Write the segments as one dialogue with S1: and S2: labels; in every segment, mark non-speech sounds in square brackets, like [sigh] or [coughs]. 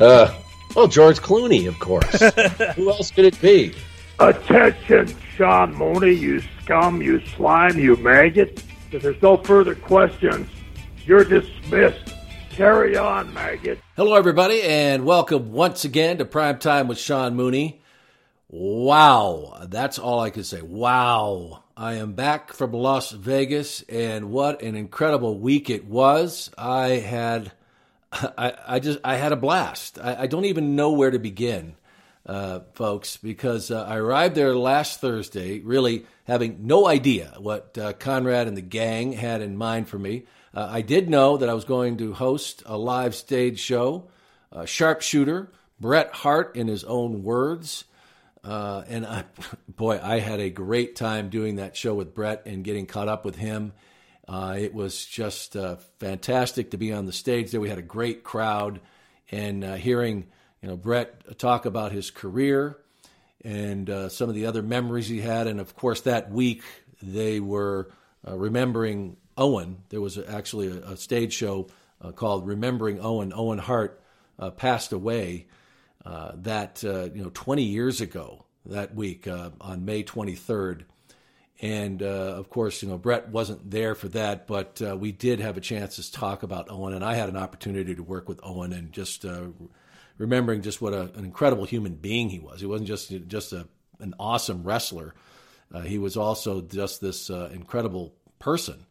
S1: uh, well, George Clooney, of course. [laughs] Who else could it be?
S2: Attention, Sean Mooney, you scum, you slime, you maggot. If there's no further questions, you're dismissed. Carry on, maggot.
S3: Hello, everybody, and welcome once again to Prime Time with Sean Mooney. Wow, that's all I can say. Wow. I am back from Las Vegas, and what an incredible week it was. I had, I, I just, I had a blast. I, I don't even know where to begin, uh, folks, because uh, I arrived there last Thursday, really having no idea what uh, Conrad and the gang had in mind for me. Uh, I did know that I was going to host a live stage show, sharpshooter, Bret Hart in his own words. Uh, and I, [laughs] boy, I had a great time doing that show with Bret and getting caught up with him. Uh, it was just uh, fantastic to be on the stage there. We had a great crowd, and uh, hearing you know Bret talk about his career and uh, some of the other memories he had, and of course that week they were uh, remembering Owen. There was actually a, a stage show called "Remembering Owen." Owen Hart passed away uh, that uh, you know 20 years ago that week uh, on May 23rd. And uh, of course, you know Bret wasn't there for that, but uh, we did have a chance to talk about Owen, and I had an opportunity to work with Owen, and just remembering just what a, an incredible human being he was. He wasn't just just a, an awesome wrestler; he was also just this incredible person.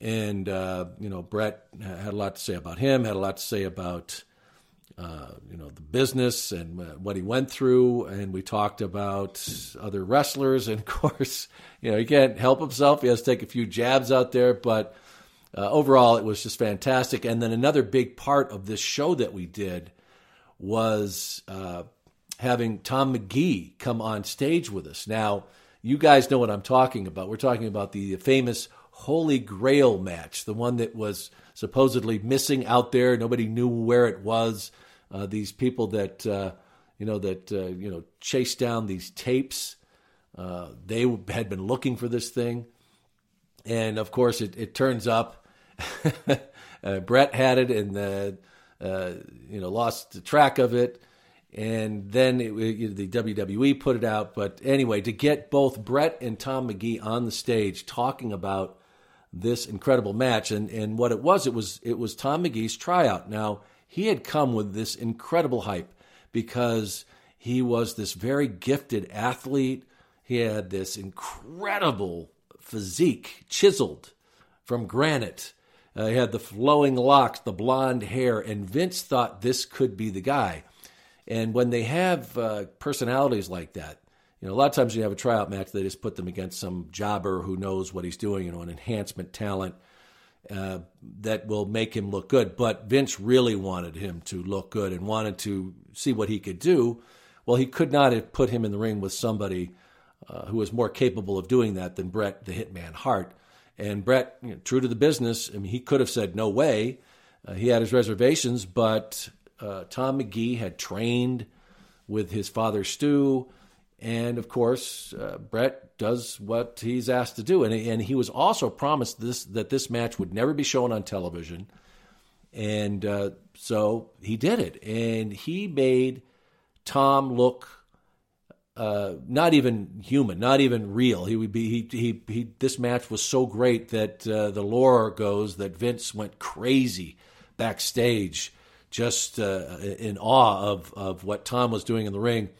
S3: And you know, Bret had a lot to say about him, had a lot to say about uh, you know the business and uh, what he went through, and we talked about other wrestlers. And [laughs] of course, you know he can't help himself; he has to take a few jabs out there. But uh, overall, it was just fantastic. And then another big part of this show that we did was uh, having Tom Magee come on stage with us. Now, you guys know what I'm talking about. We're talking about the famous Holy Grail match, the one that was supposedly missing out there. Nobody knew where it was uh, these people that uh, you know that uh, you know chased down these tapes. Uh, they had been looking for this thing, and of course, it, it turns up. [laughs] Uh, Bret had it, and uh, you know lost the track of it. And then it, it, the WWE put it out. But anyway, to get both Bret and Tom Magee on the stage talking about this incredible match, and, and what it was, it was it was Tom Magee's tryout. Now he had come with this incredible hype because he was this very gifted athlete. He had this incredible physique, chiseled from granite. Uh, he had the flowing locks, the blonde hair, and Vince thought this could be the guy. And when they have uh, personalities like that, you know, a lot of times you have a tryout match, they just put them against some jobber who knows what he's doing, you know, an enhancement talent uh, that will make him look good. But Vince really wanted him to look good and wanted to see what he could do. Well, he could not have put him in the ring with somebody uh, who was more capable of doing that than Bret the Hitman Hart. And Bret, you know, true to the business, I mean, he could have said no way. Uh, he had his reservations, but uh, Tom Magee had trained with his father Stu, and of course, uh, Bret does what he's asked to do. And, and he was also promised this that this match would never be shown on television. And uh, so he did it. And he made Tom look uh, not even human, not even real. He would be he he, he This match was so great that uh, the lore goes that Vince went crazy backstage, just uh, in awe of of what Tom was doing in the ring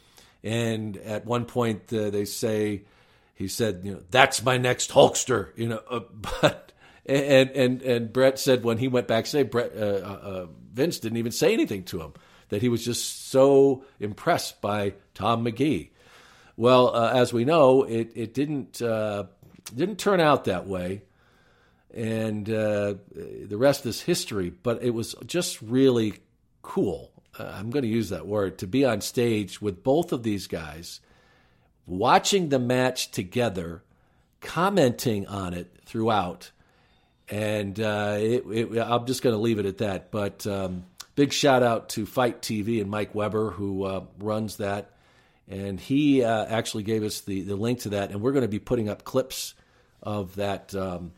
S3: And at one point, uh, they say he said, "You know, that's my next Hulkster." You know, uh, [laughs] but and and and Bret said when he went backstage, Bret uh, uh, Vince didn't even say anything to him. That he was just so impressed by Tom Magee. Well, uh, as we know, it it didn't uh, didn't turn out that way, and uh, the rest is history. But it was just really cool. Uh, I'm going to use that word to be on stage with both of these guys, watching the match together, commenting on it throughout, and uh, it, it, I'm just going to leave it at that. But um, big shout out to FITE TV and Mike Weber who uh, runs that and he uh, actually gave us the, the link to that, and we're going to be putting up clips of that um,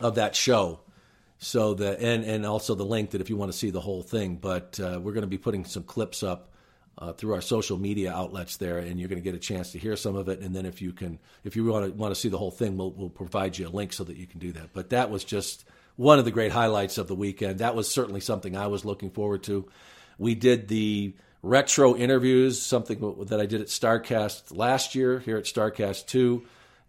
S3: of that show. So the and and also the link that if you want to see the whole thing, but uh, we're going to be putting some clips up uh, through our social media outlets there, and you're going to get a chance to hear some of it. And then if you can, if you want to want to see the whole thing, we'll we'll provide you a link so that you can do that. But that was just one of the great highlights of the weekend. That was certainly something I was looking forward to. We did the retro interviews, something that I did at Starcast last year here at Starcast 2.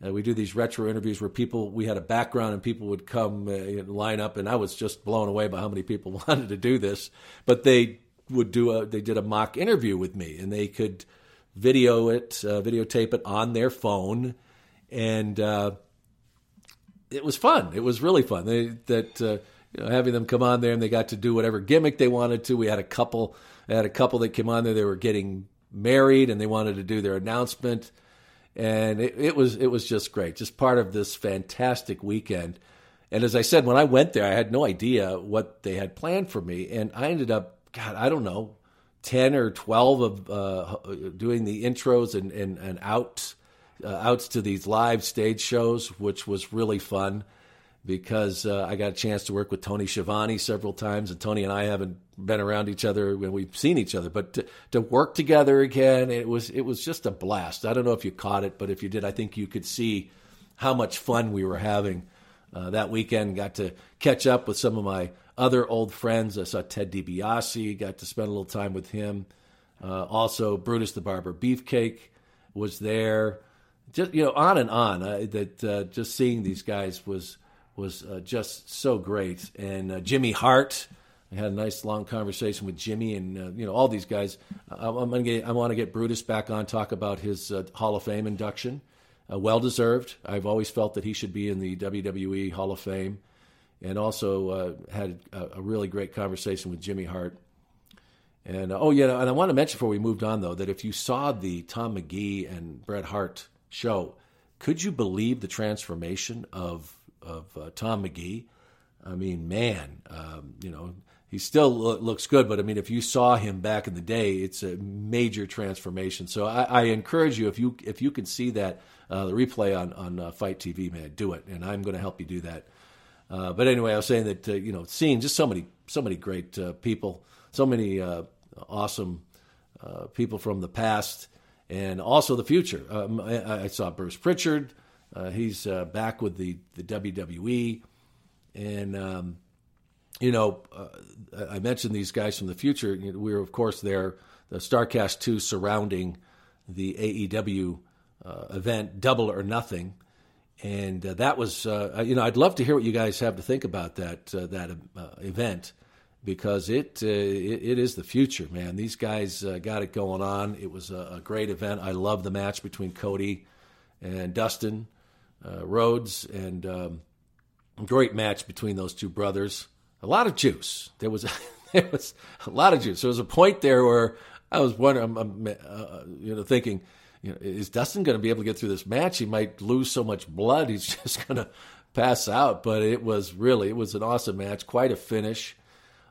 S3: Uh, we do these retro interviews where people, we had a background and people would come uh, line up, and I was just blown away by how many people [laughs] wanted to do this. But they would do a, they did a mock interview with me, and they could video it, uh, videotape it on their phone, and uh, it was fun. It was really fun. They, that uh, you know, having them come on there and they got to do whatever gimmick they wanted to. We had a couple I had a couple that came on there. They were getting married and they wanted to do their announcement, and it, it was it was just great, just part of this fantastic weekend. And as I said, when I went there, I had no idea what they had planned for me, and I ended up, God, I don't know, ten or twelve of uh, doing the intros and and, and outs uh, outs to these live stage shows, which was really fun because uh, I got a chance to work with Tony Schiavone several times, and Tony and I haven't been around each other when we've seen each other, but to, to, work together again, it was it was just a blast. I don't know if you caught it, but if you did, I think you could see how much fun we were having uh, that weekend. Got to catch up with some of my other old friends. I saw Ted DiBiase, got to spend a little time with him. Uh, also, Brutus the Barber Beefcake was there. Just you know, on and on. That uh, just seeing these guys was was uh, just so great. And uh, Jimmy Hart, I had a nice long conversation with Jimmy and uh, you know all these guys. I, am gonna get, I want to get Brutus back on talk about his uh, Hall of Fame induction. Uh, well deserved. I've always felt that he should be in the WWE Hall of Fame, and also uh, had a, a, really great conversation with Jimmy Hart. And oh yeah, and I want to mention before we moved on though that if you saw the Tom Magee and Bret Hart show, could you believe the transformation of of uh, Tom Magee. I mean, man, um, you know, he still lo- looks good, but I mean, if you saw him back in the day, it's a major transformation. So I, I encourage you if you if you can see that uh, the replay on on uh, FITE TV, man, do it, and I'm going to help you do that. Uh, but anyway, I was saying that uh, you know, seeing just so many so many great uh, people, so many uh, awesome people from the past, and also the future. Um, I, I, saw Bruce Prichard. He's back with the the WWE, and um, you know, uh, I mentioned these guys from the future. We were, of course, there, the Starcast 2 surrounding the AEW uh, event, Double or Nothing. And uh, that was, uh, you know, I'd love to hear what you guys have to think about that uh, that uh, event because it, it, it is the future, man. These guys got it going on. It was a, a, great event. I love the match between Cody and Dustin Rhodes, and um, great match between those two brothers a lot of juice. There was [laughs] there was a lot of juice. There was a point there where I was wondering, I'm, uh, you know, thinking, you know, is Dustin going to be able to get through this match? He might lose so much blood, he's [laughs] just going to pass out. But it was really, it was an awesome match, quite a finish.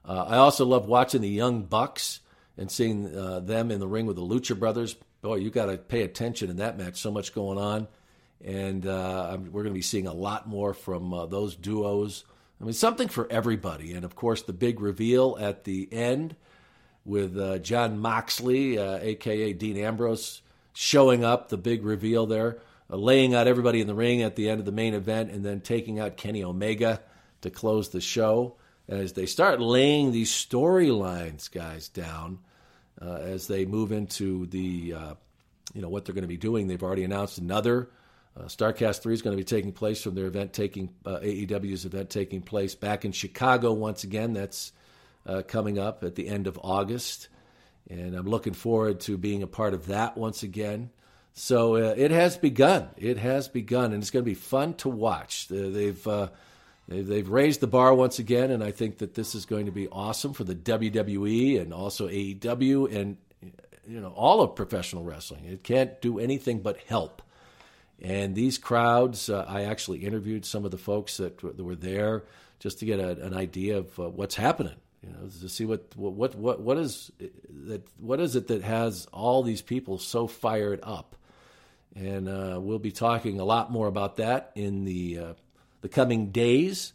S3: Uh, I also love watching the young Bucks and seeing uh, them in the ring with the Lucha Brothers. Boy, you got to pay attention in that match. So much going on, and uh, we're going to be seeing a lot more from uh, those duos. I mean, something for everybody. And of course, the big reveal at the end with uh, Jon Moxley, uh, aka Dean Ambrose, showing up, the big reveal there, uh, laying out everybody in the ring at the end of the main event, and then taking out Kenny Omega to close the show. As they start laying these storylines, guys, down uh, as they move into the uh, you know what they're going to be doing. They've already announced another. Uh, Starcast 3 is going to be taking place from their event taking uh, AEW's event taking place back in Chicago once again. That's uh, coming up at the end of August, and I'm looking forward to being a part of that once again. So uh, it has begun. It has begun, and it's going to be fun to watch. they've uh, they've raised the bar once again, and I think that this is going to be awesome for the WWE and also AEW and you know all of professional wrestling. It can't do anything but help. And these crowds, uh, I actually interviewed some of the folks that, that were there just to get a, an idea of uh, what's happening. You know, to see what what what what is that what is it that has all these people so fired up, and uh, we'll be talking a lot more about that in the uh, the coming days.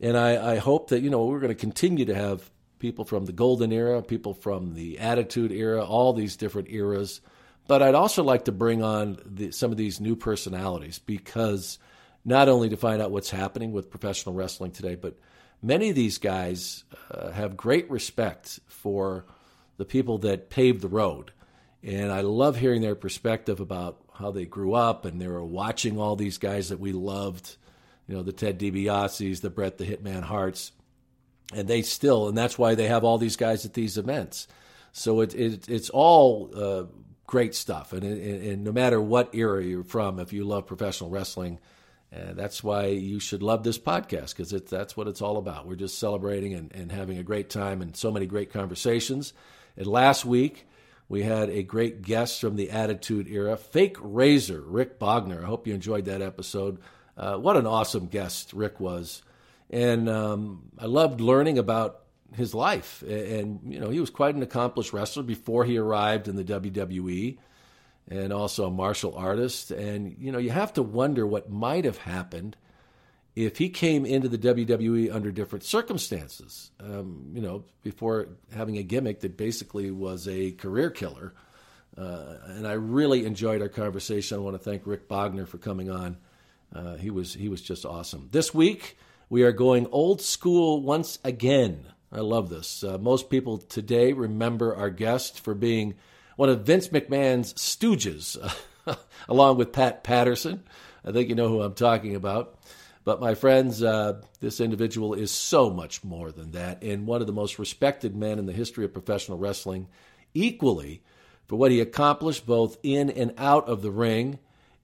S3: And I, I hope that you know we're going to continue to have people from the golden era, people from the attitude era, all these different eras but I'd also like to bring on the, some of these new personalities because not only to find out what's happening with professional wrestling today, but many of these guys uh, have great respect for the people that paved the road. And I love hearing their perspective about how they grew up and they were watching all these guys that we loved, you know, the Ted DiBiase's, the Bret the Hitman Harts. And they still, and that's why they have all these guys at these events. So it, it it's all uh, great stuff. And, and, and, no matter what era you're from, if you love professional wrestling, uh, that's why you should love this podcast because that's what it's all about. We're just celebrating and, and having a great time and so many great conversations. And last week, we had a great guest from the Attitude Era, Fake Razor, Rick Bogner. I hope you enjoyed that episode. Uh, what an awesome guest Rick was. And um, I loved learning about his life. And, you know, he was quite an accomplished wrestler before he arrived in the WWE and also a martial artist. And, you know, you have to wonder what might have happened if he came into the WWE under different circumstances, um, you know, before having a gimmick that basically was a career killer. Uh, and I really enjoyed our conversation. I want to thank Rick Bogner for coming on. Uh, he was he was just awesome. This week we are going old school once again. I love this. Uh, most people today remember our guest for being one of Vince McMahon's stooges, [laughs] along with Pat Patterson. I think you know who I'm talking about. But my friends, uh, this individual is so much more than that, and one of the most respected men in the history of professional wrestling, equally for what he accomplished both in and out of the ring.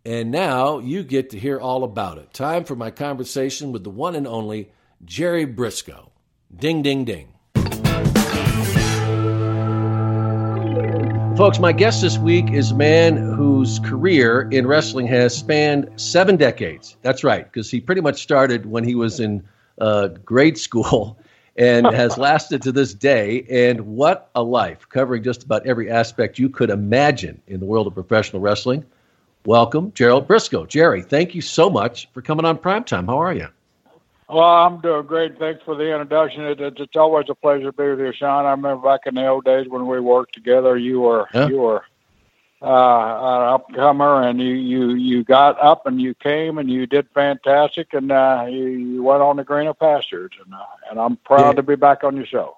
S3: And now you get to hear all about it. Time for my conversation with the one and only Jerry Brisco. Ding, ding, ding. Folks, my guest this week is a man whose career in wrestling has spanned seven decades. That's right, because he pretty much started when he was in uh, grade school [laughs] and has lasted to this day. And what a life, covering just about every aspect you could imagine in the world of professional wrestling. Welcome, Gerald Brisco. Jerry, thank you so much for coming on Primetime. How are you?
S2: Well, I'm doing great. Thanks for the introduction. It, it, it's always a pleasure to be with you, Sean. I remember back in the old days when we worked together. You were yeah. you were uh, an upcomer, and you you you got up and you came and you did fantastic, and uh, you, you went on the greener pastures. And uh, and I'm proud yeah. to be back on your show.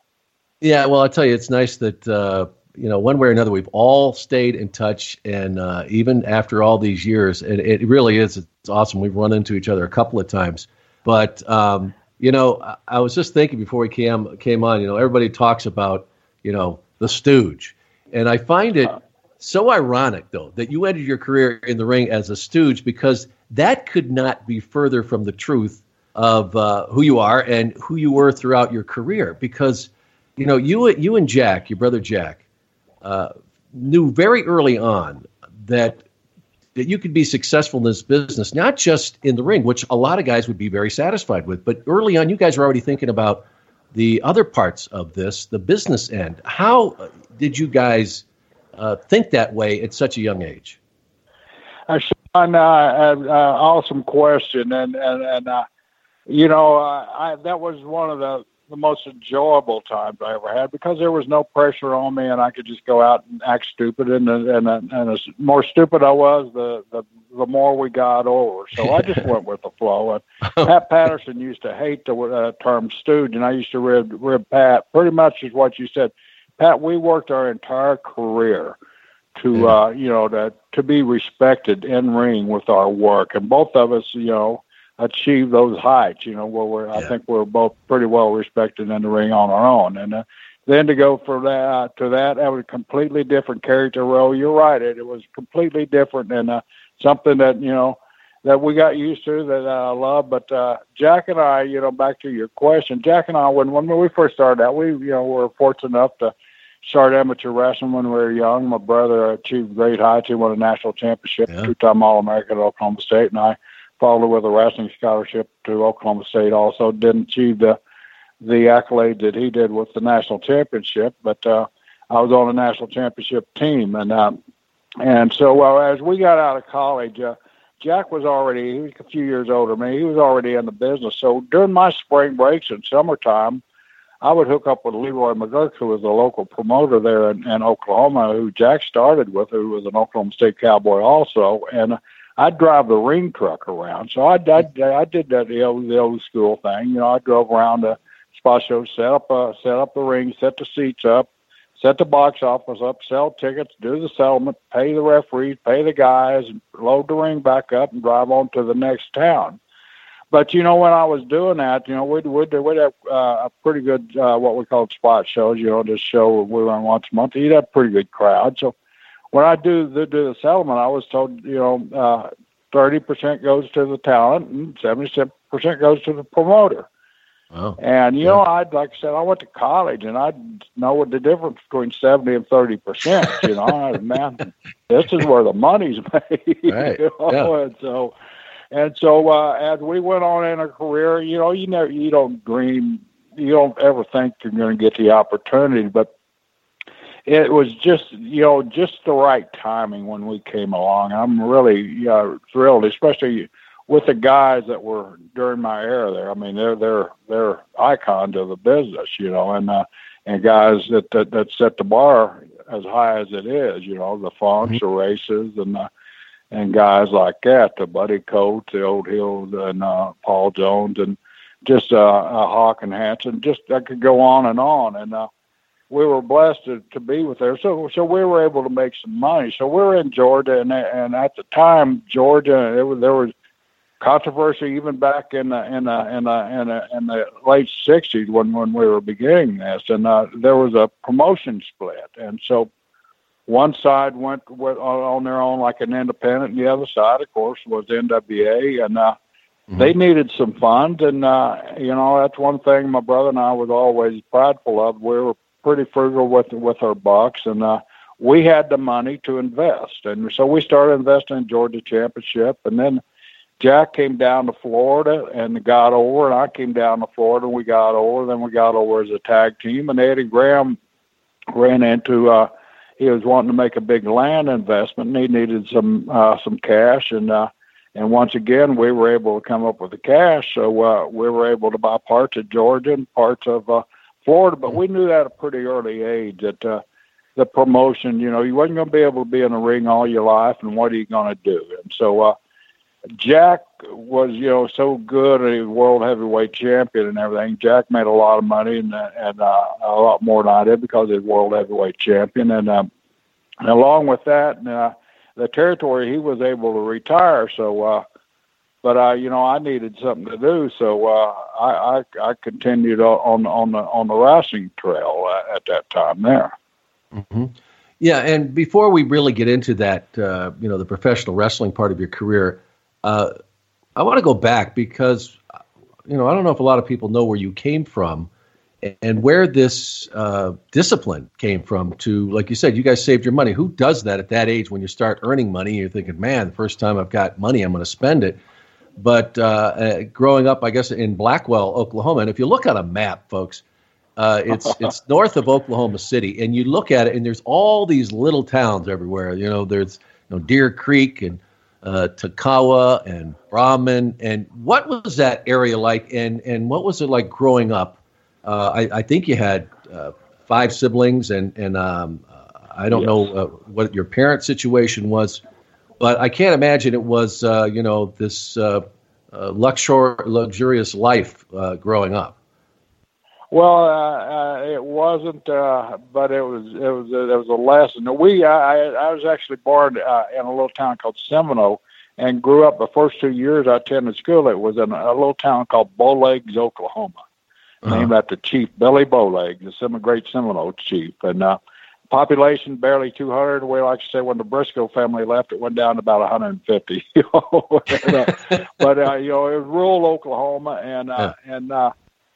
S3: Yeah, well, I'll tell you, it's nice that uh, you know one way or another we've all stayed in touch, and uh, even after all these years, and it really is it's awesome. We've run into each other a couple of times but um, you know, I, I was just thinking before we came came on. You know, everybody talks about you know the Stooge, and I find it so ironic though that you ended your career in the ring as a Stooge because that could not be further from the truth of uh, who you are and who you were throughout your career. Because you know, you you and Jack, your brother Jack, uh, knew very early on that that you could be successful in this business, not just in the ring, which a lot of guys would be very satisfied with, but early on, you guys were already thinking about the other parts of this, the business end. How did you guys uh, think that way at such a young age?
S2: Uh, Sean, uh, uh, uh awesome question, and and and uh, you know, I, that was one of the the most enjoyable times I ever had because there was no pressure on me and I could just go out and act stupid and and and, and the more stupid I was the the the more we got over. So I just [laughs] went with the flow. And Pat Patterson used to hate the uh, term stooge, and I used to rib rib Pat. Pretty much is what you said, Pat. We worked our entire career to uh, you know to to be respected in ring with our work, and both of us, you know, achieve those heights. You know, where we're I think we're both pretty well respected in the ring on our own, and uh, then to go from that to that, that was a completely different character role. You're right, it, it was completely different and uh, something that you know that we got used to that I love. But uh, Jack and I, you know, back to your question, Jack and I, when when we first started out, we you know were fortunate enough to started amateur wrestling when we were young. My brother achieved great heights. He won a national championship,
S3: Yeah.
S2: two-time All-American at Oklahoma State, and I followed with a wrestling scholarship to Oklahoma State. Also, didn't achieve the the accolade that he did with the national championship, but uh, I was on the national championship team, and um, and so uh, as we got out of college. Uh, Jack was already, he was a few years older than me. He was already in the business. So during my spring breaks and summertime, I would hook up with Leroy McGuirk, who was a local promoter there in, in Oklahoma, who Jack started with, who was an Oklahoma State Cowboy also. And I'd drive the ring truck around. So I, I, I did that the old, the old school thing. You know, I drove around the spot show, set up, uh, set up the ring, set the seats up, set the box office up, sell tickets, do the settlement, pay the referees, pay the guys, load the ring back up, and drive on to the next town. But you know, when I was doing that, you know, we'd we'd, we'd have uh, a pretty good uh, what we called spot shows. You know, this show we run once a month. You'd have a pretty good crowd. So when I do the do the settlement, I was told, you know, uh, thirty percent goes to the talent and seventy percent goes to the promoter.
S3: Wow.
S2: And you know, I'd like I said, I went to college, and I know what the difference between seventy and thirty percent. You know, I, man, [laughs] this is where the money's [laughs] made.
S3: Right,
S2: You know? And so, and so uh, as we went on in our career, you know, you never, you don't dream, you don't ever think you're going to get the opportunity, but it was just, you know, just the right timing when we came along. I'm really uh, thrilled, especially with the guys that were during my era there. I mean, they're they're they're icons of the business, you know, and uh, and guys that, that that set the bar as high as it is, you know, the Funks, the Races, and uh, and guys like that, the Buddy Coates, the Old Hills, and uh, Paul Jones, and just uh, uh, Hawke and Hansen. Just I could go on and on, and uh, we were blessed to, to be with there. So so we were able to make some money. So we were in Georgia, and and at the time, Georgia, it was there was controversy even back in the in the in the in the, in the late '60s when when we were beginning this, and uh, there was a promotion split, and so one side went, went on on their own like an independent, and the other side, of course, was NWA, and uh, they needed some funds, and uh, you know that's one thing my brother and I was always prideful of. We were pretty frugal with with our bucks, and uh, we had the money to invest, and so we started investing in Georgia Championship, and then Jack came down to Florida and got over, and I came down to Florida and we got over. Then we got over as a tag team, and Eddie Graham ran into. uh He was wanting to make a big land investment, and he needed some uh, some cash, and uh, and once again we were able to come up with the cash, so uh, we were able to buy parts of Georgia and parts of uh, Florida. But we knew that at a pretty early age that. Uh, the promotion, you know, you wasn't going to be able to be in the ring all your life, and what are you going to do? And so, uh, Jack was, you know, so good, a world heavyweight champion and everything. Jack made a lot of money and and uh, a lot more than I did because he's world heavyweight champion. And, um, and along with that, uh, the territory he was able to retire. So, uh, but uh, you know, I needed something to do, so uh, I, I I continued on on the on the wrestling trail uh, at that time there.
S3: hmm Yeah, and before we really get into that, uh, you know, the professional wrestling part of your career, uh, I want to go back because, you know, I don't know if a lot of people know where you came from and where this uh, discipline came from. To, like you said, you guys saved your money. Who does that at that age when you start earning money? And you're thinking, man, the first time I've got money, I'm going to spend it. But uh, uh, growing up, I guess in Blackwell, Oklahoma, and if you look on a map, folks, uh, it's [laughs] it's north of Oklahoma City, and you look at it, and there's all these little towns everywhere. You know, there's you know Deer Creek and uh, Tonkawa and Braman, and what was that area like, and and what was it like growing up? Uh, I, I think you had uh, five siblings, and and um, uh, I don't
S2: Yes.
S3: know uh, what your parent situation was, but I can't imagine it was uh, you know this uh, uh, luxur- luxurious life uh, growing up.
S2: Well, uh, uh, it wasn't, uh, but it was it was it was a lesson. We I I was actually born uh, in a little town called Seminole and grew up. The first two years I attended school, it was in a little town called Bowlegs, Oklahoma, uh-huh. named after Chief Billy Bowlegs, the great Seminole chief. And uh, population barely 200. We like to say when the Brisco family left, it went down to about 150. and, uh, [laughs] [laughs] but uh, you know, it was rural Oklahoma, and uh, yeah. and uh,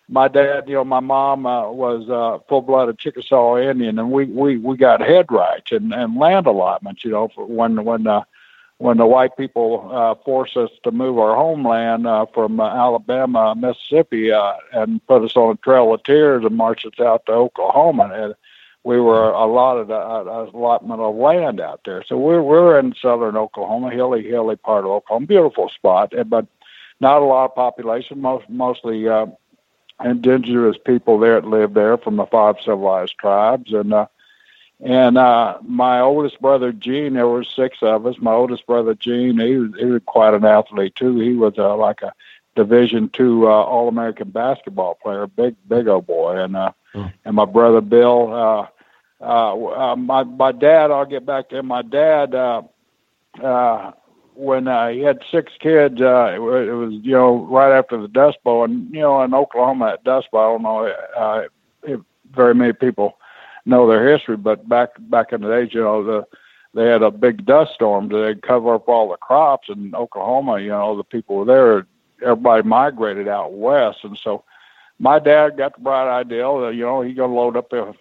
S2: my dad, you know, my mom uh, was uh, full-blooded Chickasaw Indian, and we we we got head rights and and land allotments. You know, for when when uh, when the white people uh, forced us to move our homeland uh, from uh, Alabama, Mississippi, uh, and put us on a Trail of Tears and marched us out to Oklahoma, and we were allotted a, a allotment of land out there. So we're we're in southern Oklahoma, hilly hilly part of Oklahoma, beautiful spot, but not a lot of population, most mostly. Uh, indigenous people there that lived there from the five civilized tribes and uh and uh my oldest brother Gene there were six of us my oldest brother Gene he was he was quite an athlete too he was uh, like a division two uh, all american basketball player big big old boy and uh mm. and my brother Bill uh uh, uh my my dad I'll get back to him my dad uh uh when uh, he had six kids, uh, it, it was you know right after the Dust Bowl, and you know in Oklahoma at Dust Bowl, I don't know uh, if very many people know their history, but back back in the days, you know the they had a big dust storm to cover up all the crops in Oklahoma. You know the people were there, everybody migrated out west, and so my dad got the bright idea that you know he gonna load up a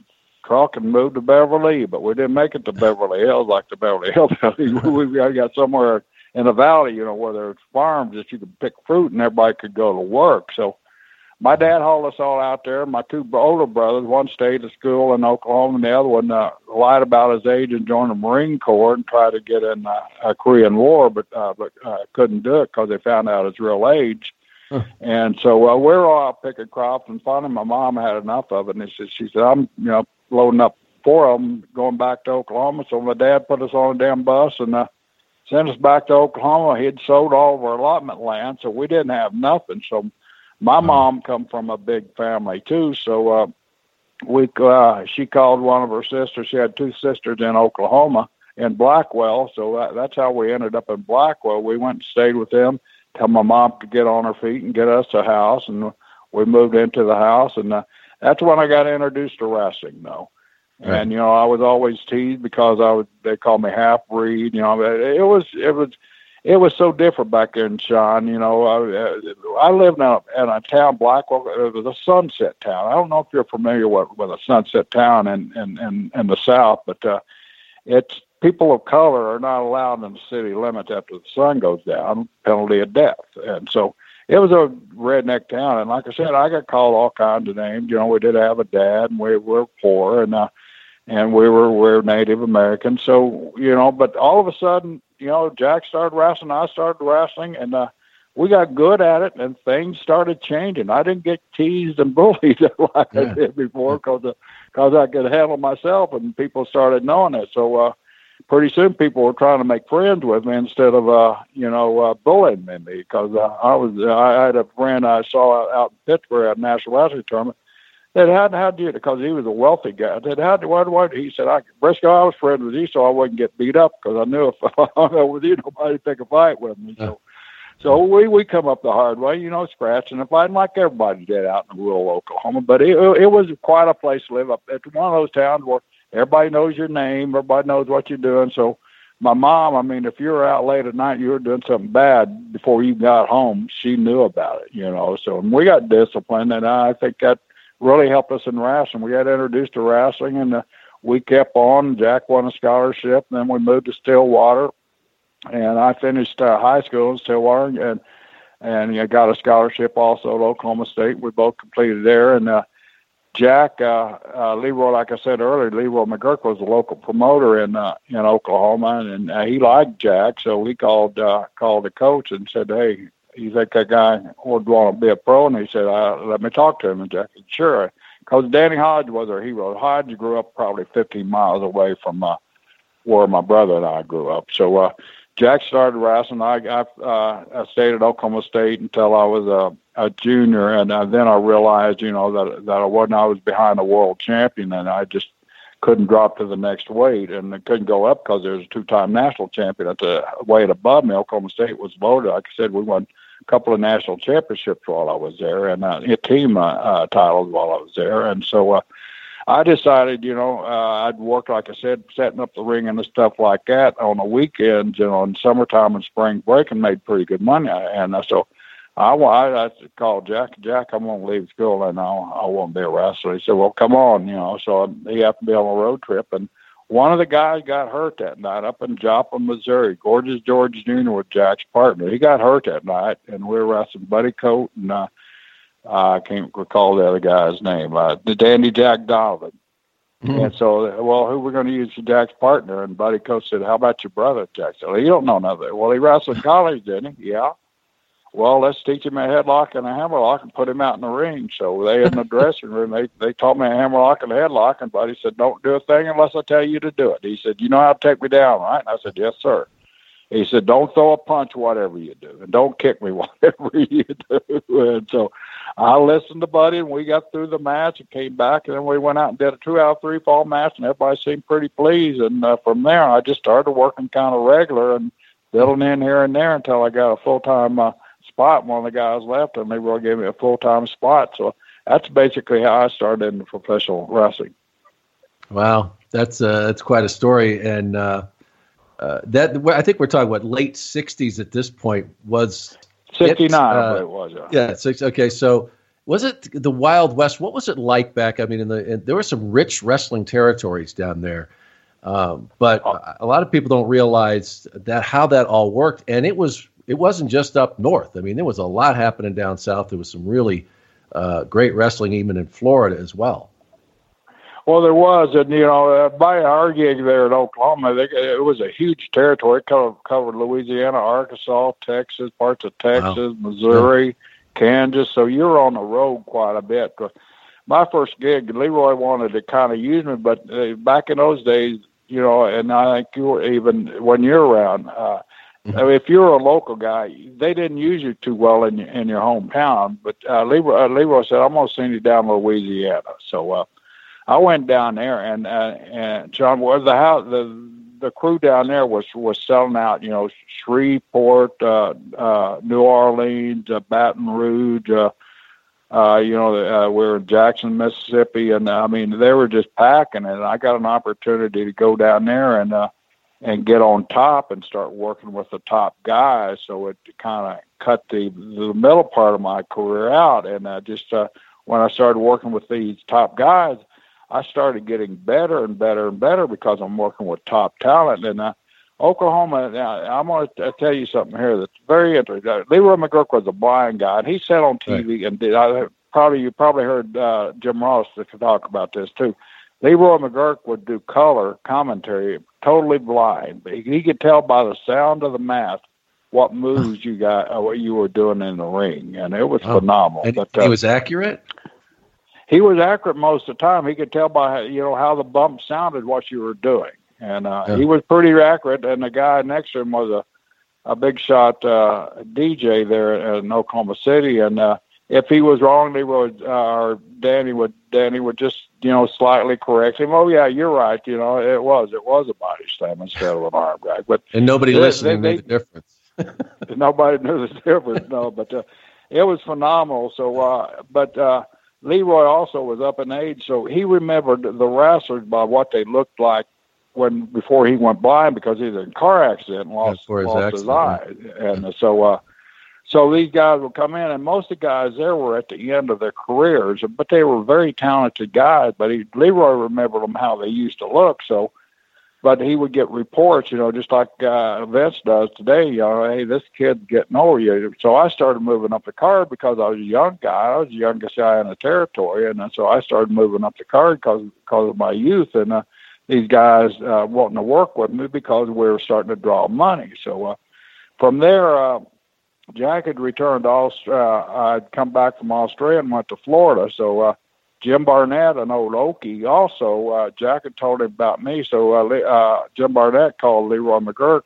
S2: truck and move to Beverly, but we didn't make it to Beverly Hills like the Beverly [laughs] Hills. we got somewhere in the valley, you know, where there's farms that you could pick fruit and everybody could go to work. So my dad hauled us all out there. My two older brothers, one stayed at school in Oklahoma, and the other one uh, lied about his age and joined the Marine Corps and tried to get in uh, a Korean War, but uh, but uh, couldn't do it because they found out his real age. Huh. And so uh, we're all out picking crops, and finally my mom had enough of it, and she, said, she said, "I'm you know loading up four of them going back to Oklahoma." So my dad put us on a damn bus and. uh sent us back to Oklahoma. He'd sold all of our allotment land, so we didn't have nothing. So my mm-hmm. mom come from a big family too, so uh, we uh, she called one of her sisters. She had two sisters in Oklahoma in Blackwell, so that, that's how we ended up in Blackwell. We went and stayed with them till my mom could get on her feet and get us a house, and we moved into the house, and uh, that's when I got introduced to wrestling, though. Right. And you know, I was always teased because I was they called me half breed. You know, it was it was it was so different back then, Sean. You know, I I lived in a, in a town, Blackwell. It was a sunset town. I don't know if you're familiar with with a sunset town in in in, in the South, but uh, it's people of color are not allowed in the city limits after the sun goes down, penalty of death. And so it was a redneck town. And like I said, I got called all kinds of names. You know, we did have a dad, and we were poor, and uh, and we were we're Native Americans. So you know, but all of a sudden, you know, Jack started wrestling, I started wrestling, and uh, we got good at it, and things started changing. I didn't get teased and [laughs] bullied [laughs] like yeah. I did before because because uh, I could handle myself, and people started knowing it. So. uh pretty soon people were trying to make friends with me instead of uh you know uh bullying me because uh, I was I had a friend I saw out in Pittsburgh at a national wrestling tournament said, how, how do you, because he was a wealthy guy. I said, how, why, why, he said, I, Brisco, I was friends with you so I wouldn't get beat up because I knew if [laughs] I hung with you, nobody pick a fight with me. So, so we, we come up the hard way, you know, scratching and fighting like everybody did out in rural Oklahoma. But it, it was quite a place to live up. It's one of those towns where everybody knows your name, everybody knows what you're doing. So my mom, I mean, if you were out late at night, you were doing something bad before you got home, she knew about it, you know. So we got disciplined, and I think that really helped us in wrestling. We got introduced to wrestling, and uh, we kept on. Jack won a scholarship. And then we moved to Stillwater, and I finished uh, high school in Stillwater, and and you know, got a scholarship also at Oklahoma State. We both completed there, and uh, Jack uh, uh, Leroy, like I said earlier, Leroy McGuirk was a local promoter in uh, in Oklahoma, and, and uh, he liked Jack, so he called uh, called the coach and said, "Hey, you think that guy would want to be a pro? And he said, uh, let me talk to him. And Jack said, sure. Because Danny Hodge was our hero. Hodge grew up probably 15 miles away from uh, where my brother and I grew up. So uh, Jack started wrestling. I, I, uh, I stayed at Oklahoma State until I was uh, a junior, and uh, then I realized, you know, that that I wasn't. I was behind a world champion, and I just couldn't drop to the next weight, and I couldn't go up because there was a two-time national champion at the weight above me. Oklahoma State was loaded. Like I said, we won a couple of national championships while I was there, and uh, a team uh, uh, titles while I was there, and so. Uh, I decided, you know, uh, I'd work, like I said, setting up the ring and the stuff like that on the weekends, know, in summertime and spring break and made pretty good money. And uh, so I, I, I called Jack, Jack, I'm going to leave school and I'll, I won't be a wrestler. He said, well, come on, you know, so he happened to be on a road trip and one of the guys got hurt that night up in Joplin, Missouri. Gorgeous George Jr. was Jack's partner. He got hurt that night and we were wrestling Buddy Colt and, uh, I can't recall the other guy's name. Uh, the Dandy Jack Donovan. Mm-hmm. And so, well, who we're going to use for Jack's partner? And Buddy Coach said, "How about your brother?" Jack said, well, "You don't know nothing." Well, he wrestled in college, didn't he? Yeah. Well, let's teach him a headlock and a hammerlock and put him out in the ring. So they in the [laughs] dressing room, they they taught me a hammerlock and a headlock, and Buddy said, "Don't do a thing unless I tell you to do it." He said, "You know how to take me down, right?" And I said, "Yes, sir." He said, "Don't throw a punch, whatever you do, and don't kick me, [laughs] whatever you do." And so I listened to Buddy, and we got through the match and came back, and then we went out and did a two out three fall match, and everybody seemed pretty pleased. And uh, from there, I just started working kind of regular and filling in here and there until I got a full time uh, spot. One of the guys left, and they really gave me a full time spot. So that's basically how I started in professional wrestling.
S1: Wow, that's uh, that's quite a story, and uh, uh, that I think we're talking about late '60s at this point. Was
S2: 69, uh, it was. Yeah.
S1: yeah, six. Okay, so was it the Wild West? What was it like back? I mean, in the in, there were some rich wrestling territories down there, um, but oh. a lot of people don't realize that how that all worked. And it was it wasn't just up north. I mean, there was a lot happening down south. There was some really uh, great wrestling even in Florida as well.
S2: Well, there was, and you know, uh, by our gig there in Oklahoma, they, it was a huge territory. It covered, covered Louisiana, Arkansas, Texas, parts of Texas, wow. Missouri, yeah. Kansas. So you're on the road quite a bit. My first gig, Leroy wanted to kind of use me, but uh, back in those days, you know, and I think you were even when you're around. Uh, if you're a local guy, they didn't use you too well in your, in your hometown. But uh, Leroy, uh, Leroy said, "I'm gonna send you down to Louisiana." So uh, I went down there and uh, and John was the house the the crew down there was was selling out you know Shreveport, uh, uh, New Orleans, uh, Baton Rouge. Uh, uh, you know, uh, we are in Jackson, Mississippi, and I mean they were just packing. And I got an opportunity to go down there and uh, and get on top and start working with the top guys. So it kind of cut the the middle part of my career out. And I just uh, when I started working with these top guys, I started getting better and better and better because I'm working with top talent. And uh, Oklahoma, now, I'm going to tell you something here that's very interesting. Uh, Leroy McGurk was a blind guy, and he sat on TV right. and did. I probably you probably heard uh, Jim Ross talk about this too. Leroy McGuirk would do color commentary, totally blind, but he, he could tell by the sound of the mask what moves you got, uh, what you were doing in the ring, and it was oh, phenomenal.
S1: And but, uh, he was accurate
S2: he was accurate most of the time. He could tell by you know how the bump sounded what you were doing, and uh, yeah. he was pretty accurate. And the guy next to him was a a big shot uh, DJ there in Oklahoma City, and uh, if he was wrong, they would uh, or Danny would Danny would just you know slightly correct him. Oh yeah, you're right. You know it was it was a body slam instead of an arm drag, but
S1: and nobody they, listening they, knew the difference. [laughs]
S2: nobody knew the difference. No, but uh, it was phenomenal. So, uh, but. uh Leroy also was up in age, so he remembered the wrestlers by what they looked like when before he went blind because he was in a car accident and lost, his, lost his eye. And so uh so these guys would come in and most of the guys there were at the end of their careers, but they were very talented guys, but he Leroy remembered them how they used to look. So but he would get reports, you know, just like uh, Vince does today. You know, hey, this kid's getting over you. So I started moving up the card because I was a young guy. I was the youngest guy in the territory, and so I started moving up the card because because of my youth and uh, these guys uh, wanting to work with me because we were starting to draw money. So uh, from there, uh, Jack had returned to Australia. Uh, I'd come back from Australia and went to Florida. So. Uh, Jim Barnett, an old Okie, also uh, Jack had told him about me. So uh, uh, Jim Barnett called Leroy McGuirk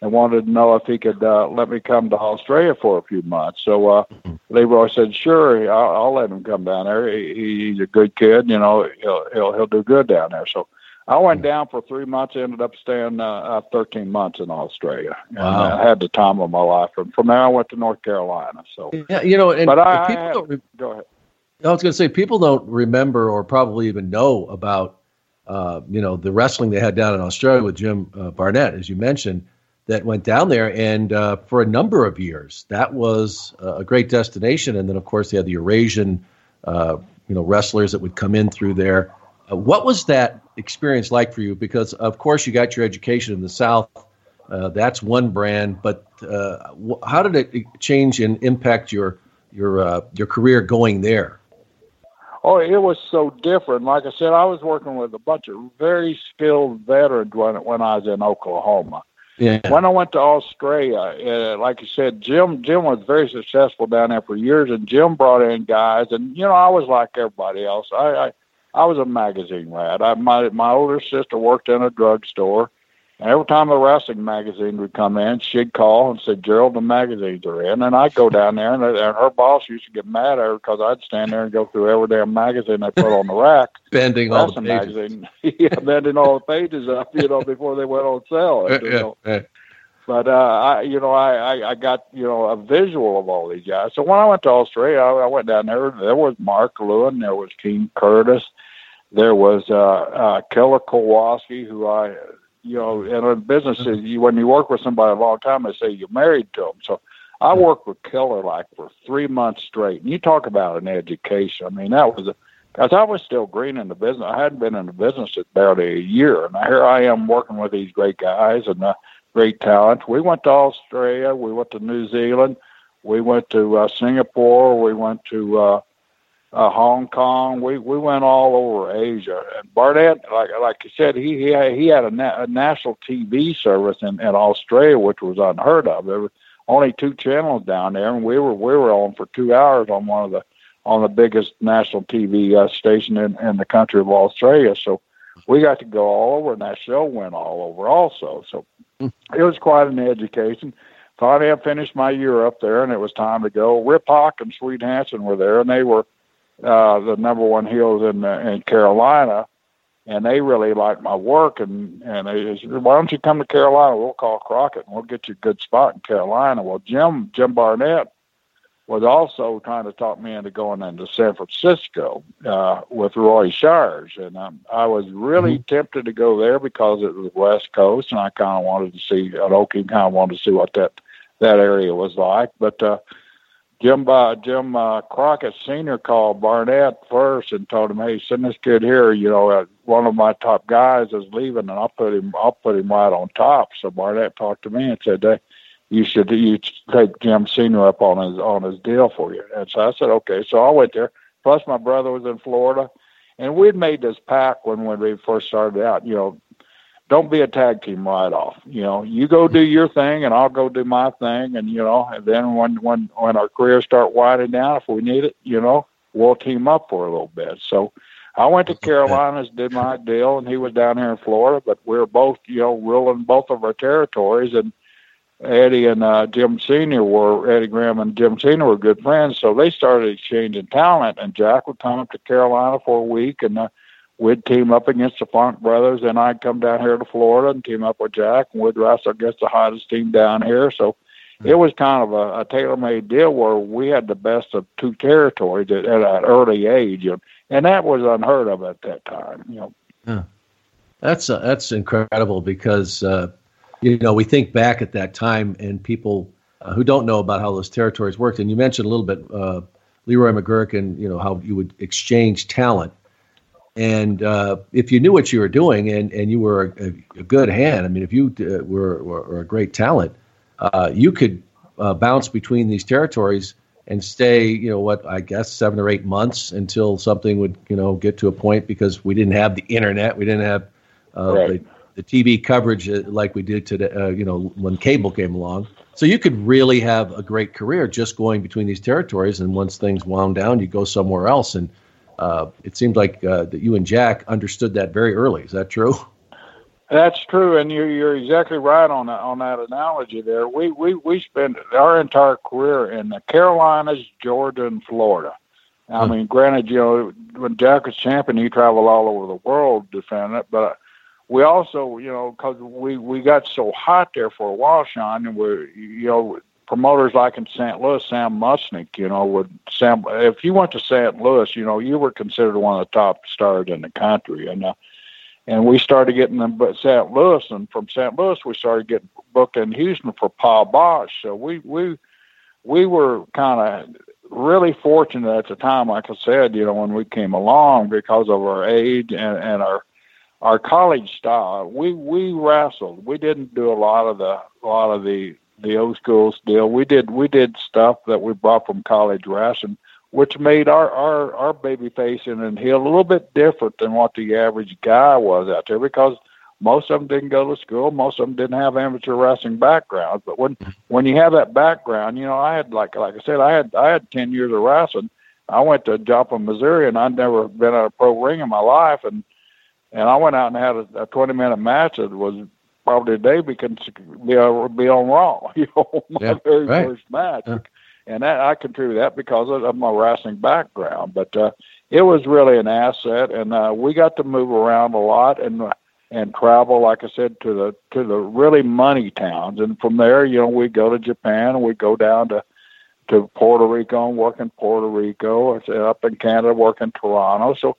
S2: and wanted to know if he could uh, let me come to Australia for a few months. So uh, Leroy said, "Sure, I'll, I'll let him come down there. He, he's a good kid, you know. He'll he'll he'll do good down there." So I went down for three months. Ended up staying uh, uh, 13 months in Australia. And
S3: Wow.
S2: I had the time of my life. And from there, I went to North Carolina. So,
S3: Yeah, you know, and
S2: but I, I
S3: people
S2: had-
S3: don't re-
S2: go ahead.
S3: I was going to say people don't remember or probably even know about uh, you know the wrestling they had down in Australia with Jim uh, Barnett, as you mentioned, that went down there and uh, for a number of years that was a great destination. And then of course they had the Eurasian uh, you know wrestlers that would come in through there. Uh, what was that experience like for you? Because of course you got your education in the South. Uh, that's one brand, but uh, wh- how did it change and impact your your uh, your career going there?
S2: Oh, it was so different. Like I said, I was working with a bunch of very skilled veterans when when I was in Oklahoma.
S3: Yeah.
S2: When I went to Australia, uh, like you said, Jim Jim was very successful down there for years, and Jim brought in guys, and you know I was like everybody else. I I, I was a magazine lad. I my my older sister worked in a drugstore, and every time a wrestling magazine would come in, she'd call and say, "Gerald, the magazines are in," and I'd go down there, and, and her boss used to get mad at her because I'd stand there and go through every damn magazine they put on the rack [laughs]
S3: Bending all the pages.
S2: magazine, [laughs] yeah, bending all the pages up, you know, before they went on sale. [laughs] you know.
S3: Yeah, yeah.
S2: But uh, I, you know, I, I, I got you know a visual of all these guys. So when I went to Australia, I, I went down there. There was Mark Lewin, there was King Curtis, there was uh, uh, Killer Kowalski, who I, you know, in a business, you, when you work with somebody a long time, they say you're married to them. So I worked with Killer like for three months straight. And you talk about an education. I mean, that was a because I was still green in the business. I hadn't been in the business at barely a year, and here I am working with these great guys and uh, great talent. We went to Australia, we went to New Zealand, we went to uh, Singapore, we went to uh, uh, Hong Kong. We we went all over Asia. And Barnett, like like you said, he he had, he had a, na- a national TV service in, in Australia, which was unheard of. There were only two channels down there, and we were we were on for two hours on one of the on the biggest national TV uh, station in, in the country of Australia. So we got to go all over, and that show went all over also. So it was quite an education. Finally, I finished my year up there, and it was time to go. Rip Hawke and Swede Hansen were there, and they were uh, the number one heels in uh, in Carolina, and they really liked my work. And and they said, "Why don't you come to Carolina? We'll call Crockett, and we'll get you a good spot in Carolina." Well, Jim Jim Barnett was also trying to talk me into going into San Francisco uh, with Roy Shires, and um, I was really tempted to go there because it was the West Coast, and I kind of wanted to see. An Okie kind of wanted to see what that that area was like, but. uh Jim uh, Jim uh, Crockett Senior called Barnett first and told him, "Hey, send this kid here. You know, uh, one of my top guys is leaving, and I'll put him I'll put him right on top." So Barnett talked to me and said, hey, "You should you take Jim Senior up on his on his deal for you." And so I said, "Okay." So I went there. Plus, my brother was in Florida, and we'd made this pact when when we first started out. You know, don't be a tag team right off. You know, you go do your thing and I'll go do my thing and you know, and then when when when our careers start winding down, if we need it, you know, we'll team up for a little bit. So I went to [laughs] Carolinas, did my deal, and he was down here in Florida. But we were both, you know, ruling both of our territories. And Eddie and uh, Jim Senior were Eddie Graham and Jim Senior were good friends, so they started exchanging talent. And Jack would come up to Carolina for a week, and uh, we'd team up against the Funk Brothers. And I'd come down here to Florida and team up with Jack, and we'd wrestle against the hottest team down here. So it was kind of a, a tailor-made deal where we had the best of two territories at, at an early age, and, and that was unheard of at that time. You know.
S3: Yeah. That's uh, that's incredible because uh, you know we think back at that time and people uh, who don't know about how those territories worked. And you mentioned a little bit uh, Leroy McGuirk and you know how you would exchange talent. And uh, if you knew what you were doing and, and you were a, a good hand, I mean, if you uh, were, were, were a great talent, uh, you could uh, bounce between these territories and stay, you know, what I guess seven or eight months until something would, you know, get to a point because we didn't have the internet, we didn't have uh,
S2: Right.
S3: the, the TV coverage uh, like we did today, uh, you know, when cable came along. So you could really have a great career just going between these territories, and once things wound down, you go somewhere else. And uh, it seemed like uh, that you and Jack understood that very early. Is that true?
S2: That's true, and you're you're exactly right on that on that analogy there. We we we spent our entire career in the Carolinas, Georgia, and Florida. I
S3: Hmm.
S2: mean, granted, you know, when Jack was champion, he traveled all over the world defending it, but we also, you know, because we we got so hot there for a while, Sean, and we're you know promoters like in St. Louis, Sam Muchnick, you know, would Sam. If you went to St. Louis, you know, you were considered one of the top stars in the country, and uh, and we started getting them But St. Louis, and from St. Louis we started getting booked in Houston for Paul Boesch. So we we we were kind of really fortunate at the time, like I said, you know, when we came along because of our age and, and our our college style. We we wrestled. We didn't do a lot of the a lot of the the old school deal. We did we did stuff that we brought from college wrestling which made our our our baby facing and heel a little bit different than what the average guy was out there because most of them didn't go to school. Most of them didn't have amateur wrestling backgrounds. But when when you have that background you know i had like like i said i had i had 10 years of wrestling. I went to joplin missouri and i'd never been at a pro ring in my life. And and i went out and had a, a 20 minute match that was probably today be, uh, be on raw [laughs] you know my
S3: Yeah,
S2: very
S3: right.
S2: first match
S3: Yeah.
S2: and that I contribute that because of, of my wrestling background. But uh, it was really an asset, and uh, we got to move around a lot and and travel, like I said, to the to the really money towns. And from there, you know, we go to Japan, we go down to to Puerto Rico and work in Puerto Rico, up in Canada, work in Toronto. So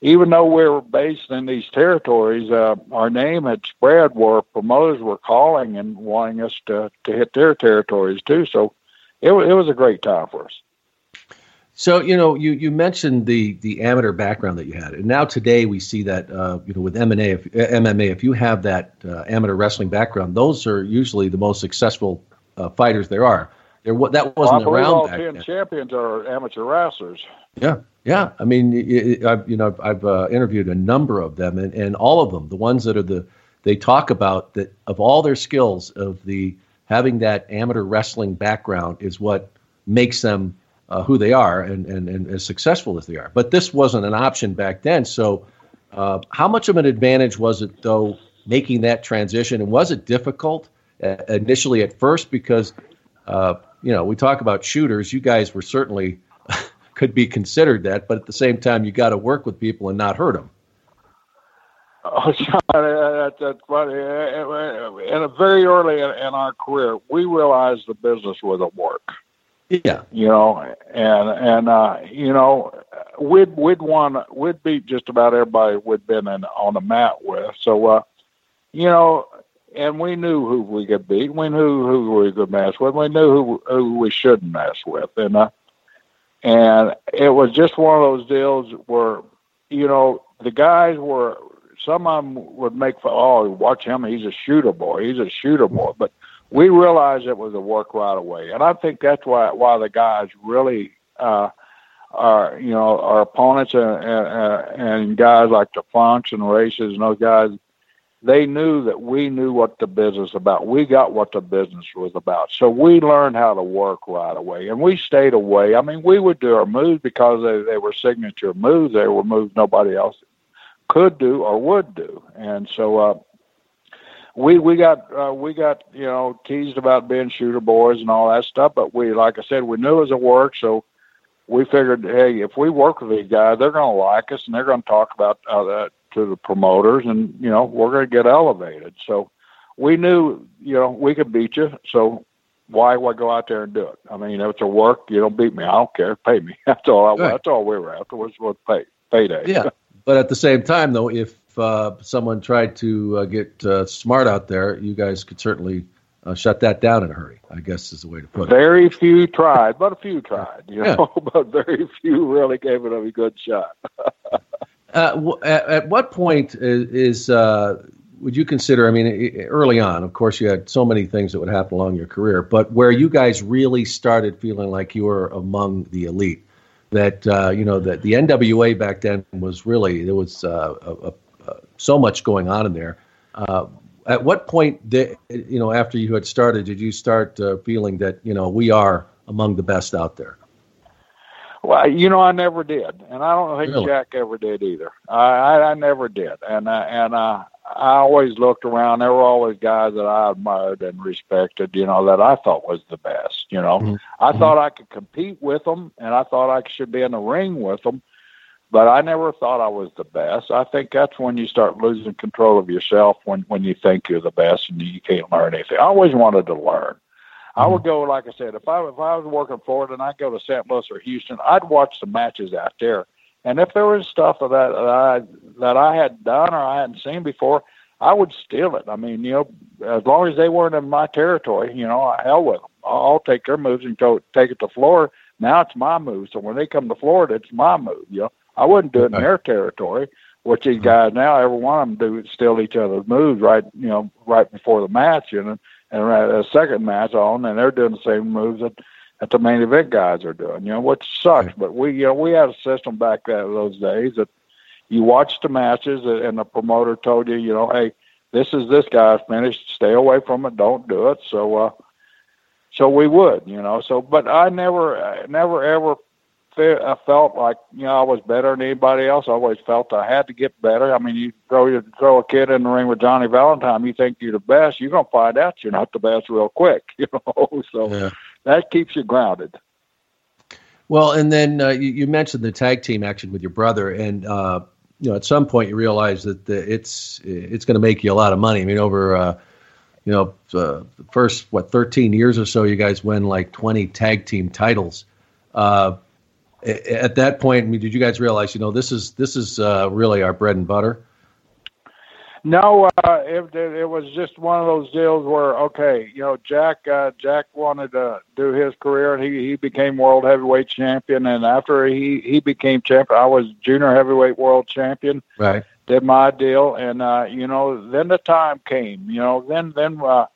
S2: even though we were based in these territories, uh, our name had spread where promoters were calling and wanting us to to hit their territories too. So it, it was a great time for us.
S3: So you know, you you mentioned the the amateur background that you had, and now today we see that uh, you know with MMA, if, MMA, if you have that uh, amateur wrestling background, those are usually the most successful uh, fighters there are. There, that
S2: Well, I
S3: wasn't around
S2: all
S3: back
S2: ten
S3: then.
S2: champions are amateur wrestlers.
S3: Yeah, yeah. I mean, I've, you know, I've, I've uh, interviewed a number of them, and, and all of them, the ones that are the, they talk about that of all their skills of the having that amateur wrestling background is what makes them uh, who they are and, and, and as successful as they are. But this wasn't an option back then. So, uh, how much of an advantage was it though making that transition, and was it difficult uh, initially at first because uh, you know we talk about shooters, you guys were certainly could be considered that, but at the same time, you got to work with people and not hurt them.
S2: Oh, [laughs] Sean, that, that's funny. And very early in, our career, we realized the business was a work.
S3: Yeah,
S2: you know, and and uh, you know, we'd we'd won, we'd beat just about everybody we'd been in on the mat with. So, uh, you know, and we knew who we could beat. We knew who we could mess with. We knew who who we shouldn't mess with, and uh, and it was just one of those deals where, you know, the guys were some of them would make fun, oh watch him he's a shooter boy he's a shooter boy. But we realized it was a work right away and i think that's why why the guys really uh our you know our opponents and and, and guys like the funks and races and those guys they knew that we knew what the business about. We got what the business was about. So we learned how to work right away. And we stayed away. I mean we would do our moves because they, they were signature moves. They were moves nobody else could do or would do. And so uh, we we got uh, we got you know teased about being shooter boys and all that stuff. But we, like I said, we knew it was a work, so we figured, hey, if we work with these guys, they're going to like us and they're going to talk about uh, to the promoters, and you know we're going to get elevated. So we knew you know we could beat you. So why would I go out there and do it? I mean, if it's a work, you don't beat me. I don't care. Pay me. [laughs] That's all. I,
S3: Right.
S2: That's all we were after was was pay payday.
S3: yeah. [laughs] But at the same time, though, if uh, someone tried to uh, get uh, smart out there, you guys could certainly uh, shut that down in a hurry. I guess is the way to put it.
S2: Very few tried, but a few tried, you
S3: Yeah.
S2: know, [laughs] but very few really gave it a good shot.
S3: Uh, w- at, at what point is, is uh, would you consider? I mean, early on, of course, you had so many things that would happen along your career, but where you guys really started feeling like you were among the elite, that uh, you know that the NWA back then was really there was uh, a, a, so much going on in there. Uh, at what point, did, you know, after you had started, did you start uh, feeling that you know we are among the best out there?
S2: Well, you know, I never did, and I don't think
S1: Really?
S2: Jack ever did either. I, I, I never did, and uh, and uh, I always looked around. There were always guys that I admired and respected, you know, that I thought was the best. You know,
S1: Mhm.
S2: I thought I could compete with them, and I thought I should be in the ring with them. But I never thought I was the best. I think that's when you start losing control of yourself when when you think you're the best and you can't learn anything. I always wanted to learn. I would mm-hmm. go, like I said, if I if I was working in Florida and I'd go to St. Louis or Houston, I'd watch the matches out there. And if there was stuff that that I that I had done or I hadn't seen before, I would steal it. I mean, you know, as long as they weren't in my territory, you know, hell with them. I'll, I'll take their moves and go take it to Florida. Now it's my move. So when they come to Florida, it's my move. You know, I wouldn't do it in their territory. Which these mm-hmm. guys now, every one of them do steal each other's moves right, you know, right before the match, you know, and a second match on, and they're doing the same moves that that the main event guys are doing, you know, which sucks. But we, you know, we had a system back that those days that you watched the matches, and the promoter told you, you know, hey, this is this guy's finish. Stay away from it. Don't do it. So, uh, so we would, you know. So, but I never, I never ever fe- I felt like you know I was better than anybody else. I always felt I had to get better. I mean, you throw you throw a kid in the ring with Johnny Valentine, you think you're the best. You're gonna find out you're not the best real quick, [laughs] you know. So
S1: Yeah.
S2: that keeps you grounded.
S1: Well, and then uh, you, you mentioned the tag team action with your brother, and uh, you know at some point you realize that the, it's it's going to make you a lot of money. I mean, over uh, you know uh, the first what 13 years or so, you guys win like 20 tag team titles. Uh, a- at that point, I mean, did you guys realize you know this is this is uh, really our bread and butter?
S2: No, uh, it, it was just one of those deals where okay, you know, Jack uh, Jack wanted to do his career, and he he became world heavyweight champion. And after he he became champion, I was junior heavyweight world champion.
S1: Right.
S2: Did my deal, and uh, you know, then the time came. You know, then then uh,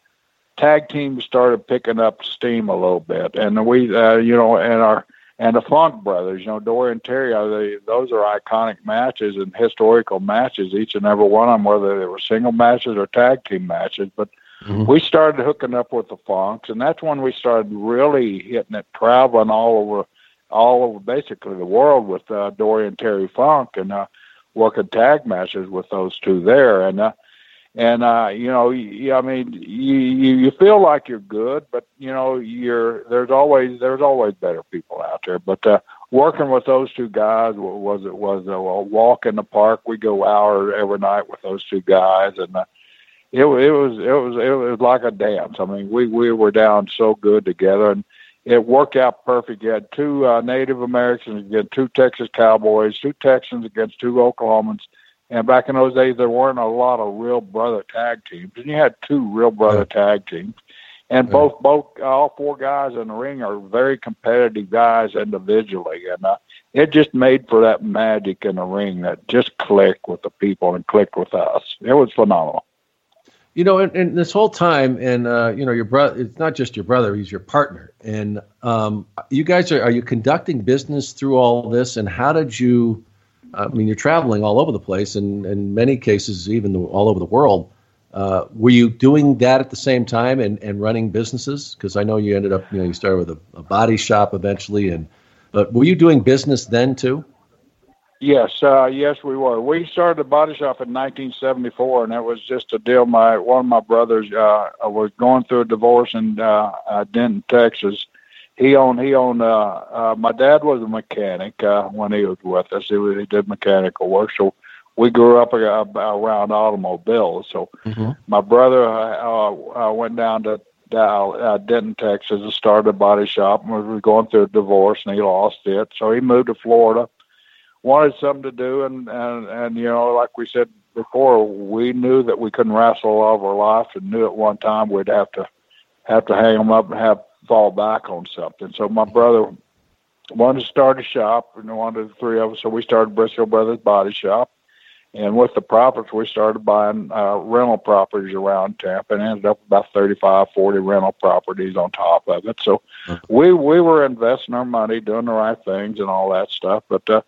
S2: tag teams started picking up steam a little bit, and we uh, you know, and our and the Funk brothers, you know, Dory and Terry, are they, those are iconic matches and historical matches, each and every one of them, whether they were single matches or tag team matches. But
S1: Mhm.
S2: we started hooking up with the Funks, and that's when we started really hitting it, traveling all over, all over basically the world with uh, Dory and Terry Funk, and uh, working tag matches with those two there, and. Uh, and uh you know I mean you you you feel like you're good but you know you're there's always there's always better people out there. But uh working with those two guys wa- was it was a, walk in the park. We go out every night with those two guys and uh, it it was it was it was like a dance. I mean we we were down so good together and it worked out perfect. You had two uh, native americans against two texas cowboys two texans against two oklahomans and back in those days, there weren't a lot of real brother tag teams, and you had two real brother tag teams. And
S1: Yeah.
S2: both, both, all four guys in the ring are very competitive guys individually, and uh, it just made for that magic in the ring that just clicked with the people and clicked with us. It was phenomenal.
S1: You know, and, and this whole time, and uh, you know, your brother. It's not just your brother; he's your partner. And um, you guys are are you conducting business through all this? And how did you? I mean, you're traveling all over the place, and in many cases, even the, all over the world. Uh, were you doing that at the same time and, and running businesses? Because I know you ended up, you know, you started with a, a body shop eventually, and but were you doing business then too?
S2: Yes, uh, yes, we were. We started the body shop in 1974, and it was just a deal. My one of my brothers uh, was going through a divorce in uh, uh, Denton, Texas. He owned. He owned. Uh, uh, my dad was a mechanic uh, when he was with us. He, was, he did mechanical work, so we grew up uh, around automobiles. So my brother uh, uh, went down to uh, uh, Denton, Texas, and started a body shop. And we were going through a divorce, and he lost it, so he moved to Florida wanted something to do and and and you know like we said before we knew that we couldn't wrestle all of our life and knew at one time we'd have to have to hang them up and have fall back on something so my brother wanted to start a shop and wanted the three of us so we started brisco brothers body shop and with the profits we started buying uh, rental properties around tampa and ended up with about 35 40 rental properties on top of it so we we were investing our money doing the right things and all that stuff but uh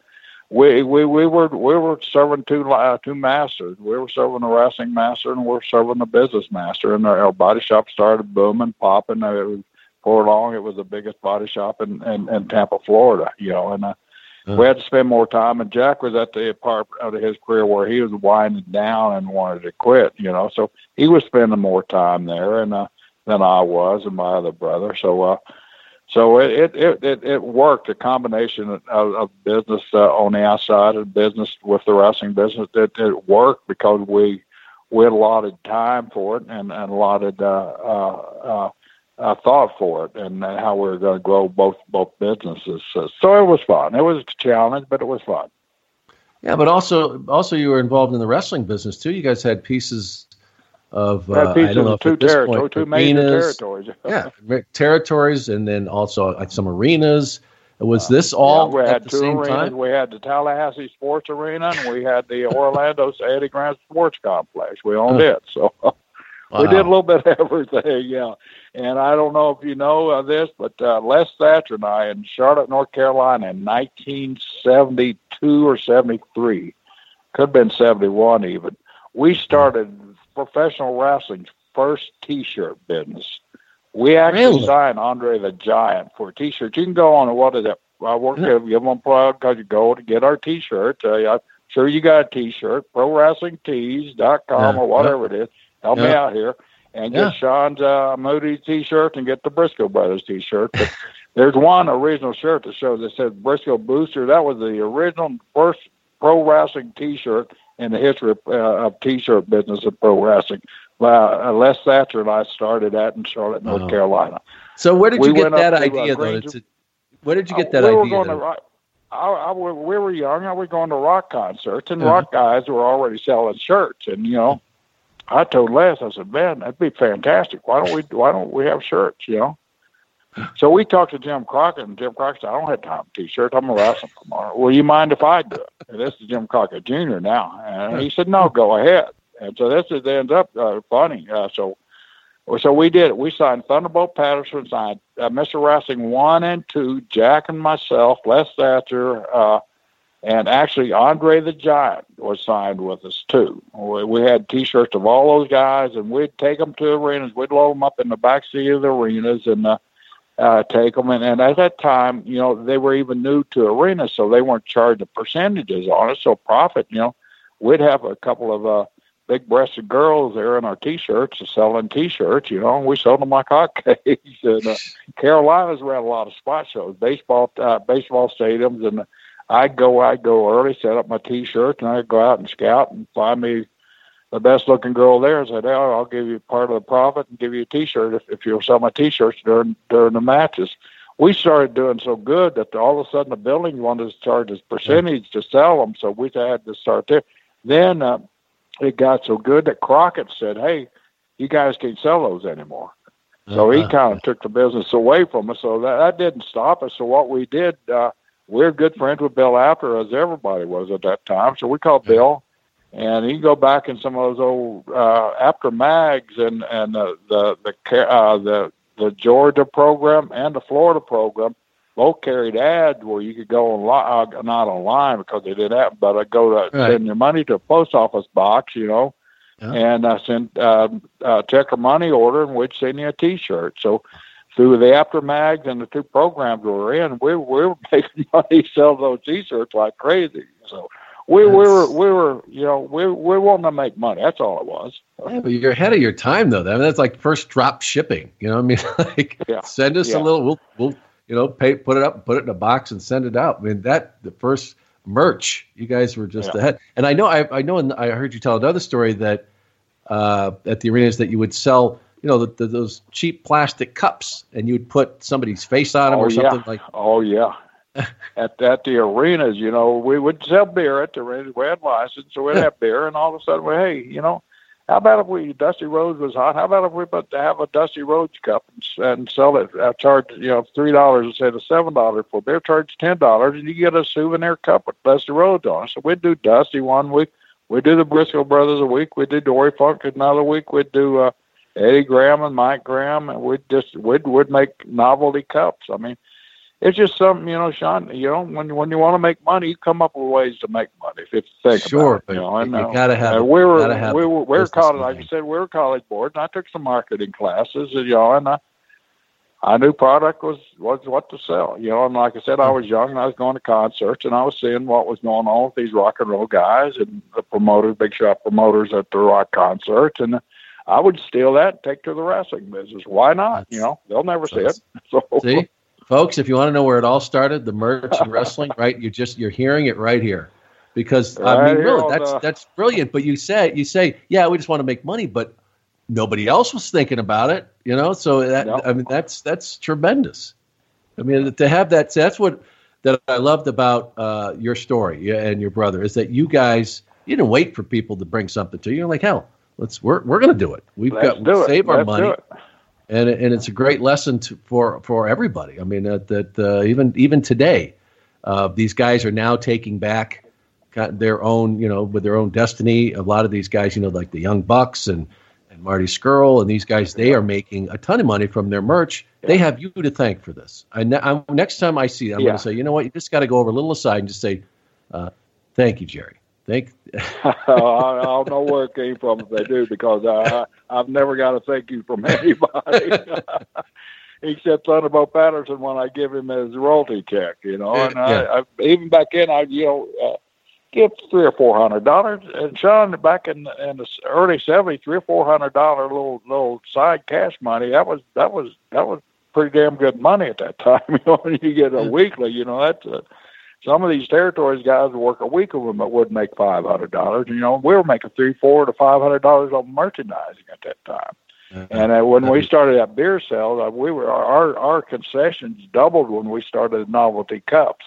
S2: we we we were we were serving two uh, two masters. We were serving the wrestling master and we are serving the business master. And our, our body shop started booming, popping. It was before long, it was the biggest body shop in in, in Tampa, Florida. You know, and uh, we had to spend more time. And Jack was at the part of his career where he was winding down and wanted to quit. You know, so he was spending more time there, and uh, than I was and my other brother. So. uh so it it it, it worked a combination of, of business uh, on the outside and business with the wrestling business. It, it worked because we we had allotted time for it and, and allotted uh, uh, uh, uh, thought for it and how we were going to grow both both businesses. So, so it was fun. It was a challenge, but it was fun.
S1: Yeah, but also also you were involved in the wrestling business too. You guys had pieces of uh, I don't know if
S2: two territory,
S1: point,
S2: two major
S1: arenas,
S2: territories. [laughs]
S1: yeah, territories, and then also like some arenas. Was this all
S2: yeah, we
S1: at
S2: had
S1: the
S2: two
S1: same
S2: arenas.
S1: time?
S2: We had the Tallahassee Sports Arena and we had the Orlando [laughs] Eddie Graham Sports Complex. We owned it, so [laughs] we
S1: Wow.
S2: did a little bit of everything. Yeah, and I don't know if you know uh, this, but uh, Les Thatcher and I in Charlotte, North Carolina, in 1972 or 73, could have been 71 even. We started professional wrestling's first T-shirt business. We actually
S1: Really?
S2: signed Andre the Giant for T-shirts. You can go on what is it? I work
S1: Yeah.
S2: give them a plug because you go to get our t shirt. Uh, I'm sure you got a T-shirt, ProWrestlingTees.com
S1: Yeah,
S2: or whatever it is. Help me out here and
S1: Yeah.
S2: get Sean's uh, Mooney T-shirt and get the Brisco Brothers T-shirt. But [laughs] there's one original shirt that shows that says Brisco Booster. That was the original first pro wrestling T-shirt in the history of, uh, of T-shirt business of pro wrestling. Uh, Les Thatcher and I started that in Charlotte, North
S1: Wow.
S2: Carolina.
S1: So where did
S2: We
S1: you get
S2: went up
S1: that
S2: to, uh,
S1: idea though? To, where did you get that
S2: Uh, we Were
S1: idea?
S2: to rock, I, I, we we were young. I was going to rock concerts, and
S1: Uh-huh.
S2: rock guys were already selling shirts. And you know, I told Les, I said, "Man, that'd be fantastic. Why don't we? Why don't we have shirts? You know." [laughs] So we talked to Jim Crockett, and Jim Crockett said, "I don't have time for t-shirts. I'm gonna wrestle tomorrow. Will you mind if I do it?" And this is Jim Crockett Jr. now, and he said, "No, go ahead." And so this is ends up uh, funny. Uh, so so we did. it. We signed Thunderbolt Patterson, signed uh, Mr. Wrestling one and two, Jack and myself, Les Thatcher, uh, and actually Andre the Giant was signed with us too. We, had T-shirts of all those guys, and we'd take them to arenas. We'd load them up in the back seat of the arenas and uh, uh, take them. And, and at that time, you know, they were even new to arenas, so they weren't charging percentages on it. So profit, you know, we'd have a couple of uh, big breasted girls there in our t-shirts selling t-shirts, you know, and we sold them like [laughs] hotcakes. and uh, Carolinas ran a lot of spot shows, baseball, uh, baseball stadiums. And I'd go, I'd go early, set up my t-shirts and I'd go out and scout and find me the best looking girl there and said, hey, I'll give you part of the profit and give you a t-shirt if, if you'll sell my t-shirts during, during the matches. We started doing so good that all of a sudden the building wanted to charge us percentage to sell them. So we had to start there. Then, uh, it got so good that Crockett said, "Hey, you guys can't sell those anymore." So he
S1: Uh-huh.
S2: kind of took the business away from us. So that, that didn't stop us. So what we did, uh, we're good friends with Bill Apter, as everybody was at that time. So we called Bill, and he go back in some of those old uh, Apter mags and and the the the uh, the the Georgia program and the Florida program both carried ads where you could go online, uh, not online because they didn't have, but I go to
S1: Right.
S2: send your money to a post office box, you know,
S1: Yeah.
S2: and I sent um, uh, check or money order, and we'd send you a T-shirt. So through the Apter mags and the two programs we were in, we, we were [laughs] making money selling those T-shirts like crazy. So we, we were we were you know we we wanted to make money. That's all it was.
S1: Yeah, but you're ahead of your time though. I mean, that's like first drop shipping. You know, what I mean, [laughs] like
S2: Yeah.
S1: send us
S2: Yeah.
S1: a little. We'll, we'll, you know, pay, put it up, put it in a box, and send it out. I mean, that the first merch, you guys were just ahead. And I know, I, I know, and I heard you tell another story that uh, at the arenas that you would sell, you know, the, the, those cheap plastic cups, and you would put somebody's face on them
S2: Oh,
S1: or something
S2: yeah.
S1: like.
S2: Oh yeah. [laughs] at at the arenas, you know, we would sell beer at the arenas. We had license, so we'd have beer, and all of a sudden, we hey, you know, how about if we Dusty Rhodes was hot? How about if we put have a Dusty Rhodes cup and, and sell it? I charge you know three dollars instead of seven dollars for beer. Charge ten dollars, and you get a souvenir cup with Dusty Rhodes on it. So we'd do Dusty one week. We'd do the Brisco Brothers a week. We'd do Dory Funk another week. We'd do uh, Eddie Graham and Mike Graham, and we'd just we'd would make novelty cups. I mean, it's just something you know, Sean. You know, when when you want to make money, you come up with ways to make money. If you think
S1: Sure,
S2: about it, you know, and,
S1: you gotta have it.
S2: we were
S1: have
S2: we were we were college, like. I said, we were college board, and I took some marketing classes, and you know, and I I knew product was was what to sell, you know. And like I said, I was young and I was going to concerts and I was seeing what was going on with these rock and roll guys and the promoters, big shot promoters at the rock concerts, and I would steal that and take to the wrestling business. Why not? You know, they'll never see it. [laughs] So [laughs]
S3: See, folks, if you want to know where it all started, the merch and wrestling, right? You're just you're hearing it right here, because I mean, really, that's
S2: the-
S3: that's brilliant. But you say you say, yeah, we just want to make money, but nobody else was thinking about it, you know. So that I mean, that's that's tremendous. I mean, to have that that's what that I loved about uh, your story and your brother is that you guys you didn't wait for people to bring something to you. You're like, hell, let's we're we're going to do it. We've
S2: Let's
S3: got we'll
S2: it.
S3: save our
S2: Let's
S3: money and and it's a great lesson to, for for everybody. I mean that that uh, even even today, uh, these guys are now taking back got their own you know with their own destiny. A lot of these guys, you know, like the Young Bucks and and Marty Scurll and these guys, they are making a ton of money from their merch. They have you to thank for this. I, I'm, next time I see, it, I'm
S2: Yeah.
S3: going to say, you know what, you just got to go over a little aside and just say, uh, thank you, Jerry. Thank. [laughs]
S2: I, [laughs] I don't know where it came from if they do because I, I I've never got a thank you from [laughs] anybody except Thunderbolt Patterson when I give him his royalty check, you know. And
S3: Yeah.
S2: I, I even back then I you know uh, give three or four hundred dollars. And Sean back in in the early seventies, three or four hundred dollar little little side cash money that was that was that was pretty damn good money at that time. You know, when you get a weekly, you know that's. Uh, some of these territories guys would work a week of them, but would make five hundred dollars. You know, we were making three, four to five hundred dollars on merchandising at that time. And uh, when we started that beer sales, uh, we were our our concessions doubled when we started novelty cups.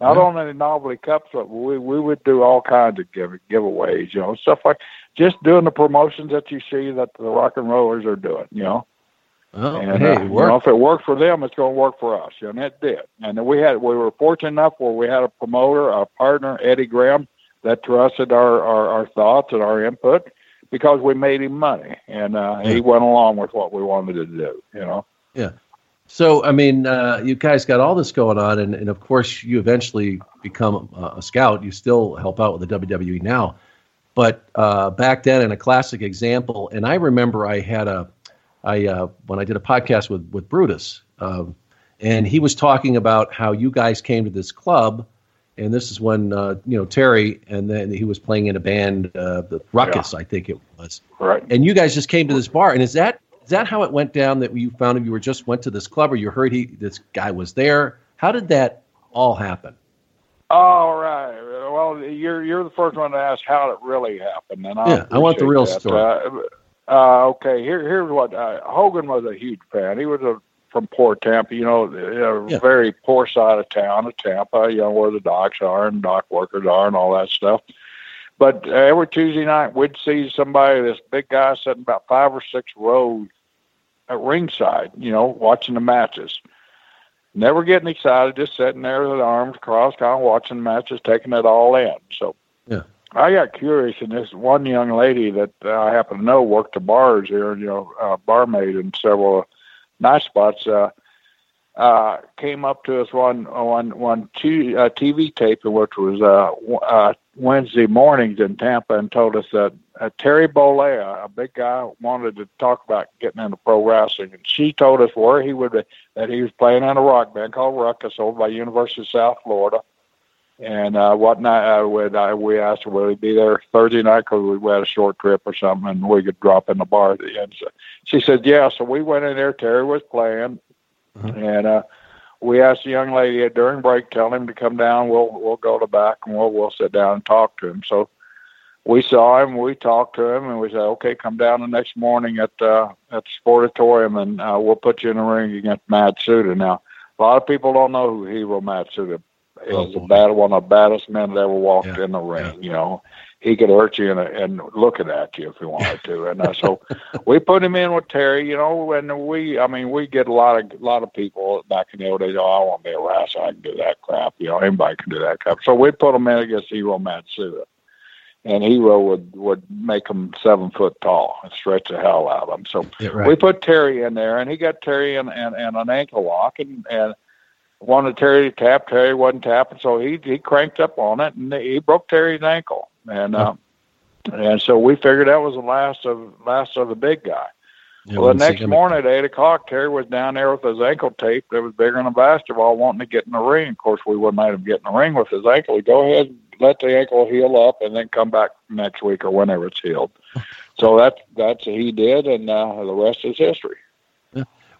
S2: Not only novelty cups, but we we would do all kinds of give, giveaways, you know, stuff like just doing the promotions that you see that the rock and rollers are doing, you know.
S3: Oh,
S2: And
S3: hey,
S2: uh, you know, if it worked for them, it's going to work for us. And it did. And then we had we were fortunate enough where we had a promoter, a partner, Eddie Graham, that trusted our our, our thoughts and our input because we made him money, and uh, he went along with what we wanted to do. You know.
S3: Yeah. So, I mean, uh, you guys got all this going on, and, and of course, you eventually become a, a scout. You still help out with the WWE now. But uh, back then, in a classic example, and I remember I had a, I uh, when I did a podcast with with Brutus, um, and he was talking about how you guys came to this club, and this is when uh, you know Terry, and then he was playing in a band, uh, the Ruckus, I think it was,
S2: Right.
S3: and you guys just came to this bar and is that is that how it went down that you found him? you were just went to this club or you heard he this guy was there how did that all happen
S2: All right. Well, you're you're the first one to ask how it really happened, and I
S3: Yeah, I want the real
S2: that.
S3: story.
S2: Uh, okay, here here's what uh, Hogan was a huge fan. He was a from poor Tampa, you know, a
S3: Yeah.
S2: very poor side of town of Tampa, you know, where the docks are and dock workers are and all that stuff. But uh, every Tuesday night, we'd see somebody, this big guy, sitting about five or six rows at ringside, you know, watching the matches never getting excited, just sitting there with arms crossed, kind of watching matches, taking it all in. So
S3: Yeah.
S2: I got curious, and this one young lady that uh, I happen to know worked the bars here, you know, uh, barmaid in several night spots. Uh, uh, came up to us one one one two, uh, TV tape, which was uh, uh, Wednesday mornings in Tampa, and told us that uh, Terry Bollea, a big guy, wanted to talk about getting into pro wrestling, and she told us where he would be, that he was playing in a rock band called Ruckus over by University of South Florida. And uh, what night uh, would I, we asked her, would he be there Thursday night because we had a short trip or something and we could drop in the bar at the end. So she said, yeah. So we went in there. Terry was playing. And uh, we asked the young lady during break, tell him to come down. We'll we'll go to back and we'll we'll sit down and talk to him. So we saw him, we talked to him, and we said, okay, come down the next morning at uh, at the Sportatorium, and uh, we'll put you in the ring against Matsuda. Now, a lot of people don't know who Hiro Matt Is.
S3: Oh,
S2: the
S3: boy.
S2: bad one of the baddest men that ever walked
S3: Yeah,
S2: in the ring. You know, he could hurt you and, and looking at you if he wanted to. And uh, so we put him in with Terry. You know, and we, I mean, we get a lot of lot of people back in the old days. Oh, I want to be a wrestler. I can do that crap. You know, anybody can do that crap. So we put him in against Hiro Matsuda. And Hiro would would make him seven foot tall and stretch the hell out of him. So
S3: Yeah, right.
S2: we put Terry in there, and he got Terry in, in, in an ankle lock, and, and wanted Terry to tap. Terry wasn't tapping, so he he cranked up on it, and he broke Terry's ankle. And uh, and so we figured that was the last of last of the big guy.
S1: Yeah,
S2: well, the next morning at eight o'clock, Terry was down there with his ankle taped. It was bigger than a basketball, wanting to get in the ring. Of course, we wouldn't let him get in the ring with his ankle. He go ahead, let the ankle heal up, and then come back next week or whenever it's healed. [laughs] So that's that's he did, and uh, the rest is history.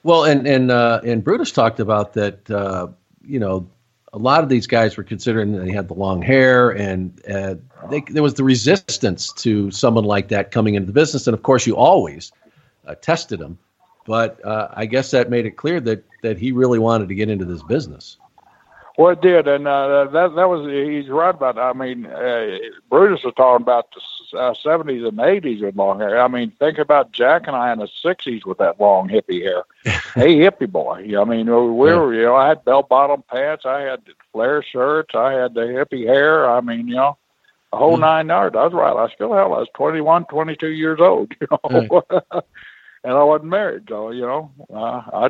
S1: Well, and and uh, and Brutus talked about that. Uh, you know, a lot of these guys were considering they had the long hair, and uh, they, there was the resistance to someone like that coming into the business. And of course, you always uh, tested him, but uh, I guess that made it clear that that he really wanted to get into this business.
S2: Well, it did, and uh, that that was he's right about. That. I mean, Brutus was talking about the uh, seventies and eighties with long hair. I mean, think about Jack and I in the sixties with that long hippie hair. [laughs] hey, hippie boy. I mean, we were you know I had bell bottom pants, I had flare shirts, I had the hippie hair. I mean, you know, the whole nine yards. I was right. I still hell, I was 21, 22 years old. [laughs] You know. [laughs] And I wasn't married, so you know, uh, I,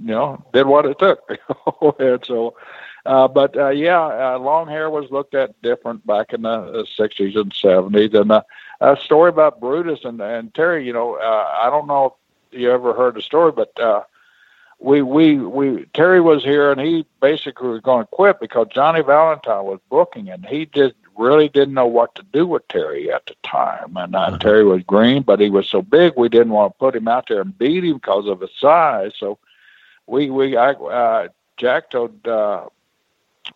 S2: you know, did what it took. And so, uh, but uh, yeah, uh, long hair was looked at different back in the sixties and seventies. And uh, a story about Brutus and, and Terry. You know, uh, I don't know if you ever heard the story, but uh, we we we Terry was here and he basically was going to quit because Johnny Valentine was booking and he just really didn't know what to do with Terry at the time. And uh, Terry was green, but he was so big we didn't want to put him out there and beat him because of his size. So we we I uh, Jack told uh,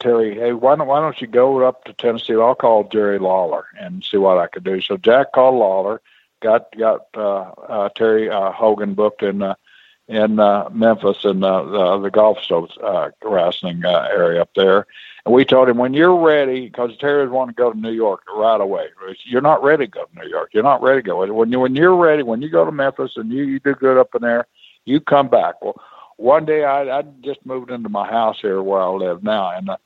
S2: Terry, hey, why don't why don't you go up to Tennessee? I'll call Jerry Lawler and see what I could do. So Jack called Lawler, got got uh, uh, Terry uh, Hogan booked in uh, in uh, Memphis in uh, the, the Gulf Stoves uh, wrestling uh, area up there. And we told him when you're ready, because Terry was wanting to go to New York right away. You're not ready to go to New York. You're not ready to go. When you when you're ready, when you go to Memphis and you, you do good up in there, you come back. Well, one day I I just moved into my house here where I live now, and uh,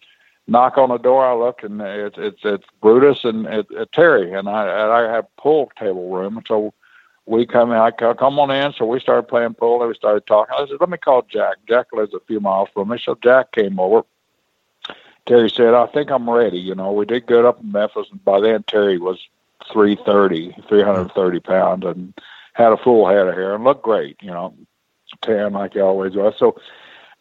S2: knock on the door. I look and it's it's it's Brutus and it, it, Terry, and I and I have pool table room, so we come in. I co- come on in, so we started playing pool. And we started talking. I said, "Let me call Jack." Jack lives a few miles from me, so Jack came over. Terry said, "I think I'm ready." You know, we did good up in Memphis, and by then Terry was 330, 330 pounds, and had a full head of hair and looked great. You know, tan like he always was. So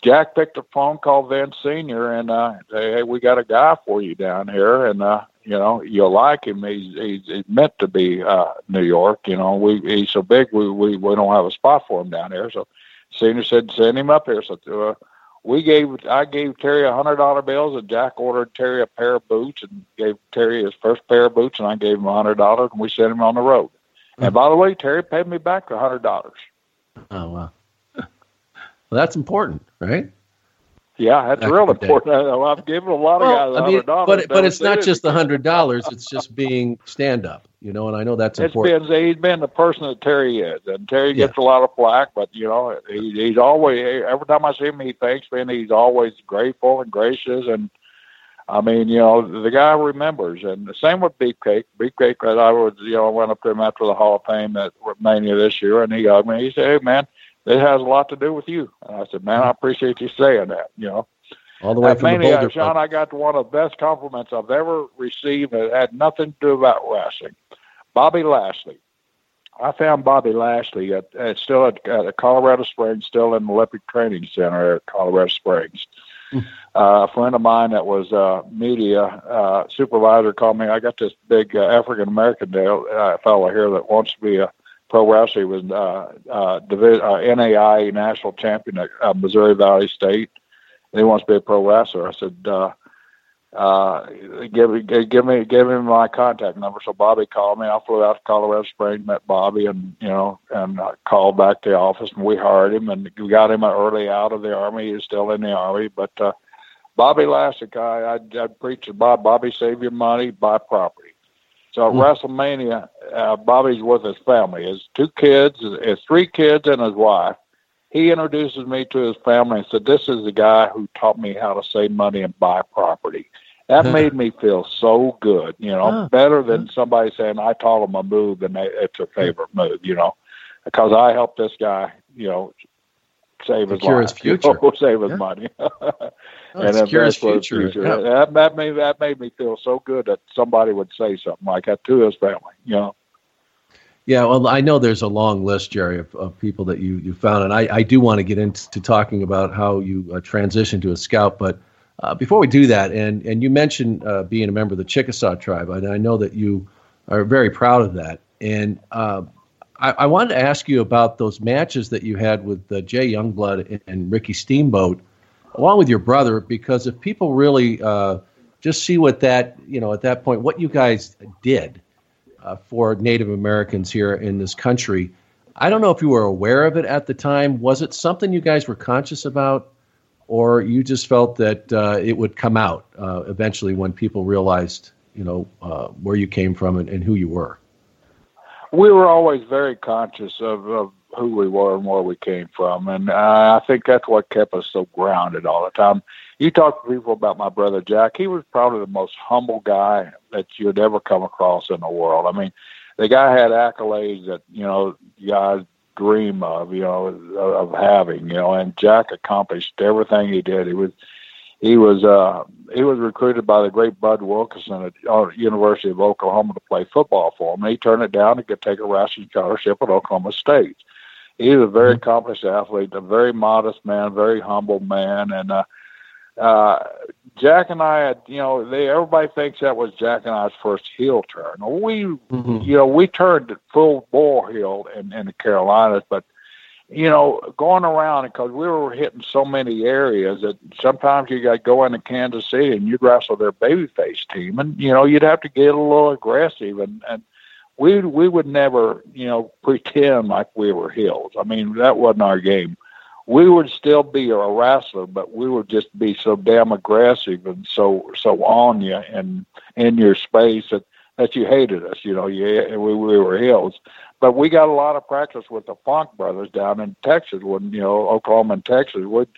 S2: Jack picked a phone, called Vince Senior, and uh, say, "Hey, we got a guy for you down here, and uh, you know you'll like him. He's he's, he's meant to be uh, New York. You know, we he's so big, we we we don't have a spot for him down here. So Senior said, send him up here. So uh, we gave I gave Terry a hundred dollar bills, and Jack ordered Terry a pair of boots, and gave Terry his first pair of boots, and I gave him a hundred dollars, and we sent him on the road. And by the way, Terry paid me back the hundred dollars.
S1: Oh wow. Well, that's important, right?
S2: Yeah, that's
S1: Back
S2: real important. I- I've given a lot of guys
S1: Well, I mean,
S2: hundred dollars.
S1: but but it's not just the hundred dollars; it's just being stand up, you know. And I know that's
S2: It's
S1: important.
S2: been he's been the person that Terry is, and Terry gets a lot of flack, but you know he, he's always every time I see him, he thanks me, and he's always grateful and gracious, and I mean, you know, the guy remembers, and the same with Beefcake. Beefcake, that I was, you know, I went up to him after the Hall of Fame at Mania this year, and he hugged me. He said, "Hey, man, it has a lot to do with you." And I said, "Man, I appreciate you saying that." You know.
S1: All the way from the
S2: Mania,
S1: Boulder.
S2: Sean, I got one of the best compliments I've ever received. It had nothing to do about wrestling. Bobby Lashley. I found Bobby Lashley at, at still at, at Colorado Springs, still in the Olympic Training Center at Colorado Springs. Uh, a friend of mine that was uh, media uh, supervisor called me. I got this big uh, African American uh, fellow here that wants to be a pro wrestler. He was uh, uh, divi- uh, NAI national champion at uh, Missouri Valley State. And he wants to be a pro wrestler. I said, uh, uh, give, give me give him my contact number. So Bobby called me. I flew out to Colorado Springs, met Bobby, and you know, and uh, called back to the office, and we hired him, and we got him early out of the army. He's still in the army, but uh, Bobby Lashley, I I'd, I'd preach to Bob. Bobby, save your money, buy property. So at hmm. WrestleMania, uh, Bobby's with his family, his two kids, his three kids, and his wife. He introduces me to his family and said, "This is the guy who taught me how to save money and buy property." That
S1: Huh.
S2: made me feel so good, you know, better than hmm. somebody saying I taught him a move and they, it's a favorite move, you know, because I helped this guy, you know, save his life,
S1: his
S2: you know,
S1: future. [laughs]
S2: save his
S1: Yeah.
S2: money, [laughs]
S1: Oh,
S2: and
S1: secure his
S2: invest for his
S1: future,
S2: future.
S1: yeah.
S2: That, that made that made me feel so good that somebody would say something like that to his family, you know.
S1: Yeah, well, I know there's a long list, Jerry, of, of people that you, you found, and I, I do want to get into talking about how you uh, transitioned to a scout. But uh, before we do that, and, and you mentioned uh, being a member of the Chickasaw tribe, and I know that you are very proud of that. And uh, I, I, wanted to ask you about those matches that you had with uh, Jay Youngblood and, and, Ricky Steamboat, along with your brother, because if people really uh, just see what that, you know, at that point, what you guys did uh, for Native Americans here in this country. I don't know if you were aware of it at the time. Was it something you guys were conscious about, or you just felt that uh, it would come out uh, eventually when people realized, you know, uh, where you came from and, and, who you were?
S2: We were always very conscious of, of who we were and where we came from, and I think that's what kept us so grounded all the time you talk to people about my brother Jack, he was probably the most humble guy that you'd ever come across in the world. I mean, the guy had accolades that, you know, guys dream of, you know, of having, you know, and Jack accomplished everything he did. He was he was uh he was recruited by the great Bud Wilkinson at uh, University of Oklahoma to play football for him. He turned it down to get take a wrestling scholarship at Oklahoma State. He's a very mm-hmm. accomplished athlete, a very modest man, very humble man, and uh, uh, Jack and I had, you know, they everybody thinks that was Jack and I's first heel turn. We, mm-hmm. you know, we turned full bore heel in, in the Carolinas, but you know, going around because we were hitting so many areas that sometimes you got to go into Kansas City and you'd wrestle their babyface team, and you know, you'd have to get a little aggressive, and and we we would never, you know, pretend like we were heels. I mean, that wasn't our game we would still be a wrestler, but we would just be so damn aggressive and so so on you and in your space that that you hated us. You know, yeah, we we were heels, but we got a lot of practice with the Funk brothers down in Texas when you know Oklahoma and Texas would.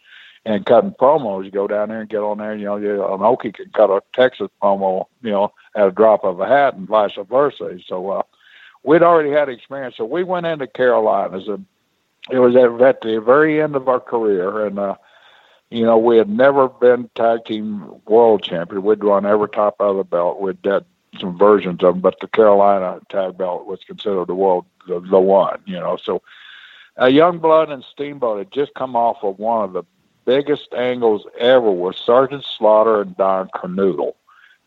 S2: And cutting promos, you go down there and get on there. You know, you, an Okie can cut a Texas promo, you know, at a drop of a hat, and vice versa. So uh, we'd already had experience. So we went into Carolinas, and it was at, the very end of our career, and uh, you know we had never been tag team world champion. We'd run every top of the belt. We'd had some versions of them, but the Carolina tag belt was considered the world the, the one. You know, so uh, Youngblood and Steamboat had just come off of one of the biggest angles ever with Sergeant Slaughter and Don Kernodle.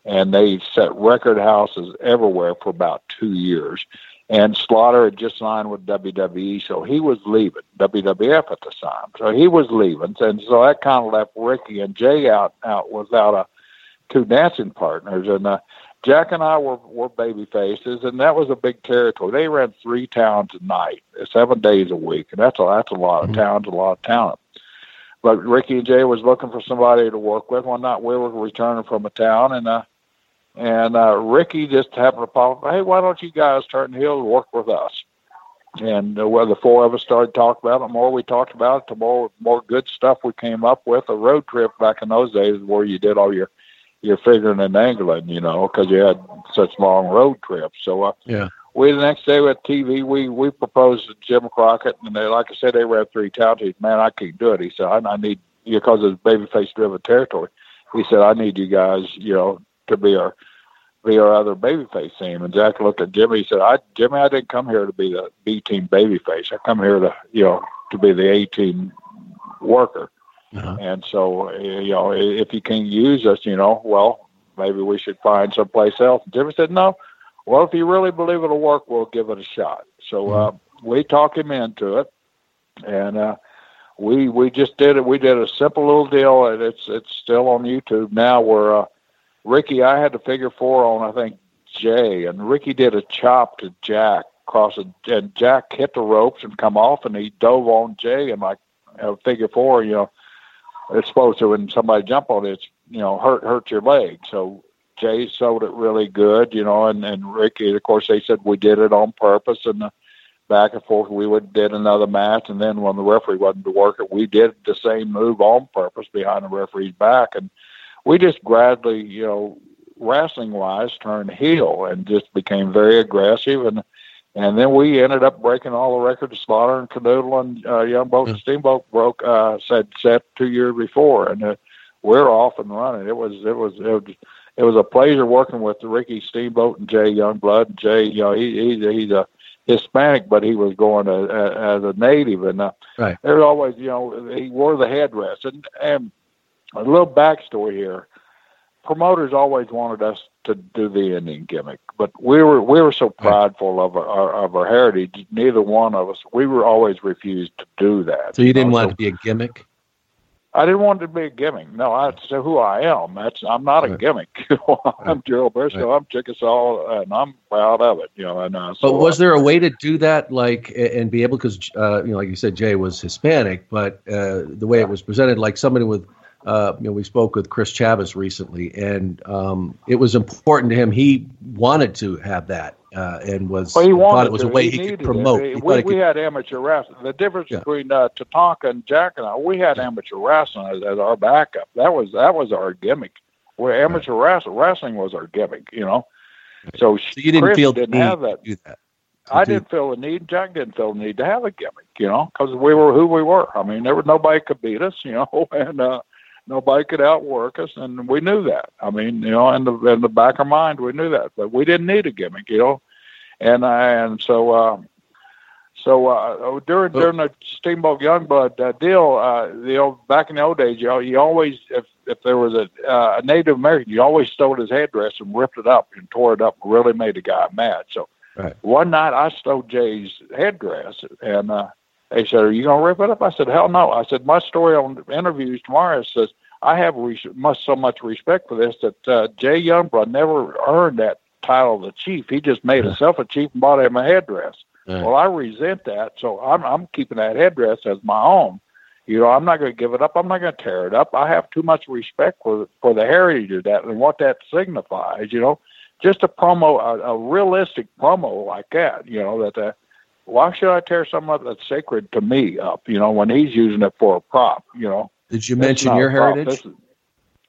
S2: And they set record houses everywhere for about two years and Slaughter had just signed with WWE, so he was leaving WWF at the time. So he was leaving, and so that kind of left Ricky and Jay out out without a two dancing partners. And uh, Jack and I were were baby faces, and that was a big territory. They ran three towns a night, seven days a week, and that's a that's a lot of mm-hmm. towns, a lot of talent. But Ricky and Jay was looking for somebody to work with. One night we were returning from a town, and uh, and uh, Ricky just happened to pop up, hey, why don't you guys turn heel and work with us? And uh, well, the four of us started talking about it. The more we talked about it, the more more good stuff we came up with. A road trip back in those days where you did all your your figuring and angling, you know, because you had such long road trips. So uh,
S1: yeah,
S2: we the next day with TV, we we proposed to Jim Crockett, and they, like I said, they ran three towns. He said, "Man, I can't do it." He said, "I, I need because it's babyface driven territory." He said, "I need you guys, you know, to be our be our other babyface team. And Jack looked at Jimmy. He said, "I Jimmy, I didn't come here to be the B team babyface. I come here to you know to be the A team worker." Uh-huh. And so you know, if you can use us, you know, well, maybe we should find someplace else. And Jimmy said, "No. Well, if you really believe it'll work, we'll give it a shot." So mm-hmm. uh, we talk him into it, and. uh we we just did it. We did a simple little deal, and it's it's still on YouTube now. Where uh, Ricky, I had to figure four on, I think, Jay, and Ricky did a chop to Jack across, a, and Jack hit the ropes and come off, and he dove on Jay, and like a figure four, you know, it's supposed to when somebody jump on it, you know, hurt hurt your leg. So Jay sold it really good, you know, and and Ricky, of course, they said we did it on purpose, and. Uh, back and forth. We would did another match, and then when the referee wasn't to work it, we did the same move on purpose behind the referee's back, and we just gradually, you know, wrestling wise, turned heel and just became very aggressive and. And then we ended up breaking all the records. Slaughter and Kernodle and uh, Youngblood and Steamboat broke uh, said set two years before, and uh, we're off and running. It was it was it was it was a pleasure working with Ricky Steamboat and Jay Youngblood. Jay, you know, he, he he's a Hispanic, but he was going as, as a native, and uh,
S1: right.
S2: there's always, you know, he wore the headdress, and and a little backstory here. Promoters always wanted us to do the Indian gimmick, but we were we were so prideful of our of our heritage. Neither one of us we were always refused to do that.
S1: So you didn't
S2: know?
S1: want
S2: So
S1: it to be a gimmick.
S2: I didn't want it to be a gimmick. No, that's who I am. That's I'm not a
S1: Right.
S2: gimmick. [laughs] I'm Gerald Brisco. I'm Chickasaw, and I'm proud of it. You know, and uh, so,
S1: But was there a way to do that, like, and be able, because uh, you know, like you said, Jay was Hispanic, but uh, the way it was presented, like somebody with, uh, you know, we spoke with Chris Chavis recently, and um, it was important to him. He wanted to have that, uh, and was
S2: Well, he
S1: thought it was
S2: to.
S1: a way
S2: he
S1: he, could promote.
S2: It.
S1: He
S2: We, we
S1: could-
S2: had amateur wrestling. The difference
S1: Yeah.
S2: between uh, Tatanka and Jack and I, we had amateur wrestling as, as our backup. That was that was our gimmick. Where amateur wrestling, wrestling was our gimmick. You know, so,
S1: so you didn't
S2: Chris
S1: feel
S2: didn't
S1: need
S2: have that.
S1: to do that.
S2: I didn't feel the need. Jack didn't feel the need to have a gimmick, you know, because we were who we were. I mean, there was nobody could beat us, you know, [laughs] and uh, nobody could outwork us, and we knew that. I mean, you know, in the in the back of our mind, we knew that, but we didn't need a gimmick, you know, and uh, and so. Um, so uh, during during the Steamboat Youngblood uh, deal, uh, you know, back in the old days, you know, you always if if there was a, uh, a Native American, you always stole his headdress and ripped it up and tore it up and really made the guy mad. So
S1: Right.
S2: one night I stole Jay's headdress and uh, they said, "Are you gonna rip it up?" I said, "Hell no!" I said, "My story on interviews tomorrow says I have res- much so much respect for this that uh, Jay Youngblood never earned that title of the chief. He just made himself a chief and bought him a headdress."
S1: Right.
S2: Well, I resent that, so I'm I'm keeping that headdress as my own. You know, I'm not going to give it up. I'm not going to tear it up. I have too much respect for for the heritage of that and what that signifies. You know, just a promo, a, a realistic promo like that. You know that. Uh, why should I tear something up that's sacred to me up? You know, when he's using it for a prop. You know.
S1: Did you mention your heritage?
S2: Is-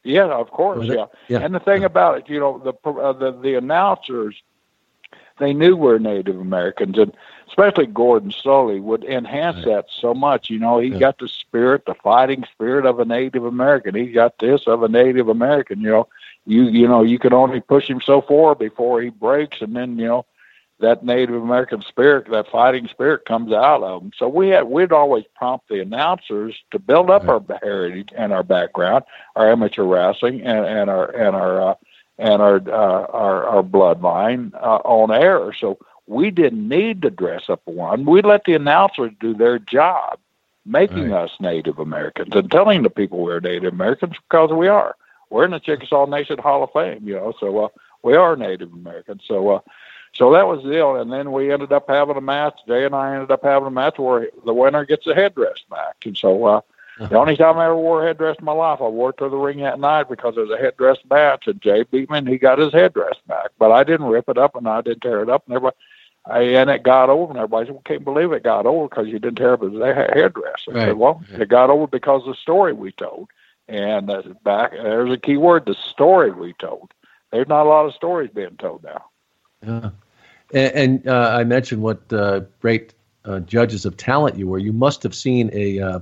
S2: yeah, of course. Yeah.
S1: Yeah.
S2: And the thing about it, you know, the uh, the the announcers, they knew we're Native Americans, and especially Gordon Solie would enhance that so much. You know, he
S1: Yeah.
S2: got the spirit, the fighting spirit of a Native American. He got this of a Native American. You know, you you know you can only push him so far before he breaks, and then you know that Native American spirit, that fighting spirit, comes out of them. So we had we'd always prompt the announcers to build up our heritage and our background, our amateur wrestling, and, and our and our uh, and our uh, our our bloodline uh, on air. So we didn't need to dress up one. We let the announcers do their job, making us Native Americans and telling the people we're Native Americans because we are. We're in the Chickasaw Nation Hall of Fame, you know. So uh, we are Native Americans. So. Uh, so that was the deal, and then we ended up having a match. Jay and I ended up having a match where the winner gets a headdress back. And so uh, the only time I ever wore a headdress in my life, I wore it to the ring that night because it was a headdress match. And Jay beat me, and he got his headdress back. But I didn't rip it up, and I didn't tear it up, and everybody. I, and it got over, and everybody said, well, "Can't believe it got over because you didn't tear up his headdress." I
S1: Right.
S2: said, "Well, it got over because of the story we told." And uh, back there's a key word: the story we told. There's not a lot of stories being told now.
S1: Yeah. And, and uh, I mentioned what uh, great uh, judges of talent you were. You must have seen a, uh,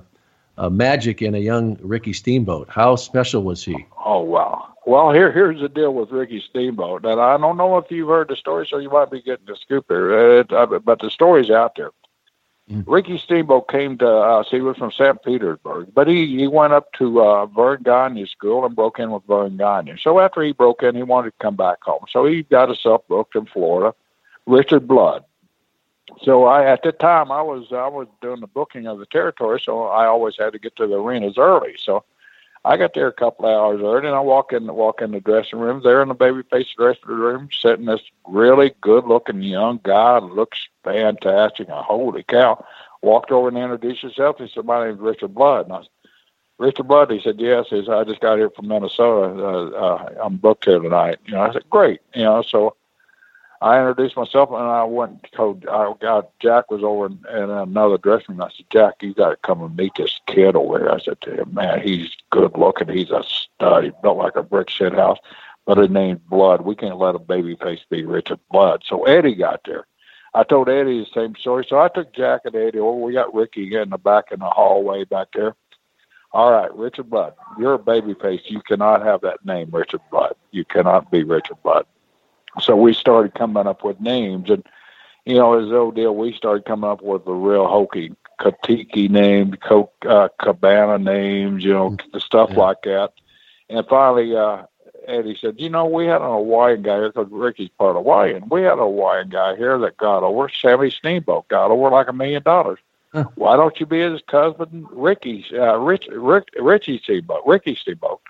S1: a magic in a young Ricky Steamboat. How special was he?
S2: Oh wow. Well, here here's the deal with Ricky Steamboat, and I don't know if you've heard the story, so you might be getting the scoop here. It, uh, but the story's out there. Ricky Steamboat came to us. He was from St. Petersburg, but he he went up to uh, Verne Gagne School and broke in with Verne Gagne. So after he broke in, he wanted to come back home. So he got himself booked in Florida. Richard Blood. So I at the time I was I was doing the booking of the territory, so I always had to get to the arenas early. So I got there a couple of hours early, and I walk in walk in the dressing room. There in the baby babyface dressing room, sitting this really good looking young guy, looks fantastic. And holy cow! Walked over and introduced himself. He said, "My name's Richard Blood." And I said, Richard Blood. He said, "Yes." He said, "I just got here from Minnesota. Uh, uh, I'm booked here tonight." You know, I said, "Great." You know, so I introduced myself and I went told I got Jack was over in, in another dressing room. I said, Jack, you got to come and meet this kid over here. I said to him, man, he's good looking. He's a stud. He built like a brick shit house, but his name's Blood. We can't let a baby face be Richard Blood. So Eddie got there. I told Eddie the same story. So I took Jack and Eddie over. We got Ricky in the back in the hallway back there. All right, Richard Blood, you're a baby face. You cannot have that name, Richard Blood. You cannot be Richard Blood. So we started coming up with names, and you know, as old deal, we started coming up with the real hokey Katiki names, Coke, uh, Cabana names, you know, stuff yeah. like that. And finally, uh, Eddie said, you know, we had an Hawaiian guy here because Ricky's part of Hawaiian. We had a Hawaiian guy here that got over, Sammy Steamboat, got over like a million dollars. Why don't you be his cousin, Ricky's Ricky, uh, Rich, Rick, Richie Steamboat, Ricky Steamboat?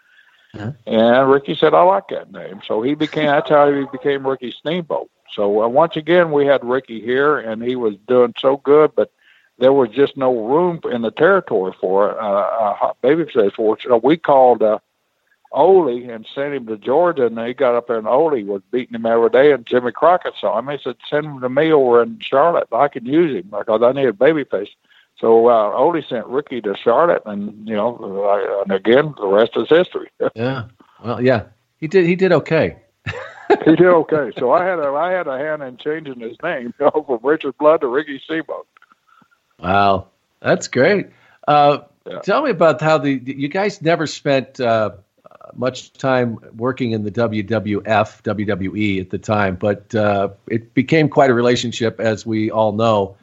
S2: Huh. And Ricky said, I like that name. So he became, that's how he became Ricky Steamboat. So uh, once again, we had Ricky here, and he was doing so good, but there was just no room in the territory for uh, a baby face for. So we called uh, Ole and sent him to Georgia, and he got up there, and Ole was beating him every day. And Jimmy Crockett saw him. He said, "Send him to me over in Charlotte. I can use him because I need a baby face." So uh, Ole sent Ricky to Charlotte, and you know, uh, and again, the rest is history. [laughs]
S3: yeah. Well, yeah, he did. He did okay [laughs]
S2: he did okay. So I had a I had a hand in changing his name [laughs] you know, from Richard Blood to Ricky Steamboat.
S3: Wow, that's great. Uh, yeah. Tell me about how the you guys never spent uh, much time working in the WWF WWE at the time, but uh, it became quite a relationship, as we all know.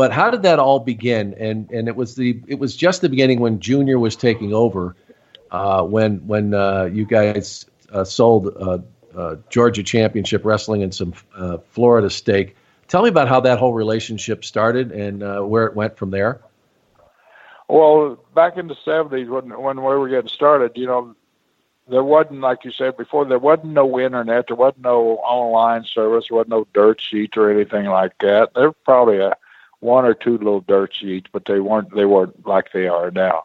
S3: But how did that all begin? And and it was the it was just the beginning when Junior was taking over, uh, when when uh, you guys uh, sold uh, Georgia Championship Wrestling and some uh, Florida stake. Tell me about how that whole relationship started and uh, where it went from there.
S2: Well, back in the '70s, when when we were getting started, you know, there wasn't, like you said before, there wasn't no internet, there wasn't no online service, there wasn't no dirt sheets or anything like that. There were probably a one or two little dirt sheets, but they weren't they weren't like they are now.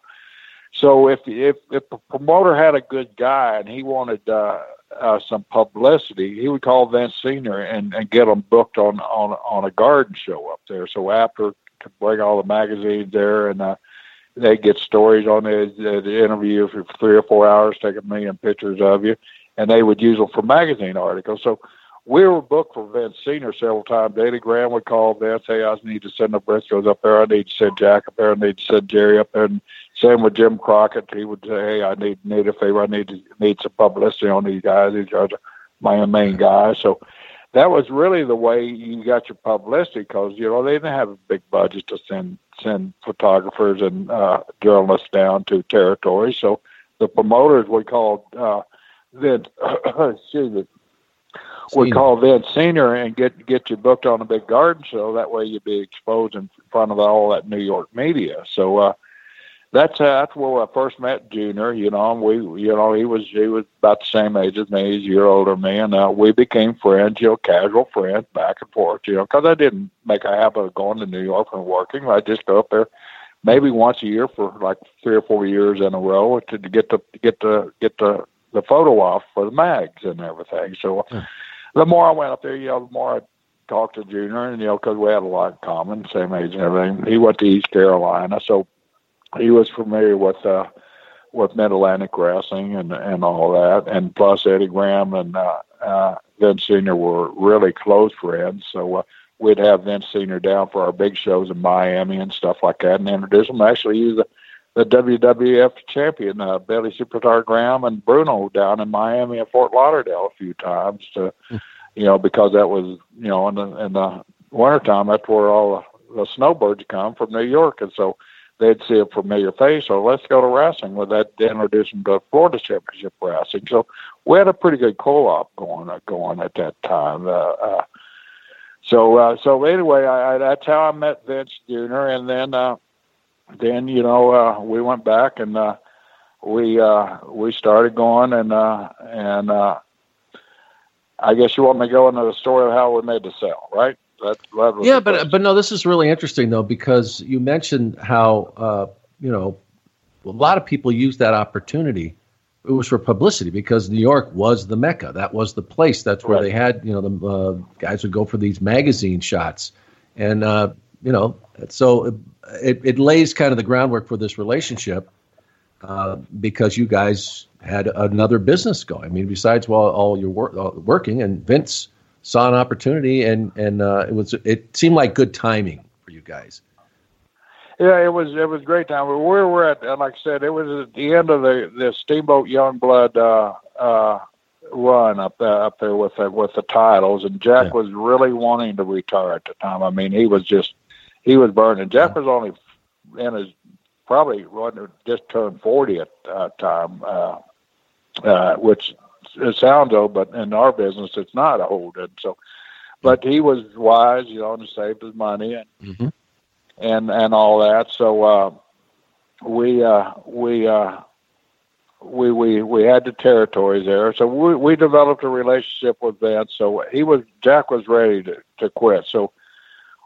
S2: So if if if a promoter had a good guy and he wanted uh, uh, some publicity, he would call Vince Senior and, and get them booked on on on a garden show up there. So after to bring all the magazines there, and uh, they get stories on the, the, the interview for three or four hours, take a million pictures of you, and they would use them for magazine articles. So we were booked for Vince Senior several times. Danny Graham would call Vince, "Hey, I need to send the Briscos up there. I need to send Jack up there. I need to send Jerry up there." And same with Jim Crockett. He would say, "Hey, I need need a favor. I need to need some publicity on these guys. These are my main guys." So that was really the way you got your publicity because you know they didn't have a big budget to send send photographers and uh, journalists down to territory. So the promoters we called uh, then [coughs] excuse me would call Vince Senior and get get you booked on a big garden show. That way you'd be exposed in front of all that New York media. So uh, that's uh, that's where I first met Junior. You know, we you know he was he was about the same age as me. He's a year older than me, and uh, we became friends. You know, casual friends, back and forth. You know, because I didn't make a habit of going to New York and working. I just go up there maybe once a year for like three or four years in a row to, to get the get the get the the photo off for the mags and everything. So. Yeah the more I went up there, you know, the more I talked to Junior, and you know, because we had a lot in common, same age and everything. He went to East Carolina, so he was familiar with uh, with Mid Atlantic wrestling and and all that, and plus Eddie Graham and uh, uh, Vince Senior were really close friends, so. Uh, We'd have Vince Senior down for our big shows in Miami and stuff like that, and introduce him. Actually, use the the WWF champion, uh, Billy Superstar Graham and Bruno down in Miami and Fort Lauderdale a few times to, hmm. you know, because that was, you know, in the, in the wintertime, that's where all the, the snowbirds come from New York. And so they'd see a familiar face. So let's go to wrestling with that, introduce them to Florida Championship Wrestling. So we had a pretty good co-op going, uh, going at that time. Uh, uh, so, uh, so anyway, I, I, that's how I met Vince Jr. And then, uh, then you know uh, we went back and uh, we uh, we started going and uh, and uh, I guess you want me to go into the story of how we made the sale, right? That, that
S3: yeah, but but no, this is really interesting though because you mentioned how uh, you know a lot of people use that opportunity. It was for publicity because New York was the mecca. That was the place. That's where right. they had you know the uh, guys would go for these magazine shots, and uh, you know so it, it lays kind of the groundwork for this relationship uh, because you guys had another business going. I mean, besides while all you're wor- uh, working, and Vince saw an opportunity, and and uh, it was it seemed like good timing for you guys.
S2: Yeah, it was it was great time. We were at, like I said, it was at the end of the the Steamboat Youngblood uh, uh, run up there, up there with the, with the titles, and Jack yeah. was really wanting to retire at the time. I mean, he was just he was burning. Jack was only in his probably just turned forty at that time, uh, uh, which it sounds old, but in our business, it's not old. And so, but he was wise, you know, and saved his money and mm-hmm. and and all that. So uh, we uh, we uh, we we we had the territories there. So we we developed a relationship with Vince. So he was Jack was ready to to quit. So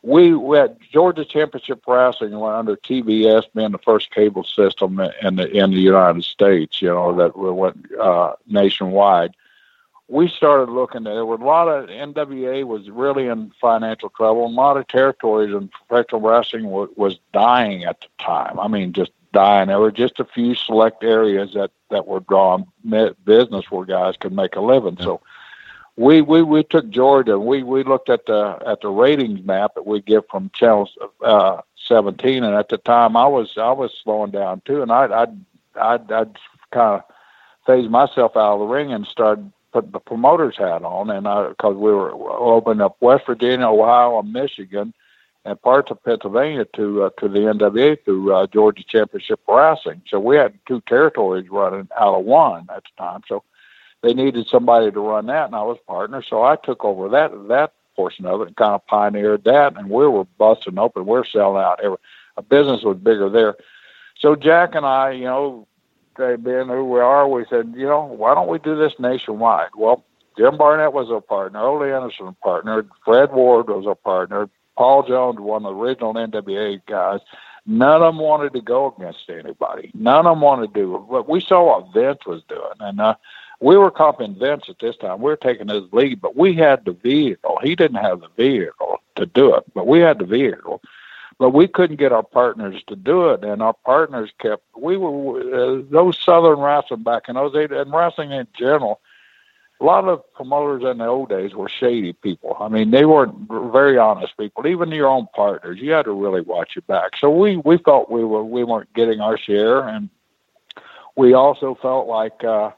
S2: we, we had Georgia Championship Wrestling under TBS being the first cable system in the in the United States. You know that went uh, nationwide. We started looking. There were a lot of NWA was really in financial trouble. A lot of territories in professional wrestling was, was dying at the time. I mean, just dying. There were just a few select areas that that were drawing business where guys could make a living. So we we we took Georgia. And We we looked at the at the ratings map that we get from channel uh, 17, and at the time I was I was slowing down too, and I'd I'd I'd, I'd kind of phased myself out of the ring and started putting the promoter's hat on, and I because we were opening up West Virginia, Ohio, and Michigan, and parts of Pennsylvania to uh, to the NWA through uh, Georgia Championship Wrestling. So we had two territories running out of one at the time. So they needed somebody to run that, and I was partner, so I took over that that portion of it and kind of pioneered that, and we were busting open. We we're selling out. Every a business was bigger there. So Jack and I, you know, being who we are, we said, you know, why don't we do this nationwide? Well, Jim Barnett was our partner, Ole Anderson a partner, Fred Ward was our partner, Paul Jones, one of the original NWA guys. None of them wanted to go against anybody. None of them wanted to do what we saw what Vince was doing, and uh, we were copying Vince at this time. We were taking his lead, but we had the vehicle. He didn't have the vehicle to do it, but we had the vehicle. But we couldn't get our partners to do it, and our partners kept. We were uh, those Southern wrestling back in those days, and wrestling in general. A lot of promoters in the old days were shady people. I mean, they weren't very honest people. Even your own partners, you had to really watch your back. So we we felt we were we weren't getting our share, and we also felt like. uh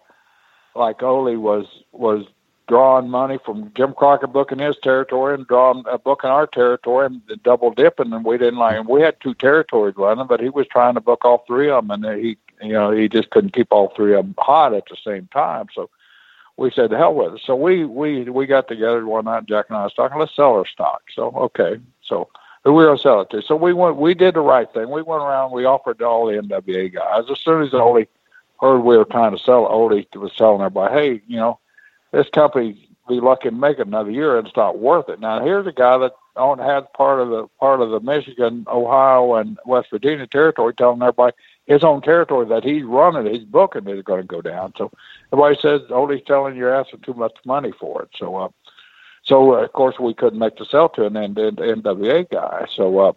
S2: like Ole was was drawing money from Jim Crockett booking his territory and drawing uh, booking our territory and double dipping, and we didn't like him. We had two territories running, but he was trying to book all three of them, and he you know he just couldn't keep all three of them hot at the same time. So we said, "The hell with it." So we we we got together one night. Jack and I was talking. Let's sell our stock. So okay, so who we gonna sell it to? So we went. We did the right thing. We went around. We offered to all the NWA guys as soon as Ole heard we were trying to sell Ole was telling everybody, hey, you know, this company be lucky to make it another year it's not worth it. Now here's a guy that owned had part of the part of the Michigan, Ohio, and West Virginia territory, telling everybody his own territory that he's running, he's booking is going to go down. So everybody says Ole's telling you're asking too much money for it. So uh, so uh, of course we couldn't make the sell to an N NWA guy. So uh,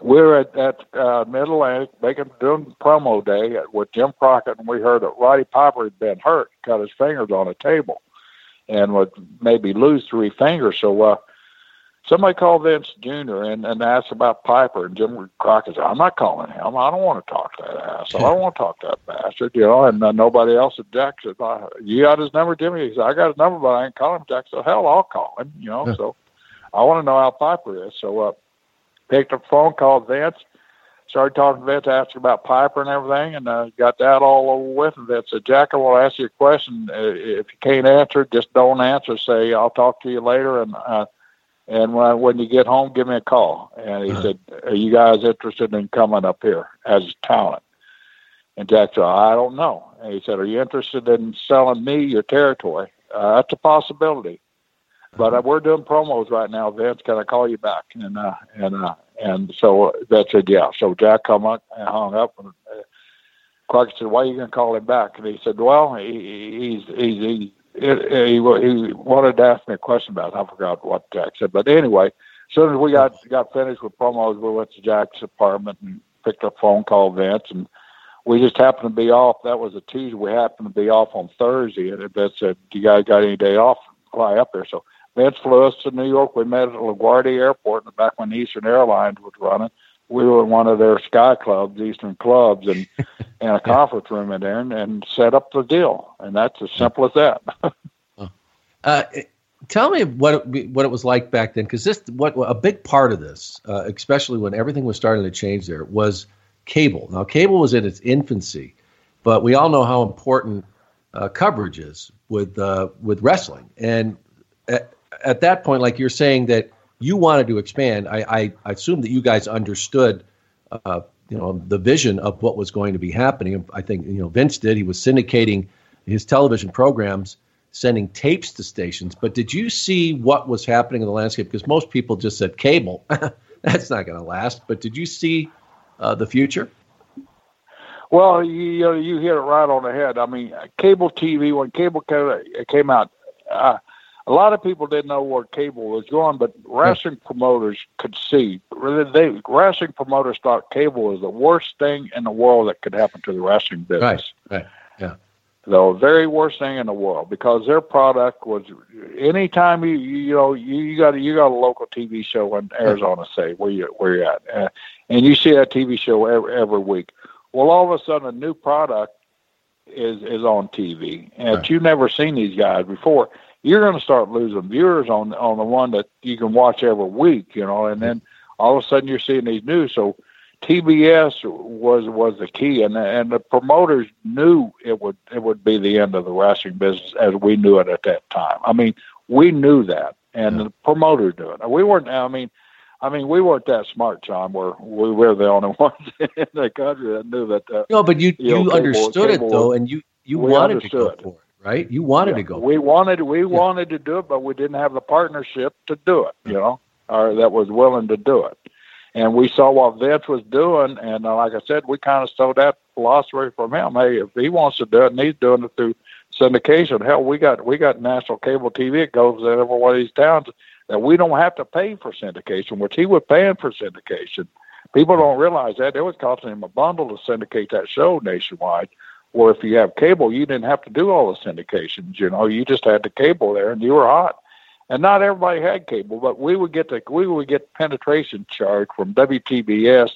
S2: were at, at uh, Mid Atlantic making doing promo day with Jim Crockett, and we heard that Roddy Piper had been hurt, cut his fingers on a table, and would maybe lose three fingers. So uh, somebody called Vince Jr. and, and asked about Piper, and Jim Crockett said, "I'm not calling him. I don't want to talk to that ass. I don't want to talk to that bastard." You know, and uh, nobody else Jack said, "You got his number, Jimmy?" He said, "I got his number, but I ain't calling him." Jack said, "Hell, I'll call him." You know, so I want to know how Piper is. So. uh picked up the phone, called Vince, started talking to Vince, asked about Piper and everything, and uh, got that all over with. And Vince said, Jack, I want to ask you a question. If you can't answer, just don't answer. Say, I'll talk to you later. And uh, and when, when you get home, give me a call. And he uh-huh. said, Are you guys interested in coming up here as talent? And Jack said, I don't know. And he said, Are you interested in selling me your territory? Uh, that's a possibility but uh, we're doing promos right now. Vince, can I call you back? And uh, and uh, and so that said, yeah. So Jack come up and hung up, and uh, Clark said, "Why are you to call him back?" And he said, "Well, he, he's he's he, he he wanted to ask me a question about. It. I forgot what Jack said, but anyway, as soon as we got got finished with promos, we went to Jack's apartment and picked up phone call Vince and. We just happened to be off. That was a Tuesday. We happened to be off on Thursday, and Vince said, "Do you guys got any day off? Fly up there." So Vince flew us to New York. We met at LaGuardia Airport back when Eastern Airlines was running. We were in one of their sky clubs, Eastern clubs, and [laughs] in a conference room in there, and, and set up the deal. And that's as simple as that. [laughs]
S3: Uh, tell me what it, what it was like back then, because this what a big part of this, uh, especially when everything was starting to change there, was cable. Now, cable was in its infancy, but we all know how important uh, coverage is with uh, with wrestling. And at, at, that point, like you're saying that you wanted to expand, I, I, I assume that you guys understood. Uh, you know the vision of what was going to be happening. I think you know Vince did. He was syndicating his television programs, sending tapes to stations. But did you see what was happening in the landscape? Because most people just said cable. [laughs] That's not going to last. But did you see uh, the future?
S2: Well, you you hit it right on the head. I mean, cable TV when cable came out, uh, a lot of people didn't know where cable was going, but wrestling promoters could see. They wrestling promoters thought cable was the worst thing in the world that could happen to the wrestling business.
S3: Right. Right. Yeah.
S2: The very worst thing in the world because their product was. Anytime you you know you, you got a, you got a local TV show in Arizona, say where you where you're at, uh, and you see that TV show every, every week. Well, all of a sudden, a new product is is on TV, and right. you've never seen these guys before you're going to start losing viewers on on the one that you can watch every week, you know, and then all of a sudden you're seeing these news. So TBS was was the key, and and the promoters knew it would it would be the end of the wrestling business as we knew it at that time. I mean, we knew that, and yeah. the promoters knew it. We weren't. I mean. I mean, we weren't that smart, John. Where we were the only [laughs] ones in the country that knew that. Uh,
S3: no, but you you, you know, understood cable, it though, and you you wanted to go for it right? You wanted
S2: yeah,
S3: to go.
S2: We wanted we yeah. wanted to do it, but we didn't have the partnership to do it. You know, or that was willing to do it. And we saw what Vince was doing, and uh, like I said, we kind of stole that philosophy from him. Hey, if he wants to do it, and he's doing it through syndication, hell, we got we got national cable TV. It goes in every one of these towns that we don't have to pay for syndication, which he was paying for syndication. People don't realize that it was costing him a bundle to syndicate that show nationwide. Or if you have cable, you didn't have to do all the syndications. You know, you just had the cable there, and you were hot. And not everybody had cable, but we would get the we would get penetration chart from WTBS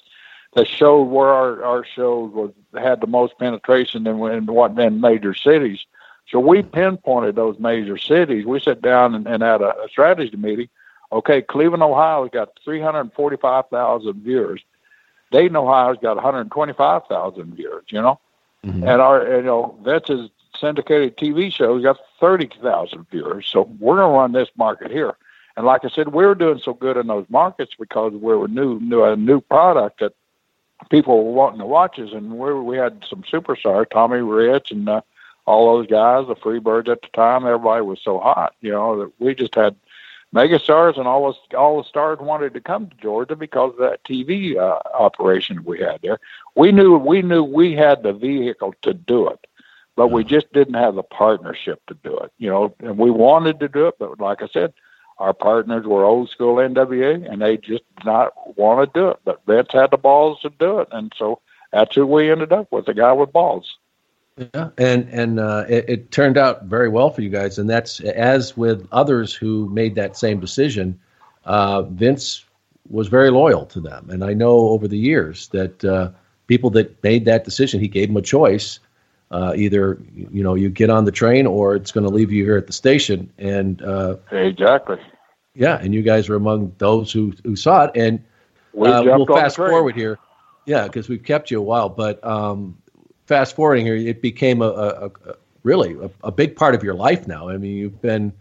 S2: that showed where our, our shows was had the most penetration in, in what in major cities. So we pinpointed those major cities. We sat down and, and had a, a strategy meeting. Okay, Cleveland, Ohio's got 345,000 viewers. Dayton, Ohio's got 125,000 viewers. You know, Mm-hmm. And our, you know, Vince's syndicated TV show We got 30,000 viewers. So we're going to run this market here. And like I said, we were doing so good in those markets because we were new, new a new product that people were wanting to watch us. And we we had some superstars, Tommy Rich and uh, all those guys, the Freebirds at the time. Everybody was so hot, you know, that we just had megastars, and all the all the stars wanted to come to Georgia because of that TV uh, operation we had there. We knew we knew we had the vehicle to do it, but we just didn't have the partnership to do it. You know, and we wanted to do it, but like I said, our partners were old school NWA, and they just did not want to do it. But Vince had the balls to do it, and so that's who we ended up with—the guy with balls.
S3: Yeah, and and uh, it, it, turned out very well for you guys, and that's as with others who made that same decision. Uh, Vince was very loyal to them, and I know over the years that uh, people that made that decision, he gave them a choice. Uh, either you know you get on the train, or it's going to leave you here at the station. And uh,
S2: exactly,
S3: yeah, and you guys were among those who who saw it. And we uh, will fast forward here, yeah, because we've kept you a while, but. Um, fast forwarding here, it became a, a, a really a, a, big part of your life now. I mean, you've been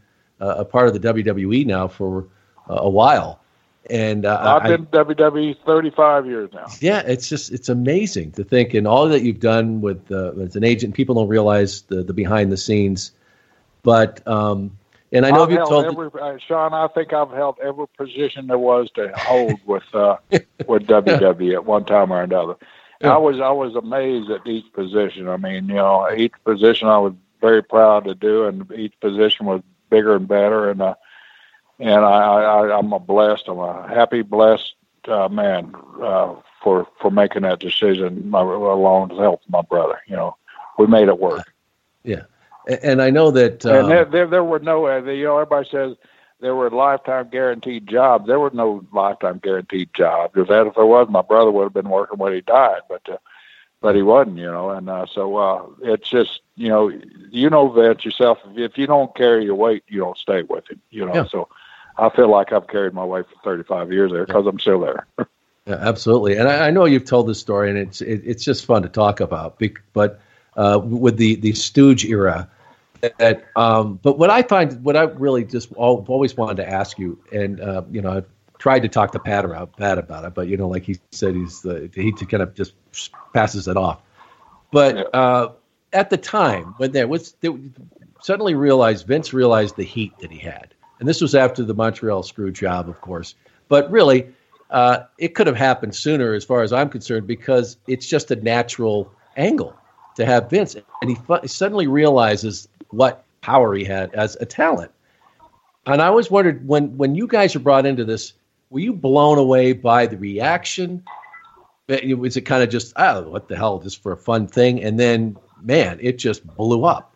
S3: uh, a part of the WWE now for uh, a while, and uh,
S2: I've been I, WWE 35 years now.
S3: Yeah, it's just it's amazing to think and all that you've done with uh, as an agent. People don't realize the the behind the scenes, but. Um, and I know
S2: I've
S3: you told
S2: every, uh, Sean. I think I've held every position there was to hold with uh, [laughs] with WWE at one time or another. Yeah. I was I was amazed at each position. I mean, you know, each position I was very proud to do, and each position was bigger and better. And uh, and I, I I'm a blessed, I'm a happy, blessed uh, man uh, for for making that decision along with the help of my brother. You know, we made it work.
S3: Yeah, and I know that.
S2: Um, and there, there, there were no, uh, you know, everybody says there were lifetime guaranteed jobs. There were no lifetime guaranteed jobs. If that if there was, my brother would have been working when he died, but uh, but he wasn't, you know. And uh, so uh, it's just you know you know Vince yourself. If you don't carry your weight, you don't stay with him. You know,
S3: Yeah.
S2: so I feel like I've carried my weight for 35 years there because I'm still there. [laughs]
S3: Yeah, absolutely. And I, I know you've told this story, and it's it, it's just fun to talk about. But uh, with the the Stooge era, that um, but what I find, what I really just al- always wanted to ask you, and uh, you know, I've tried to talk to Pat about Pat about it, but you know, like he said, he's the he kind of just passes it off. But uh, at the time when there was there, suddenly realized Vince realized the heat that he had, and this was after the Montreal screw job, of course. But really, uh, it could have happened sooner, as far as I'm concerned, because it's just a natural angle to have Vince, and he fu- suddenly realizes what power he had as a talent. And I always wondered when when you guys were brought into this, were you blown away by the reaction? Was it kind of just oh, what the hell, just for a fun thing? And then, man, it just blew up.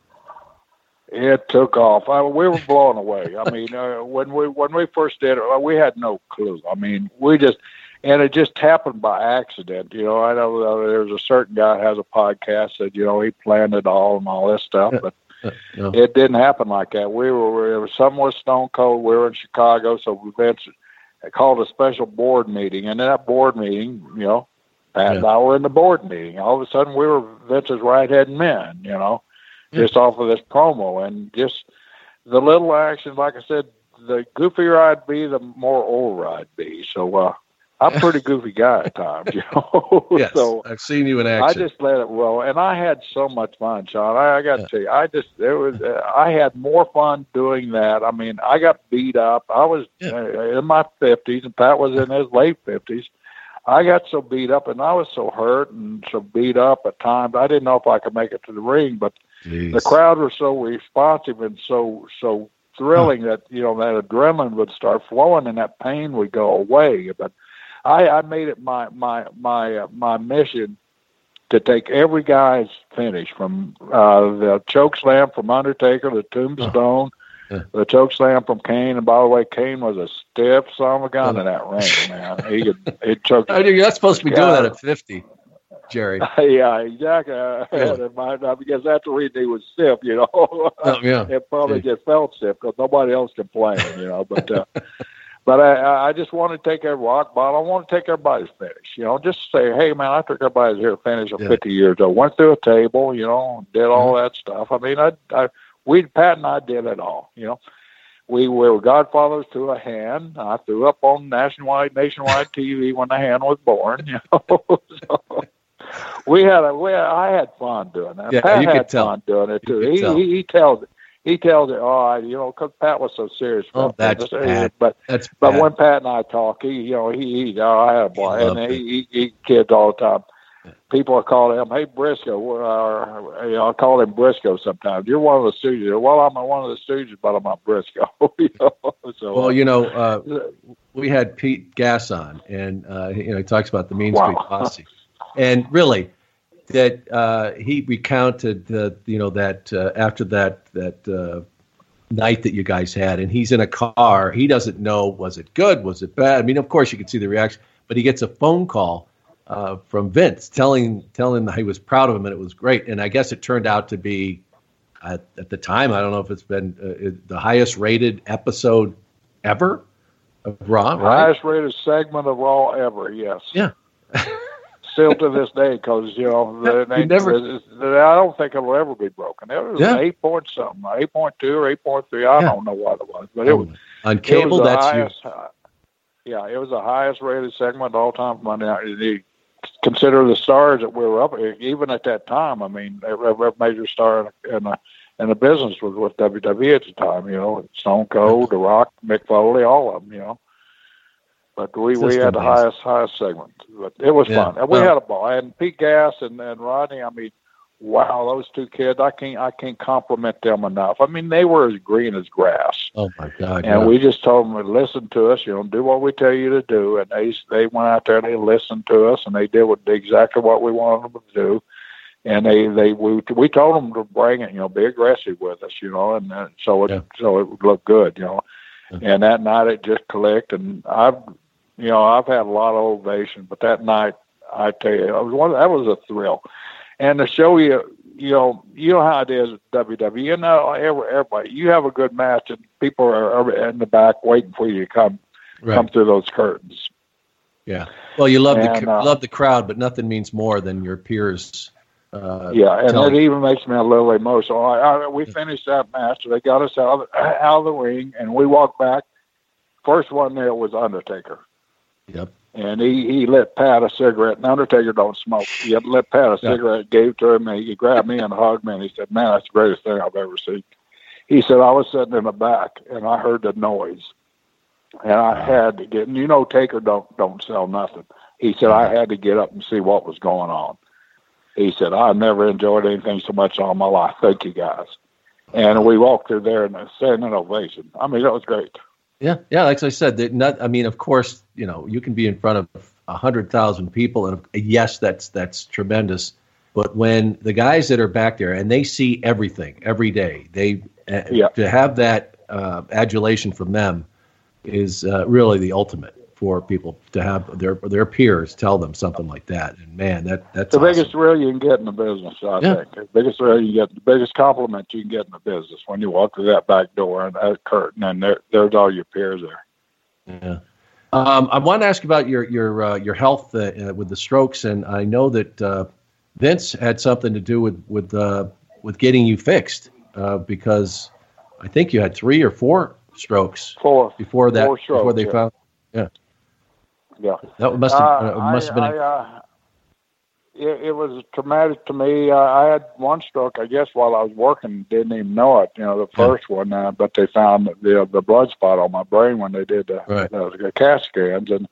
S2: It took off. I, we were blown away. I mean, uh, when we when we first did it, we had no clue. I mean, we just and it just happened by accident. You know, I know uh, there's a certain guy that has a podcast that you know he planned it all and all this stuff, but
S3: No.
S2: it didn't happen like that. We were, it was somewhere Stone Cold. We were in Chicago, so we Vince called a special board meeting, and in that board meeting, you know, Pat and I were in the board meeting. All of a sudden, we were Vince's right hand men. You know, just off of this promo, and just the little actions. Like I said, the goofier I'd be, the more over I'd be. So uh, I'm a pretty goofy guy at times, [laughs] you know. [laughs]
S3: Yes,
S2: so
S3: I've seen you in action.
S2: I just let it roll, and I had so much fun, Sean. I, I got to tell you, I just there was uh, I had more fun doing that. I mean, I got beat up. I was uh, in my fifties, and Pat was in his late fifties. I got so beat up, and I was so hurt and so beat up at times. I didn't know if I could make it to the ring, but the crowd was so responsive and so so thrilling that you know that adrenaline would start flowing and that pain would go away. But I, I made it my my my uh, my mission to take every guy's finish from uh, the choke slam from Undertaker, the Tombstone, the choke slam from Kane. And by the way, Kane was a stiff son of a gun in that ring, man. He could he [laughs] choked.
S3: I think you're not supposed to be doing that at 50, Jerry. [laughs]
S2: yeah, exactly.
S3: Yeah.
S2: because that's the reason he was stiff, you know.
S3: Oh, yeah. [laughs]
S2: it probably
S3: Yeah.
S2: just felt stiff because nobody else complained, you know. But uh, but I- I, I just want to take every rock bottom. I want to take everybody's finish, you know. Just say, hey, man, I took everybody's here finish at
S3: Yeah.
S2: 50 years old. Went through a table, you know, did all
S3: Mm-hmm.
S2: that stuff. I mean, I, I we Pat and I did it all, you know. We were godfathers to a hen. I threw up on nationwide nationwide [laughs] TV when the hen was born. You know, [laughs] so we had a we had, I had fun doing that.
S3: Yeah,
S2: Pat
S3: you could
S2: had
S3: tell.
S2: fun doing it too. He, he he tells it. He tells it. Oh, I, you know, because Pat was so serious.
S3: Oh,
S2: about
S3: that's. Pat.
S2: But
S3: That's
S2: but
S3: bad.
S2: when Pat and I talk, he you know he, he oh, I had a boy,
S3: He
S2: and he, he he kids all the time. People are calling him, "Hey Brisco," or you know, I call him Brisco sometimes. You're one of the Stooges. Well, I'm one of the Stooges, but I'm not Brisco. [laughs] you know? so,
S3: Well, you know, uh, we had Pete Gas on, and uh, you know he talks about the Mean
S2: Wow.
S3: Street Posse, and really that uh, he recounted the you know that uh, after that that uh, night that you guys had, and he's in a car. He doesn't know was it good, was it bad. I mean, of course you could see the reaction, but he gets a phone call uh, from Vince telling telling him that he was proud of him and it was great. And I guess it turned out to be at, at the time. I don't know if it's been uh, the highest rated episode ever of Raw. Right?
S2: highest rated segment of Raw ever. Yes.
S3: Yeah.
S2: Still to this day, because you know, the,
S3: You never-
S2: the- the- I don't think it'll ever be broken. It was
S3: Yeah.
S2: eight point something, eight point two or eight point three. I
S3: Yeah.
S2: don't know what it was, but it was
S3: on cable.
S2: was
S3: That's
S2: highest,
S3: you.
S2: uh, yeah, it was the highest rated segment of all time for Monday Night. You consider the stars that we were up, even at that time. I mean, every, every major star in the in the business was with WWE at the time. You know, Stone Cold, The Rock, Mick Foley, all of them. You know. But we, we had the
S3: amazing.
S2: highest highest segment. But it was
S3: Yeah.
S2: fun. And we had a ball. And Pete Gas and, and Rodney, I mean, wow, those two kids, I can't I can't compliment them enough. I mean, they were as green as grass.
S3: Oh my God!
S2: And
S3: yeah.
S2: we just told them to listen to us, you know, do what we tell you to do. And they they went out there and they listened to us and they did what exactly what we wanted them to do. And they they we we told them to bring it, you know, be aggressive with us, you know, and uh, so it
S3: Yeah.
S2: so it would look good, you know. And that night it just clicked, and I've you know I've had a lot of ovation, but that night I tell you, it was one that was a thrill. And to show you you know, you know how it is at WWE. You know, everybody, you have a good match, and people are, in the back waiting for you to come
S1: Right.
S2: come through those curtains.
S1: Yeah. Well, you love
S2: And,
S1: the
S2: uh,
S1: love the crowd, but nothing means more than your peers. Uh,
S2: Yeah, and
S1: telling-
S2: it even makes me a little emotional. I, I, we finished that match. They got us out of, out of the ring, and we walked back. First one there was Undertaker.
S1: Yep.
S2: And he, he lit Pat a cigarette. And Undertaker don't smoke. He lit Pat a
S1: Yeah.
S2: cigarette, gave it to him, and he grabbed me and hugged me, and he said, "Man, that's the greatest thing I've ever seen." He said, "I was sitting in the back, and I heard the noise, and I uh-huh. had to get. And you know, Taker don't don't sell nothing. He said I uh-huh. had to get up and see what was going on. He said I've never enjoyed anything so much all my life. Thank you guys. And we walked through there and a standing ovation. I mean, that was great.
S1: Yeah, yeah. Like I said, that not. I mean, of course, you know, you can be in front of a hundred thousand people, and yes, that's that's tremendous. But when the guys that are back there and they see everything every day, they uh,
S2: Yeah.
S1: to have that uh, adulation from them is uh, really the ultimate for people to have their their peers tell them something like that. And man, that that's
S2: the
S1: awesome.
S2: biggest thrill you can get in the business, I
S1: Yeah.
S2: think. The biggest thrill you get, the biggest compliment you can get in the business when you walk through that back door and that curtain, and there, there's all your peers there.
S1: Yeah. Um, I want to ask about your your uh, your health uh, uh, with the strokes, and I know that uh, Vince had something to do with with uh, with getting you fixed uh, because I think you had three or four strokes
S2: Four
S1: before that
S2: four strokes,
S1: before they
S2: yeah.
S1: found. Yeah,
S2: Yeah.
S1: that must have
S2: Uh,
S1: uh, must have been.
S2: I, uh, it, it was traumatic to me. Uh, I had one stroke, I guess, while I was working. Didn't even know it. You know, the first one, uh, but they found the the blood spot on my brain when they did the,
S1: Right.
S2: the, the CAT scans, and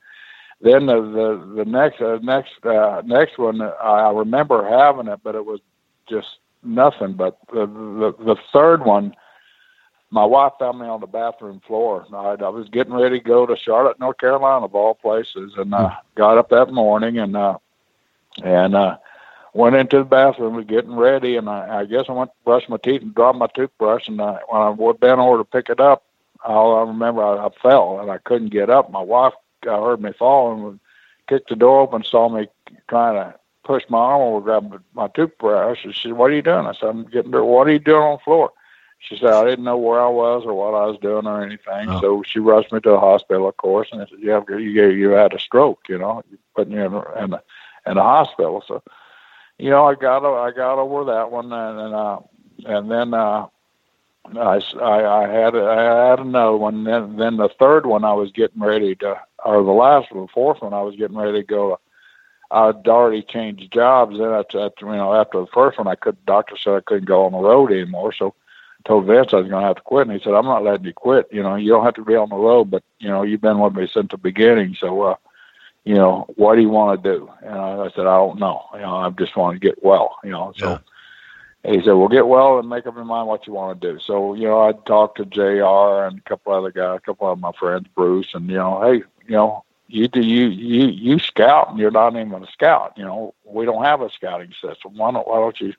S2: then the the, the next uh, next uh, next one, uh, I remember having it, but it was just nothing. But the the, the third one. My wife found me on the bathroom floor. I, I was getting ready to go to Charlotte, North Carolina, of all places, and uh, got up that morning and uh, and uh, went into the bathroom, was getting ready, and I, I guess I went to brush my teeth and dropped my toothbrush. And uh, when I went bent over to pick it up, all I remember I, I fell and I couldn't get up. My wife uh, heard me fall and kicked the door open, saw me trying to push my arm over, grab my toothbrush. And she said, "What are you doing?" I said, "I'm getting there. What are you doing on the floor?" She said, "I didn't know where I was or what I was doing or anything."
S1: Oh.
S2: So she rushed me to the hospital, of course, and I said, "You have you you had a stroke, you know, putting you in a, in a, in a hospital." So, you know, I got I got over that one, and and, uh, and then uh, I, I I had I had another one. Then then the third one I was getting ready to, or the last one, the fourth one I was getting ready to go. I'd already changed jobs. Then at you know after the first one, I could doctor said I couldn't go on the road anymore. So told Vince I was going to have to quit, and he said I'm not letting you quit. You know you don't have to be on the road, but you know you've been with me since the beginning. So uh, you know what do you want to do? And I, I said I don't know. You know I just want to get well. You know so.
S1: Yeah.
S2: He said, "Well, get well and make up your mind what you want to do." So, you know, I talked to Jr. and a couple other guys, a couple of my friends, Bruce, and you know, hey, you know, you do you you you scout, and you're not even a scout. You know, we don't have a scouting system. Why don't why don't you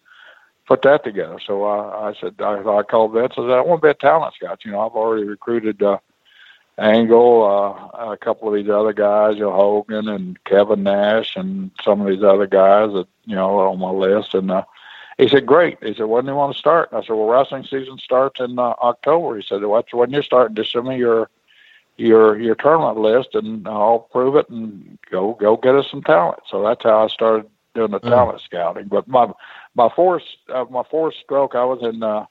S2: put that together? So I, I said, I, I called Vince. I said, I want to be a talent scout. You know, I've already recruited uh, Angle, uh, a couple of these other guys, you know, Hogan and Kevin Nash, and some of these other guys that you know are on my list, and. uh he said, "Great." He said, "When do you want to start?" I said, "Well, wrestling season starts in uh, October." He said, "Well, when you're starting. Just send me your your your tournament list, and I'll prove it, and go go get us some talent." So that's how I started doing the
S1: Mm.
S2: talent scouting. But my my fourth uh, my fourth stroke, I was in uh,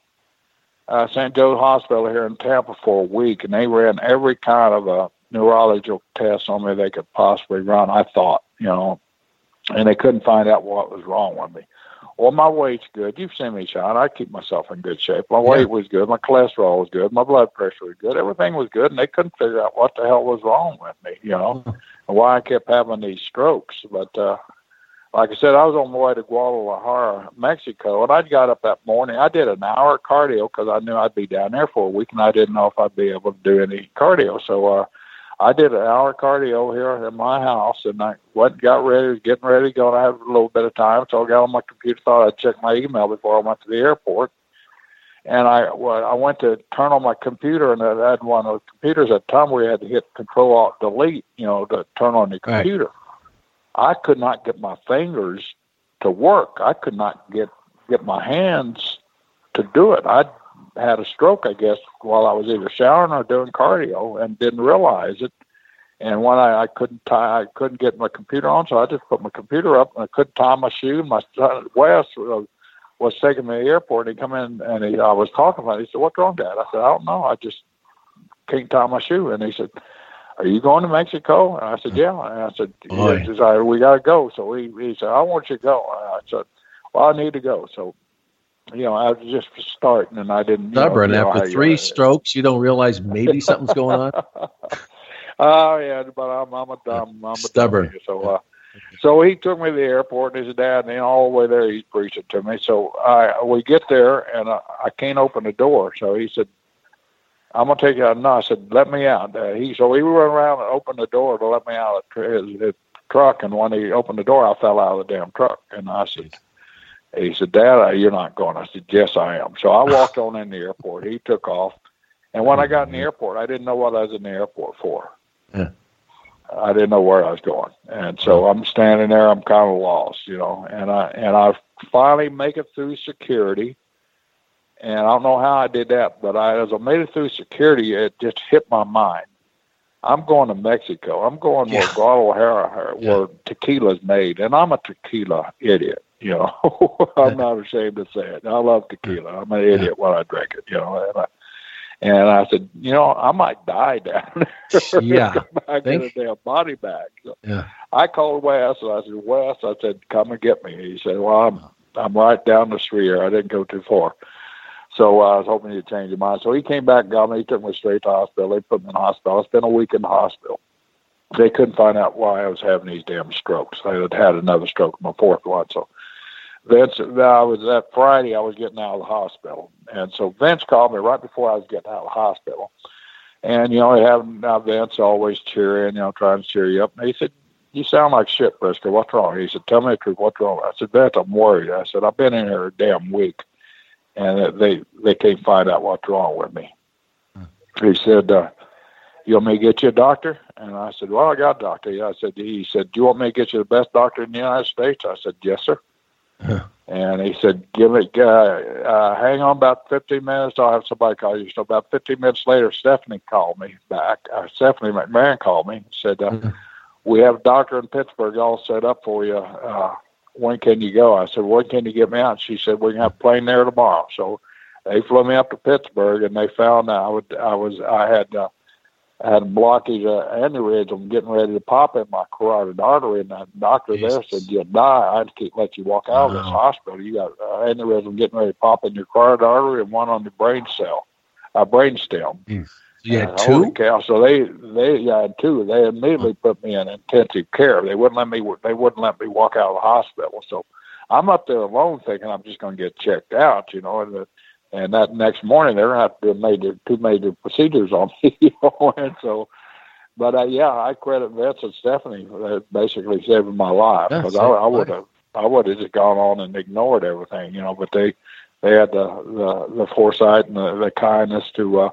S2: uh, St. Joe's Hospital here in Tampa for a week, and they ran every kind of a neurological test on me they could possibly run. I thought, you know, and they couldn't find out what was wrong with me. Well, my weight's good. You've seen me, Sean. I keep myself in good shape. My weight was good. My cholesterol was good. My blood pressure was good. Everything was good, and they couldn't figure out what the hell was wrong with me, you know, and why I kept having these strokes. But uh, like I said, I was on my way to Guadalajara, Mexico, and I'd got up that morning. I did an hour of cardio because I knew I'd be down there for a week, and I didn't know if I'd be able to do any cardio. So uh, I did an hour of cardio here in my house, and I went got ready, was getting ready going to go, and I had a little bit of time, so I got on my computer, thought I'd check my email before I went to the airport. And I well, I went to turn on my computer, and I had one of the computers at the time where you had to hit Control Alt Delete, you know, to turn on the
S1: Right.
S2: I could not get my fingers to work. I could not get get my hands to do it. I had a stroke, I guess, while I was either showering or doing cardio, and didn't realize it. And when I, I couldn't tie, I couldn't get my computer on, so I just put my computer up, and I couldn't tie my shoe. My son Wes was, was taking me to the airport. And he come in, and he, I was talking about. it. He said, "What's wrong, Dad?" I said, "I don't know. I just can't tie my shoe." And he said, "Are you going to Mexico?" And I said, "Yeah." And I said,
S1: Boy.
S2: he said, "We got to go." So he he said, "I want you to go." And I said, "Well, I need to go." So you know, I was just starting, and I didn't. know,
S1: Stubborn.
S2: you know
S1: After
S2: you
S1: three
S2: are.
S1: strokes, you don't realize maybe something's going on. [laughs]
S2: Oh yeah, but I'm I'm a dumb I'm a
S1: Stubborn.
S2: So uh, so he took me to the airport and his dad, and all the way there he's preaching to me. So I we get there and I, I can't open the door. So he said, "I'm gonna take you out." No, I said, "Let me out." Uh, he so he went around and opened the door to let me out of tr- his, his truck. And when he opened the door, I fell out of the damn truck. And I said. He said, Dad, you're not going. I said, Yes, I am. So I walked on in the airport. He took off. And when I got in the airport, I didn't know what I was in the airport for.
S1: Yeah.
S2: I didn't know where I was going, and so I'm standing there. I'm kind of lost, you know. And I and I finally make it through security, and I don't know how I did that, but I as I made it through security, it just hit my mind. I'm going to Mexico. I'm going where Guadalajara, where tequila's made, and I'm a tequila idiot. You know, [laughs] I'm not ashamed to say it. I love tequila. I'm an idiot when I drink it. You know, and I, and I said, you know, I might die [laughs] down there. [laughs]
S1: Yeah.
S2: I get a damn body bag. So
S1: Yeah.
S2: I called Wes and I said, Wes, I said, come and get me. He said, well, I'm I'm right down the street here. I didn't go too far. So uh, I was hoping he'd change his mind. So he came back got me. He took me straight to the hospital. They put me in the hospital. I spent a week in the hospital. They couldn't find out why I was having these damn strokes. I had had another stroke, my fourth one. So Vince, I was that Friday. I was getting out of the hospital, and so Vince called me right before I was getting out of the hospital. And you know, have now Vince always cheering, you know, trying to cheer you up. And he said, "You sound like shit, Brisco. What's wrong?" He said, "Tell me the truth. What's wrong?" I said, "Vince, I'm worried." I said, "I've been in here a damn week, and they they can't find out what's wrong with me." He said, uh, "You want me to get you a doctor?" And I said, "Well, I got a doctor." Yeah, I said, "He said, do you want me to get you the best doctor in the United States?" I said, "Yes, sir." And he said, "Give it, uh, uh, hang on about 15 minutes. I'll have somebody call you." So about 15 minutes later, Stephanie called me back. Uh, Stephanie McMahon called me and said, uh, "We have a doctor in Pittsburgh all set up for you. Uh, when can you go?" I said, "When can you get me out?" She said, "We can have a plane there tomorrow." So they flew me up to Pittsburgh, and they found out I would, I was, I had. Uh, I had a blockage, uh, aneurysm getting ready to pop in my carotid artery, and the doctor there said, "You'll die. I can't let you walk out of this hospital. You got uh, aneurysm getting ready to pop in your carotid artery and one on your brain cell, uh, brain stem."
S1: So you had
S2: And holy
S1: two?
S2: cow! So they they yeah, I had two. They immediately put me in intensive care. They wouldn't let me they wouldn't let me walk out of the hospital. So I'm up there alone, thinking I'm just going to get checked out, you know. And the, and that next morning they're going to have to do major two major procedures on [laughs] me, you know. And so, but uh, yeah, I credit Vince and Stephanie for that basically saving my life because I, I would have I would have just gone on and ignored everything, you know. But they they had the the, the foresight and the, the kindness to. uh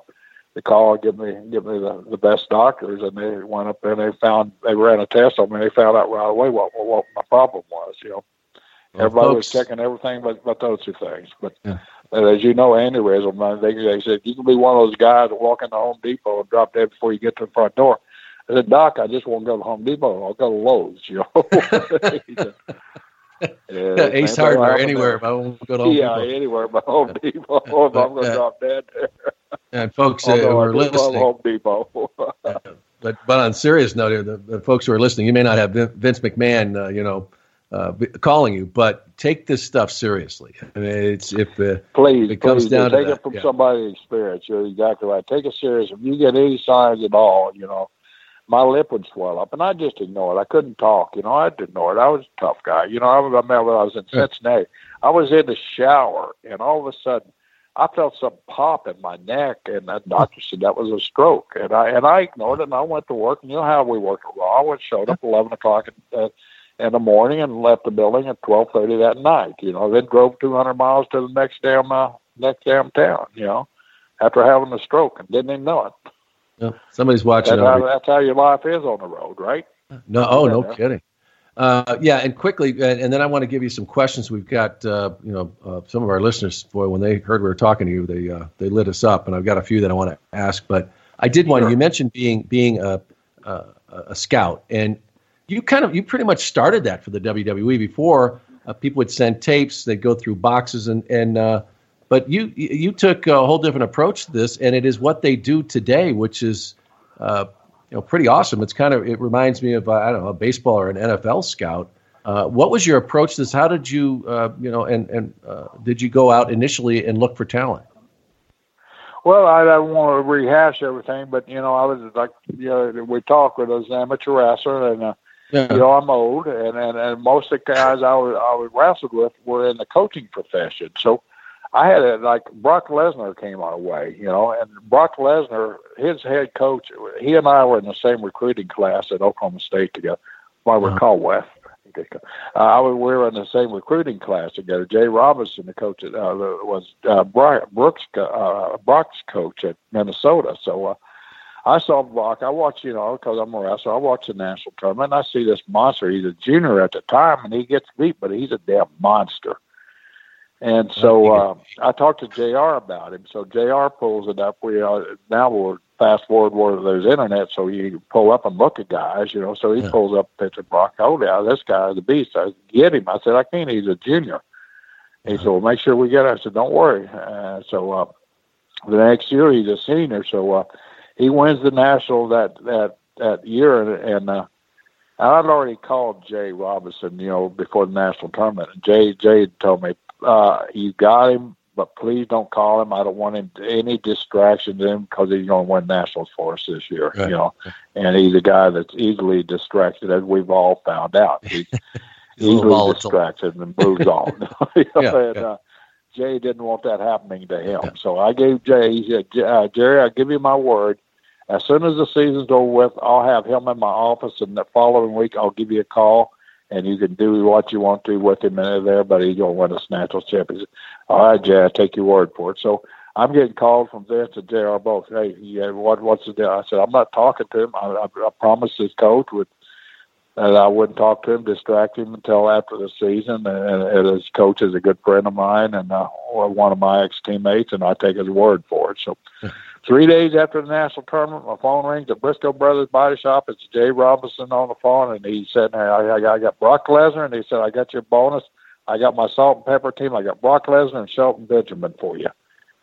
S2: to call and give me give me the, the best doctors and they went up there and they found they ran a test on me and they found out right away what what my problem was, you know.
S1: Well,
S2: Everybody was checking everything but, but those two things. But
S1: Yeah.
S2: as you know, aneurysm, they they said you can be one of those guys that walk into Home Depot and drop dead before you get to the front door. I said, Doc, I just won't go to Home Depot. I'll go to Lowe's, you know. [laughs] Yeah,
S1: Yeah, Ace Hardware, anywhere, but I won't go to Home
S2: yeah,
S1: Depot.
S2: anywhere but Home Depot. if I'm going [laughs] to drop dead there.
S1: And folks uh, who are listening,
S2: Home Depot. [laughs]
S1: but but on serious note, here, the, the folks who are listening, you may not have Vince McMahon, uh, you know, uh, b- calling you, but take this stuff seriously. I mean, it's if uh,
S2: Please,
S1: it comes
S2: please
S1: down
S2: take
S1: that,
S2: it from
S1: yeah.
S2: somebody's experience. You're exactly right. Take it serious. If you get any signs at all, you know, my lip would swell up, and I just ignore it. I couldn't talk. You know, I would ignore it. I was a tough guy. You know, I remember when I was in. Cincinnati. I was in the shower, and all of a sudden, I felt some pop in my neck, and the doctor said that was a stroke. And I and I ignored it, and I went to work. And you know how we work at Raw. I went showed up eleven o'clock in, uh, in the morning and left the building at twelve thirty that night. You know, then drove two hundred miles to the next damn uh, next damn town. You know, after having a stroke and didn't even know it.
S1: know, somebody's watching.
S2: That's how, that's how your life is on the road, right?
S1: No, oh, no kidding. Uh, yeah, and quickly, and, and, then I want to give you some questions. We've got, uh, you know, uh, some of our listeners. Boy, when they heard we were talking to you, they uh, they lit us up, and I've got a few that I want to ask. But I did want sure. you mentioned being being a, a, a scout, and you kind of you pretty much started that for the WWE before uh, people would send tapes, they'd go through boxes, and and uh, but you you took a whole different approach to this, and it is what they do today, which is uh, you know pretty awesome. It's kind of it reminds me of uh, I don't know a baseball or an NFL scout. Uh, what was your approach to this? How did you uh, you know and and did you go out initially and look for talent?
S2: Well, I don't want to rehash everything, but you know, I was like, you know, we talked with us amateur wrestler, and uh, yeah. You know, I'm old, and, and and most of the guys I was I was wrestled with were in the coaching profession. So I had a, like Brock Lesnar came our way, you know, and Brock Lesnar, his head coach, he and I were in the same recruiting class at Oklahoma State together. If I uh-huh. recall, West. Uh, I was, we were in the same recruiting class together. Jay Robinson, the coach, at, uh, was uh, Brooks, uh, Brock's coach at Minnesota. So uh, I saw Brock. I watched, you know, because I'm a wrestler. I watched the national tournament. And I see this monster. He's a junior at the time, and he gets beat, but he's a damn monster. And so uh, I talked to Jr. about him. So Jr. pulls it up. We uh, now we're fast forward where there's internet, so you pull up and look at guys, you know. So he yeah. pulls up a picture of Brock. Oh yeah, this guy is a beast. I get him. I said I can't. He's a junior. He said, "Well, make sure we get." Him. I said, "Don't worry." Uh, so uh, the next year he's a senior. So uh, he wins the national that that that year, and, and uh, I'd already called Jay Robinson, you know, before the national tournament. And Jay Jay told me, uh, "You got him, but please don't call him. I don't want him any distractions in him because he's going to win nationals for us this year, right. you know. And he's a guy that's easily distracted, as we've all found out. He's [laughs] easily distracted and moves on. you [laughs] know, [laughs] yeah, and, yeah. Uh, Jay didn't want that happening to him. Yeah. So I gave Jay, he said, uh, Jerry, I give you my word. As soon as the season's over with, I'll have him in my office, and the following week I'll give you a call, and you can do what you want to with him in there. But he's going to win us national championship. All right, Jay, I take your word for it. So I'm getting called from Vince to Jr. both. Hey, yeah, what what's the deal? I said I'm not talking to him. I, I, I promised his coach would that I wouldn't talk to him, distract him until after the season. And, and his coach is a good friend of mine and uh, one of my ex teammates, and I take his word for it. So. [laughs] Three days after the national tournament, my phone rings at Brisco Brothers Body Shop. It's Jay Robinson on the phone, and he said, hey, I, I, I got Brock Lesnar, and he said, I got your bonus. I got my salt and pepper team. I got Brock Lesnar and Shelton Benjamin for you.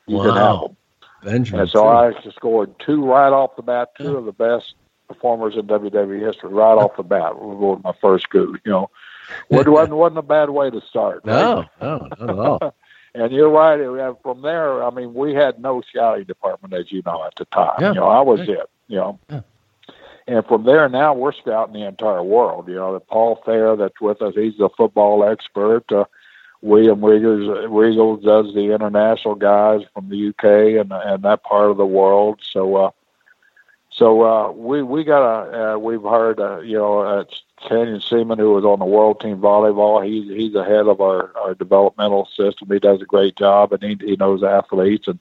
S2: You wow. can have them. Benjamin. And so too. I scored two right off the bat, two yeah. of the best performers in WWE history right off the bat. We Was my first coup, you know. It [laughs] wasn't wasn't a bad way to start.
S1: Right? No, no, not at all. [laughs]
S2: And you're right. From there, I mean, we had no scouting department, as you know, at the time. Yeah. You know, I was yeah. it. You know. Yeah. And from there, now we're scouting the entire world. You know, the Paul Fair that's with us, he's a football expert. Uh, William Wiggles, Wiggles does the international guys from the UK and and that part of the world. So, uh, so uh, we we got a uh, we've heard uh, you know uh, Canyon Ceman, who was on the world team volleyball. He's he's the head of our, our developmental system. He does a great job, and he he knows athletes. And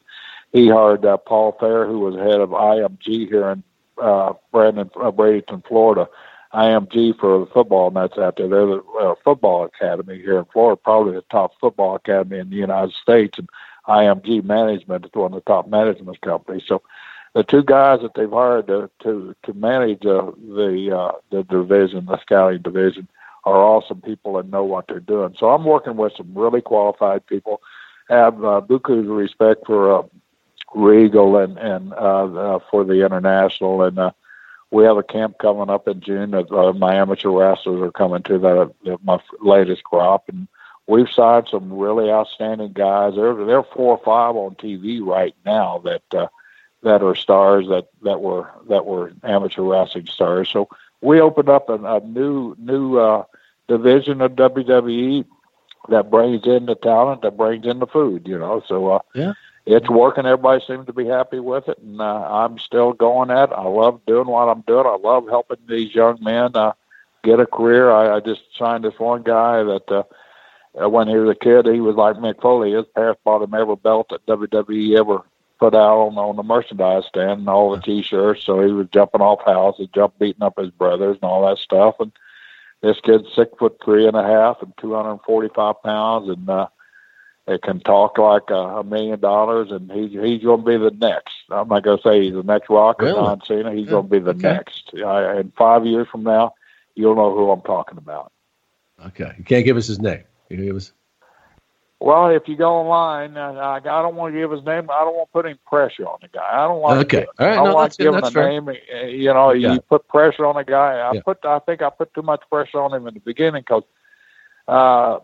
S2: he hired uh, Paul Fair, who was head of IMG here in uh, Brandon uh, Bradenton, Florida. IMG for the football nuts out there. They're the uh, football academy here in Florida, probably the top football academy in the United States. And IMG Management is one of the top management companies. So the two guys that they've hired to to, to manage uh, the uh, the division, the scouting division, are awesome people and know what they're doing. So I'm working with some really qualified people. Have uh, buku respect for uh, Regal and and uh, uh, for the international, and uh, we have a camp coming up in June that uh, my amateur wrestlers are coming to that uh, my latest crop, and we've signed some really outstanding guys. There, there are four or five on TV right now that. Uh, that are stars that that were that were amateur wrestling stars. So we opened up a, a new new uh, division of WWE that brings in the talent, that brings in the food. You know, so uh,
S1: yeah.
S2: It's working. Everybody seems to be happy with it, and uh, I'm still going at. it. I love doing what I'm doing. I love helping these young men uh, get a career. I, I just signed this one guy that uh, when he was a kid, he was like Mick Foley. His parents bought him every belt that WWE ever put out on, on the merchandise stand and all the T-shirts. So he was jumping off houses, jump beating up his brothers and all that stuff. And this kid's six foot three and a half and 245 pounds, and uh, it can talk like a, a million dollars, and he's he's going to be the next. I'm not going to say he's the next Rock or
S3: Really?
S2: John Cena. He's
S3: Yeah,
S2: going to be the
S3: okay.
S2: next. I, and five years from now, you'll know who I'm talking about.
S3: Okay, you can't give us his name. You can give us.
S2: Well, if you go online, uh, I, I don't want to give his name. I don't want to put any pressure on the guy. I don't like.
S3: Okay. All right.
S2: I don't
S3: No,
S2: like giving a
S3: fair.
S2: name. uh, You know,
S3: Yeah.
S2: you put pressure on a guy. I
S3: Yeah.
S2: put. I think I put too much pressure on him in the beginning because uh,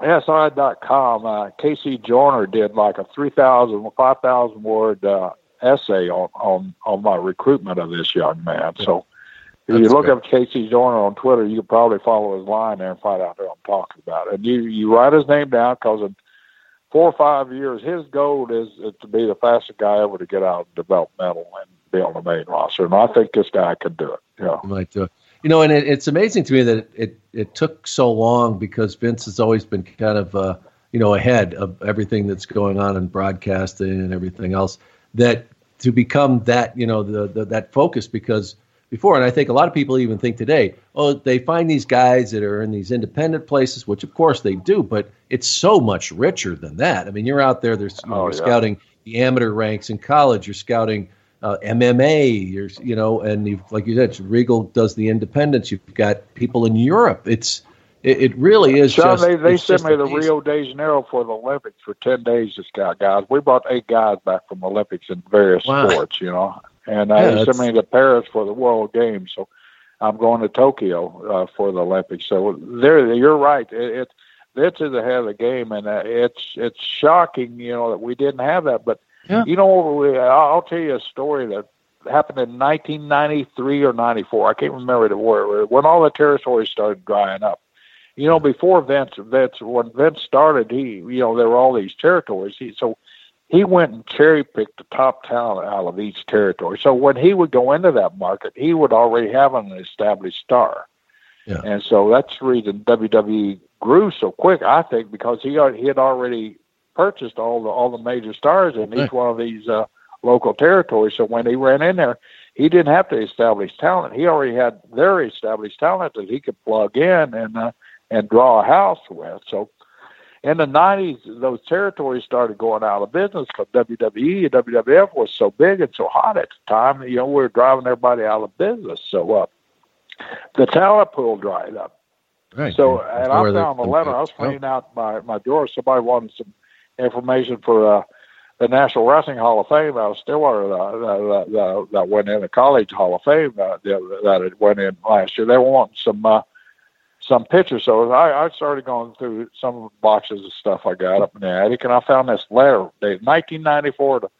S2: SI.com, uh, Casey Joyner did like a 3,000, 5,000 word uh, essay on, on, on my recruitment of this young man. So if you look
S3: great.
S2: up Casey Joyner on Twitter, you could probably follow his line there and find out who I'm talking about. And you, you write his name down because in four or five years, his goal is, is to be the fastest guy ever to get out of developmental and be on the main roster. And I think this guy could do it. Yeah.
S3: You might do it. You know, and it, it's amazing to me that it, it, it took so long because Vince has always been kind of, uh, you know, ahead of everything that's going on in broadcasting and everything else. That to become that, you know, the, the that focus because before, and I think a lot of people even think today, oh, they find these guys that are in these independent places, which of course they do, but it's so much richer than that. I mean, you're out there, there's you know,
S2: Oh,
S3: you're
S2: yeah.
S3: scouting the amateur ranks in college, you're scouting uh, MMA, you're, you know, and you've, like you said, Regal does the independents. You've got people in Europe. It's it, it really is
S2: Sean,
S3: just.
S2: they, they sent me to
S3: amazing.
S2: Rio de Janeiro for the Olympics for 10 days, this guy, guys. We brought eight guys back from Olympics in various
S3: Wow.
S2: sports, you know. And I
S3: yeah,
S2: sent me to Paris for the World Games. So I'm going to Tokyo uh, for the Olympics. So there, you're right. It, it, this is ahead of the game, and uh, it's it's shocking, you know, that we didn't have that. But
S3: Yeah.
S2: you know, we, I'll tell you a story that happened in 1993 or 94. I can't remember the word when all the territories started drying up. You know, before Vince, Vince when Vince started, he you know there were all these territories. He so he went and cherry picked the top talent out of each territory. So when he would go into that market, he would already have an established star.
S3: Yeah.
S2: And so that's the reason WWE grew so quick. I think because he he had already purchased all the all the major stars in each one of these uh, local territories. So when he ran in there, he didn't have to establish talent. He already had their established talent that he could plug in and uh, and draw a house with. So in the '90s, those territories started going out of business because WWE and WWF was so big and so hot at the time. You know, we were driving everybody out of business. So uh, the talent pool dried up.
S3: Right.
S2: So,
S3: That's
S2: and I
S3: where the-
S2: found a letter. I was cleaning out my my drawer. Somebody wanted some information for uh, the National Wrestling Hall of Fame out of Stillwater that, that, that, that went in the College Hall of Fame uh, that, that it went in last year. They were wanting some uh, some pictures. So I, I started going through some boxes of stuff I got up in the attic, and I found this letter dated 1994 to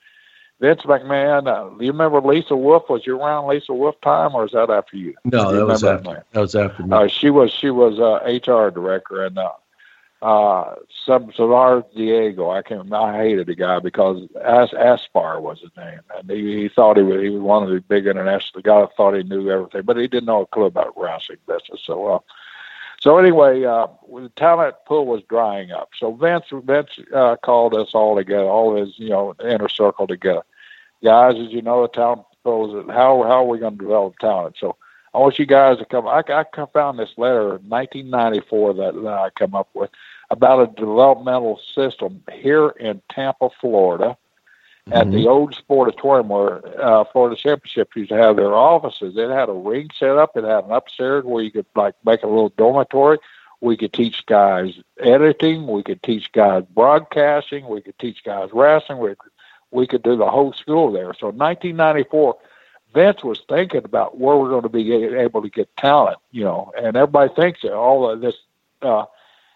S2: Vince McMahon. Uh, do you remember Lisa Wolf? Was you around Lisa Wolf time, or is that after you?
S3: No,
S2: you
S3: that was after. That was after me.
S2: uh, she was she was uh, HR director and uh, uh, some Solar Diego. I can't. I hated the guy because As Aspar was his name, and he, he thought he was he was one of the big international. The guy thought he knew everything, but he didn't know a clue about wrestling business. So, uh, so anyway, uh, the talent pool was drying up. So Vince Vince uh, called us all together, all his you know inner circle together. Guys, as you know, the talent pool is how how are we going to develop talent? So. I want you guys to come. I, I found this letter in 1994 that, that I come up with about a developmental system here in Tampa, Florida, at the old sportatorium where uh, Florida Championship used to have their offices. It had a ring set up. It had an upstairs where you could like make a little dormitory. We could teach guys editing. We could teach guys broadcasting. We could teach guys wrestling. We could, we could do the whole school there. So in 1994, Vince was thinking about where we're going to be able to get talent, you know, and everybody thinks that all of this uh,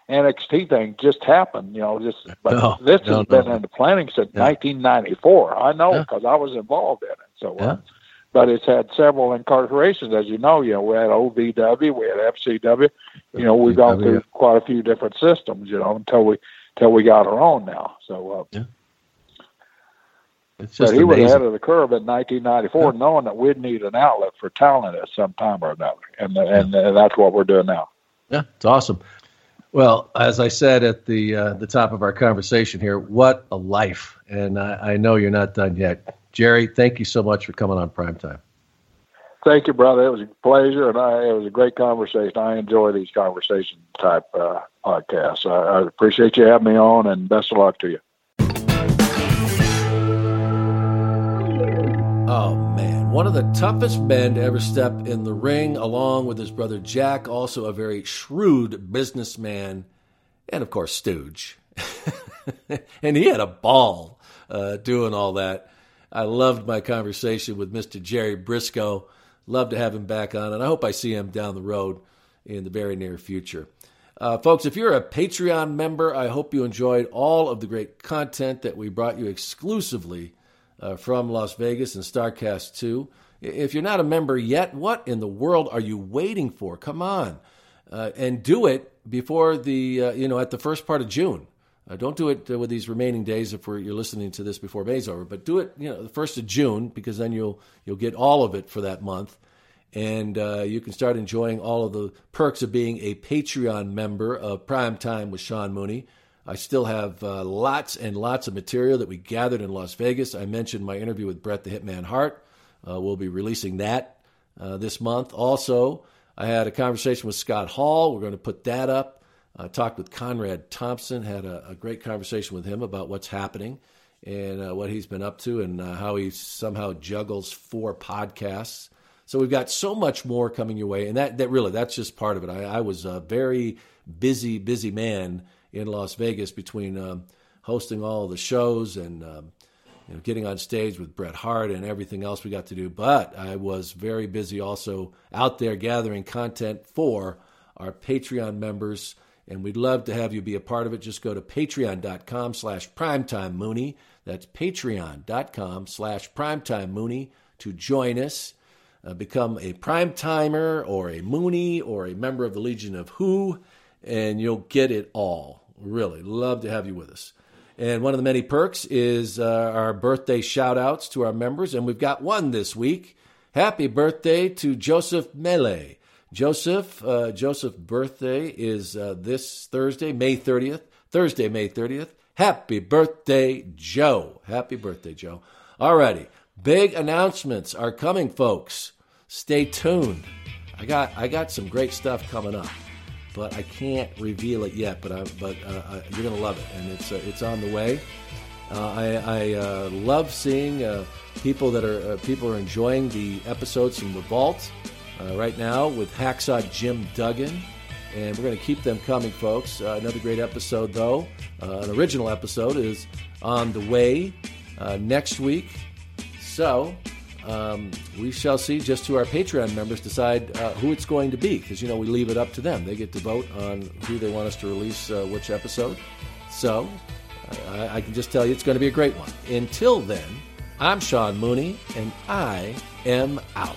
S2: NXT thing just happened, you know, just, but
S3: No,
S2: this
S3: no,
S2: has been in the planning since
S3: Yeah.
S2: 1994. I know
S3: Yeah.
S2: because I was involved in it. So, uh, but it's had several incarcerations, as you know. You know, we had OVW, we had FCW. You know, we've gone through quite a few different systems. You know, until we until we got our own now. So, uh,
S3: It's just
S2: but he was ahead of the curve in 1994, knowing that we'd need an outlet for talent at some time or another, and and, and that's what we're doing now.
S3: Yeah, it's awesome. Well, as I said at the uh, the top of our conversation here, what a life! And I, I know you're not done yet, Jerry. Thank you so much for coming on Primetime.
S2: Thank you, brother. It was a pleasure, and I, it was a great conversation. I enjoy these conversation type uh, podcasts. I, I appreciate you having me on, and best of luck to you.
S3: Oh man, one of the toughest men to ever step in the ring, along with his brother Jack, also a very shrewd businessman, and of course Stooge. [laughs] and he had a ball uh, doing all that. I loved my conversation with Mr. Jerry Brisco. Love to have him back on, and I hope I see him down the road in the very near future. Uh, folks, if you're a Patreon member, I hope you enjoyed all of the great content that we brought you exclusively uh, from Las Vegas and Starrcast 2. If you're not a member yet, what in the world are you waiting for? Come on. Uh, and do it before the, uh, you know, at the first part of June. Uh, don't do it uh, with these remaining days if you're listening to this before May's over, but do it, you know, the first of June because then you'll you'll get all of it for that month, and uh, you can start enjoying all of the perks of being a Patreon member of Prime Time with Sean Mooney. I still have uh, lots and lots of material that we gathered in Las Vegas. I mentioned my interview with Bret the Hitman Hart. Uh, we'll be releasing that uh, this month. Also, I had a conversation with Scott Hall. We're going to put that up. I talked with Conrad Thompson, had a, a, great conversation with him about what's happening and uh, what he's been up to and uh, how he somehow juggles four podcasts. So we've got so much more coming your way, and that, that really that's just part of it. I, I was a very busy, busy man in Las Vegas between um, hosting all the shows and um, you know, getting on stage with Bret Hart and everything else we got to do. But I was very busy also out there gathering content for our Patreon members, and we'd love to have you be a part of it. Just go to patreon.com slash primetime Mooney. That's patreon.com slash primetime Mooney to join us. Uh, become a prime timer or a Mooney or a member of the Legion of Who and you'll get it all. Really, love to have you with us. And one of the many perks is uh, our birthday shout outs to our members, and we've got one this week. Happy birthday to Joseph Mele. Joseph, uh, Joseph's birthday is uh, this Thursday, May 30th. Thursday, May 30th. Happy birthday, Joe. Happy birthday, Joe. Alrighty. Big announcements are coming, folks. Stay tuned. I got I got some great stuff coming up but I can't reveal it yet. But I, but uh, you're gonna love it, and it's uh, it's on the way. Uh, I, I uh, love seeing uh, people that are uh, people are enjoying the episodes from the vault right now with Hacksaw Jim Duggan, and we're to keep them coming, folks. another great episode, though, an original episode, is on the way next week. So um, we shall see. Just to our Patreon members decide uh, who it's going to be, because you know we leave it up to them. They get to vote on who they want us to release uh, which episode. So I, I can just tell you it's going to be a great one. Until then, I'm Sean Mooney, and I am out.